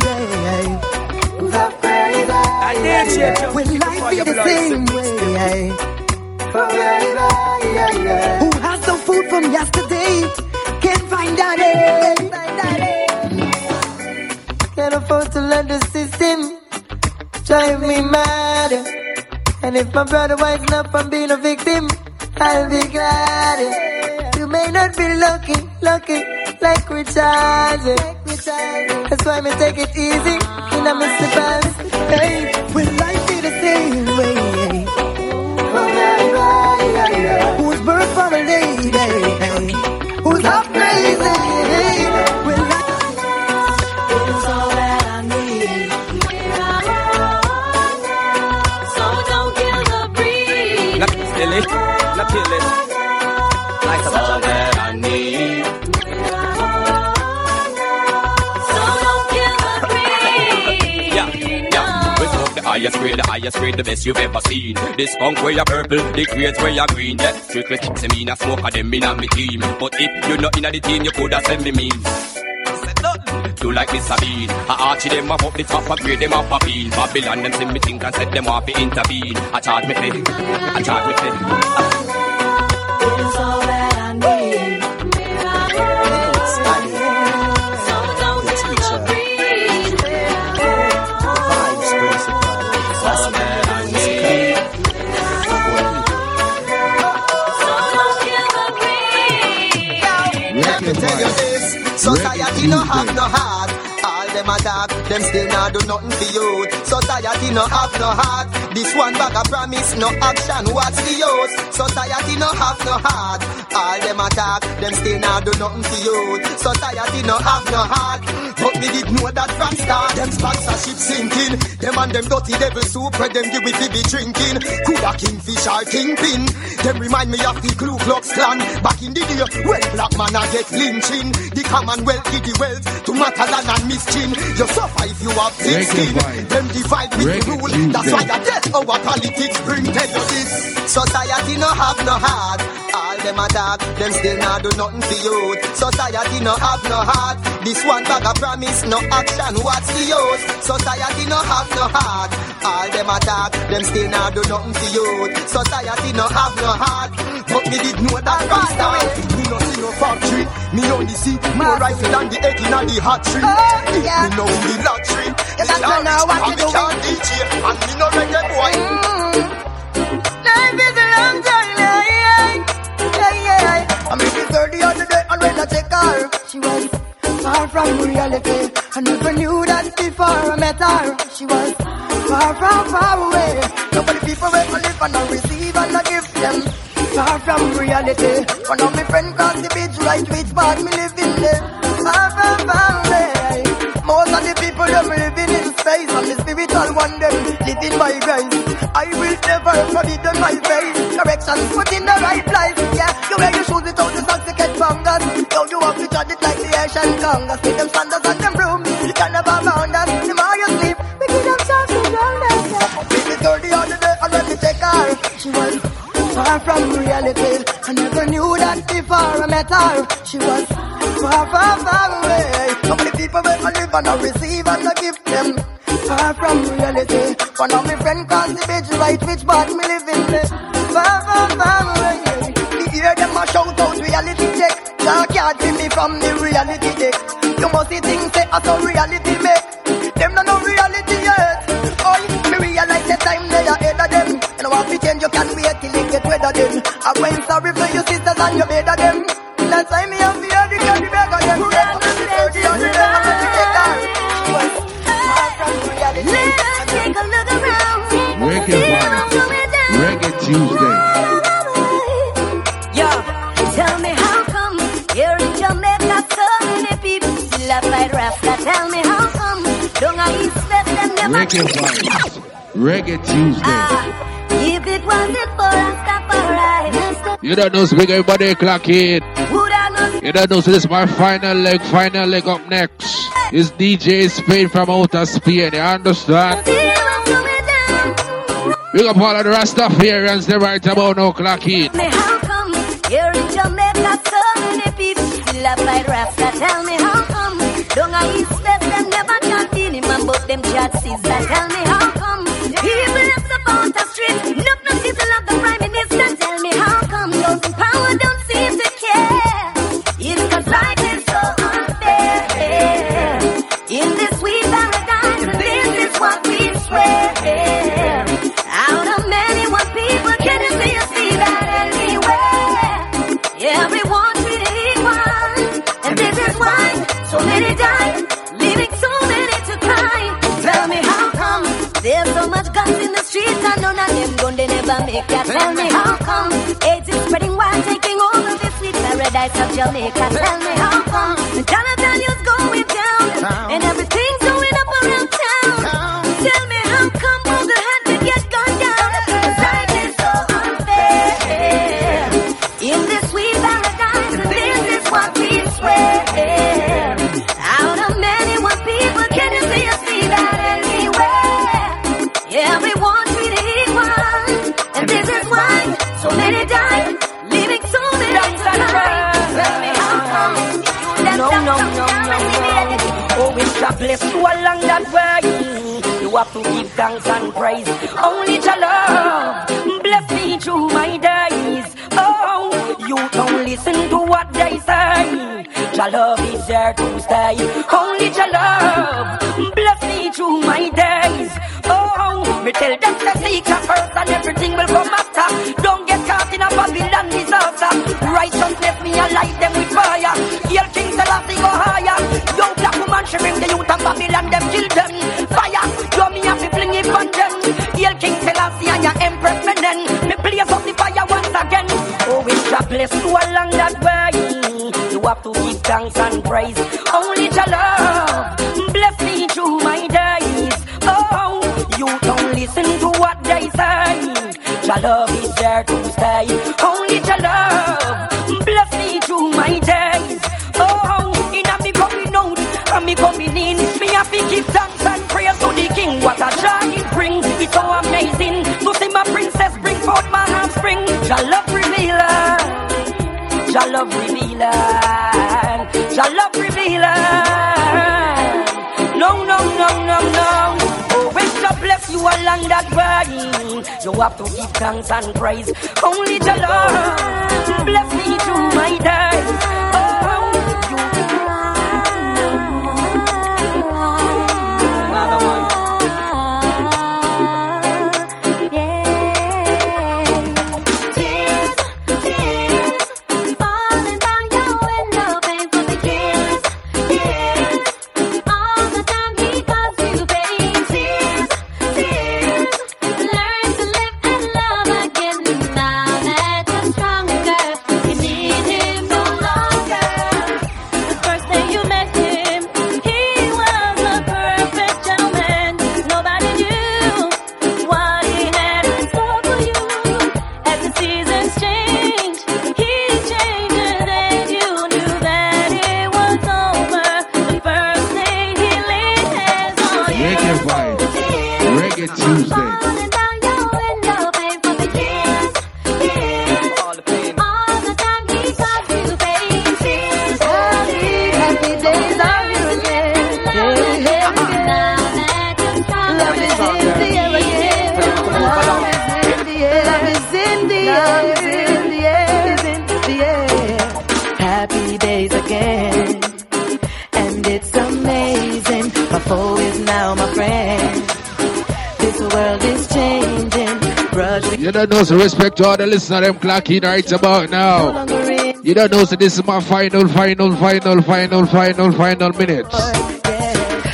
Who's a crazy?
I did change your
When life be the same way. Who has no food from yesterday? Can't find that day. Can't afford to let the system drive me mad. And if my brother winds up from being a victim, I'll be glad. You may not be lucky, lucky, like we That's why me take it easy in a Mr. Pass. Hey,
grade, the highest grade, the best you've ever seen. This skunk where you purple, the crates where you green. Yeah, strictly say me not smoke of them in on me team. But if you're not in the team, you coulda send me mean. Do like Miss Sabine. I archie them up up the top, I grade them up a bean. Babylon them see me think and set them off intervene. I charge me fit, I charge me fit.
It's all
society no have no heart. Them attack, them still not do nothing for you. Society no have no heart. This one bag of promise, no action. What's the use? Society no have no heart. All them a attack, them still not do nothing for you. Society no have no heart. But me did know that from start, them sponsorship sinking. Them and them dirty devil soup, where them give it to be drinking. Coulda kingfish or kingpin. Them remind me of the Ku Klux Klan. Back in the day, when black man a get lynching. The Commonwealth give the wealth to Matalan and Mischin. You suffer if you have thick skin. Them divide with the rule. That's why I get our politics bring tell you. Society no have no heart. All them attack, them still not do nothing for you. Society no have no heart. This one bag of promise, no action. What's the use? Society no have no heart. All them attack, them still not do nothing for you. Society no have no heart. But me did know that from start. Me no see no factory. Me only see more rifle than the egg in the hot tree.
Oh, yeah.
Me know the lottery.
Yes, I don't know what
and
to
me
do.
can't DJ and me no reggae boy. Mm.
Life is a long journey. Yeah, yeah. I made it 30 on the day, and when I take her, she was far from reality. I never knew that before I met her. She was far, far, far away. Nobody people will live and I receive and I give them. Far from reality. One of my friends cross the beach, right which part me living there. Far, far away. Most of the people them living in space and the spiritual one them living by grace. I will never forget them my face. Correction put in the right place. Yeah, you wear your shoes without the socks to get fungus. Yo, you to judge it like the Asian Congress. With them sandals and them brooms, you can never bound us. The more you sleep, we give them chance to drown us. Baby, 30 on the day, and when we take her, she was far from reality. I never knew that before I met her. She was far, far, far away. So many people will live and I receive and I give them. Far from reality. One of my friends cross the bridge, right which part me living there. Far, far, far away. Me hear them a shout out reality check. Can't can't me from the reality deck. You must see things say I saw reality make. Till it them. I'm going sorry for your sisters and your better them. That's why me have the other girl, the beggar them. Dirty on the bed, I'm gonna take her. She was far from reality.
Let's take a look around.
Reggae Vibes. Reggae Tuesday.
Yeah, tell me how come here in Jamaica so many people still have fight Rasta? Tell me how come don't I expect them never
Reggae Vibes. Reggae Tuesday. Ah.
If it wasn't for Rastafari,
You don't know, big everybody clock in.
not
You don't know, so this is my final leg, final leg up next. Is DJ Spain from outer Spain, you understand? Big up all of the Rastafarians, they right about now clock in.
Tell me how come here in Jamaica so many people still fight Rasta? Tell me how come don't I expect them never can feel him but them chat sister? Tell me how come people left about the street, not no people of the prime minister. Tell me how come those in power don't and none of them gun they never make ya. Tell me how come AIDS is spreading while taking over this sweet paradise of Jamaica. Tell me how come the dollar
have to give thanks and praise. Only to love bless me through my days. Oh, you don't listen to what they say. Your love is there to stay. Only to love bless me through my days. Oh, me tell them to seek your first and everything will come after.
Bless you along that way. You have to give thanks and praise. Only to love bless me through my days. Oh, you don't listen to what they say. Your love is there to stay. Bless that way, you have to give thanks and praise. Only the Lord bless me through my days.
Don't know, so respect to all the listeners, them clocking right about now. You don't know, so this is my final, final, final, final, final, final minutes.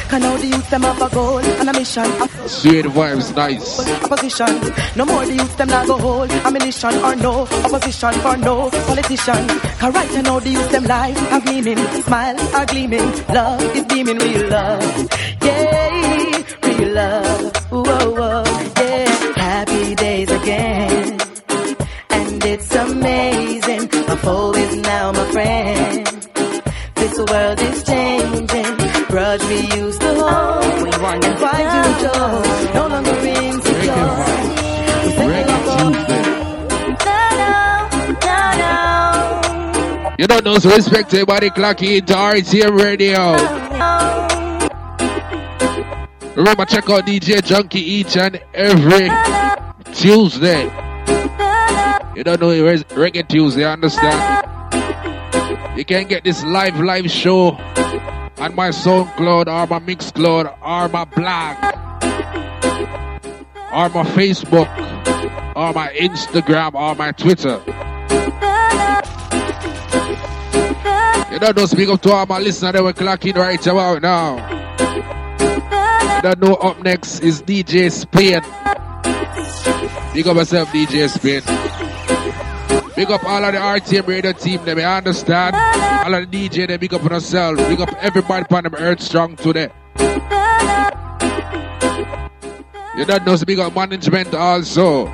Can now the youth them have a goal and a mission. A
Sweet vibes, nice.
opposition. No more the youth them not go hold ammunition or no opposition for no politician. Cause right now the youth them life are gleaming, smile are gleaming, love is beaming, real love. Yeah, real love. Whoa, whoa. Happy days again. And it's amazing. My foe is now my friend. This world is changing. Grudge we used to hold. We want to find you joy. No longer insecure.
You don't know, so respect to everybody clocking into RTM Radio. Remember, check out DJ Junky each and every Tuesday. You don't know, Reggae Tuesday, understand? You can get this live, live show on my SoundCloud or my Mixcloud or my blog or my Facebook or my Instagram or my Twitter. You don't know, speak up to all my listeners that were clocking right about now. You don't know, up next is DJ Spain. Big up myself, DJ Spin. Big up all of the RTM radio team, them, you understand? All of the DJ, they big up on themselves. Big up everybody on them Earth Strong today. You don't know, so big up management also.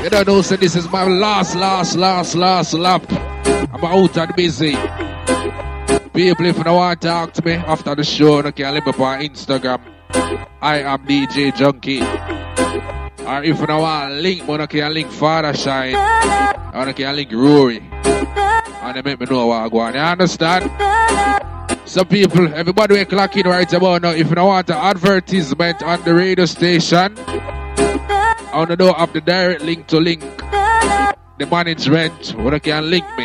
You don't know, so this is my last, last, last, last lap. I'm out and busy. People, if you don't want to talk to me after the show, you can leave up on Instagram. I am DJ Junky. Or if you want to link, you can link Father Shine. Or you can link Rory. And they make me know what I go on. You understand? Some people, everybody will clock in right about now. If you don't want an advertisement on the radio station, I want to know have the direct link to link the management where you can link me.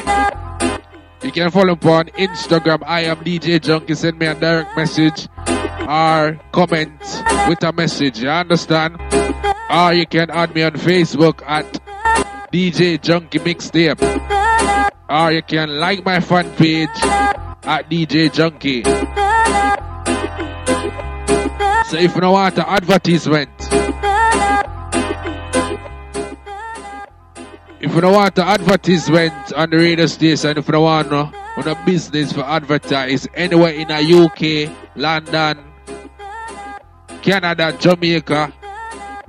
You can follow me on Instagram. I am DJ Junky. Send me a direct message or comment with a message. You understand? Or you can add me on Facebook at DJ Junky Mixtape. Or you can like my fan page at DJ Junky. So if you don't want an advertisement, If you don't want the advertisement on the radio station, if you don't want no, on a business for advertise anywhere in the UK, London, Canada, Jamaica,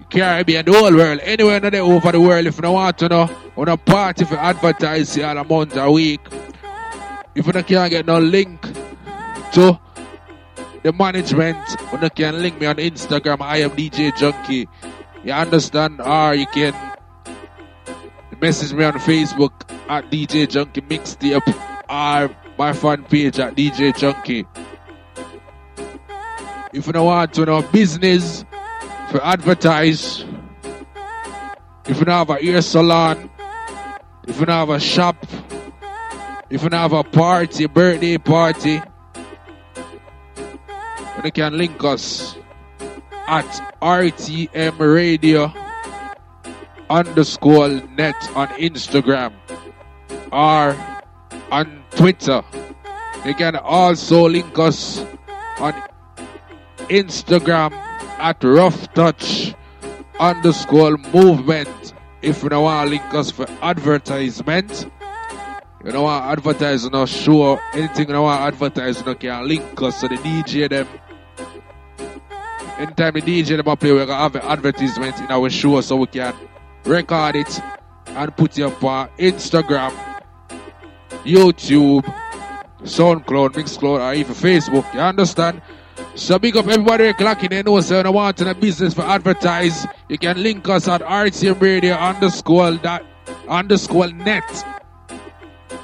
Caribbean, the whole world, anywhere in the over the world, if you don't want to know, on a party for advertise here a month, a week, if you don't can't get no link to the management, you can link me on Instagram, I am DJ Junky. You understand? Or you can message me on Facebook at DJ Junky Mixtape or my fan page at DJ Junky. If you don't want to know business for advertise, if you don't have a ear salon, if you don't have a shop, if you don't have a party, birthday party, you can link us at RTM Radio underscore net on Instagram or on Twitter. You can also link us on Instagram at rough touch underscore movement if you don't want to link us for advertisement. You want to advertise on our show, anything you want to advertise, you can link us to the DJ them. Anytime the DJ them play, we're gonna have an advertisement in our show so we can record it and put it up on Instagram, YouTube, SoundCloud, Mixcloud, or even Facebook. You understand? So big up everybody clocking in know so I want a business for advertise. You can link us at RTM Radio underscore that underscore net.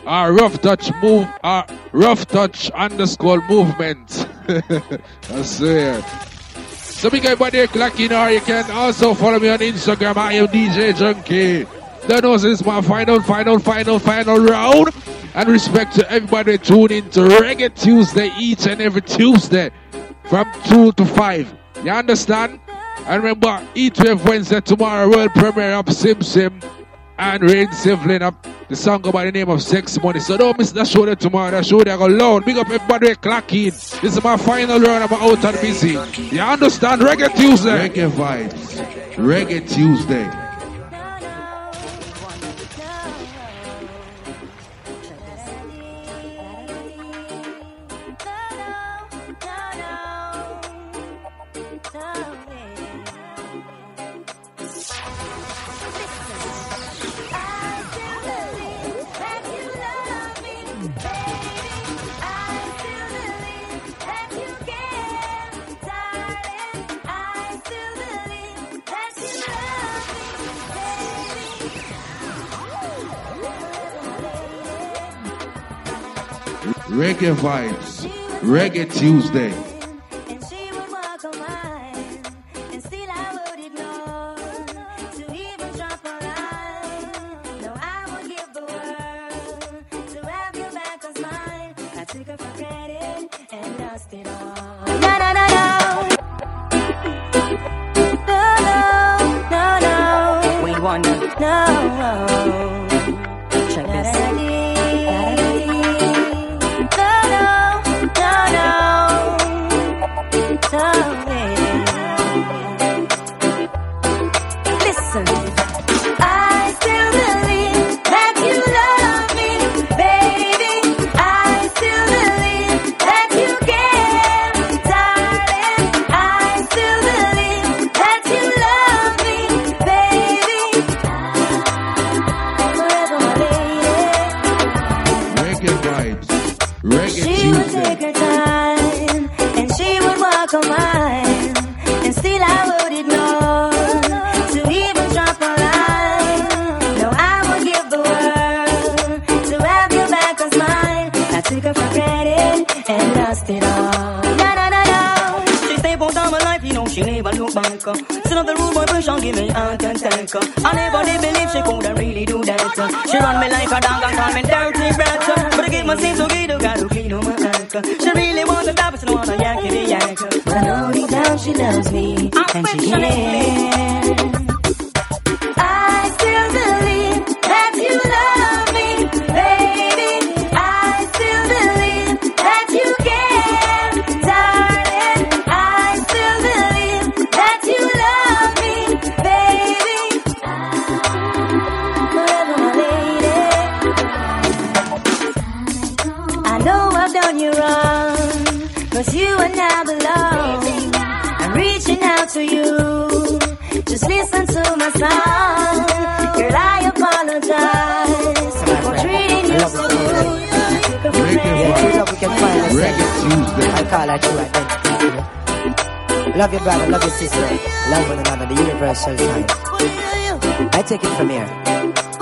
Our rough touch move our rough touch underscore movement. I swear. So big everybody clocking or you can also follow me on Instagram. I am DJ Junky. That this is my final, final, final, final round. And respect to everybody tuning to Reggae Tuesday each and every Tuesday from 2 to 5. You understand? And remember, E12 Wednesday tomorrow, world premiere of Sim Sim and Rain Sivlin up the song go by the name of Sex Money. So don't miss that show there tomorrow. That show there go loud. Big up everybody clocking. This is my final round. I'm out and busy. You understand? Reggae Tuesday.
Reggae vibes. Reggae Tuesday. Reggae vibes. Reggae Tuesday.
On Love your brother, love your sister. Love one another, the universal sign. I take it from here.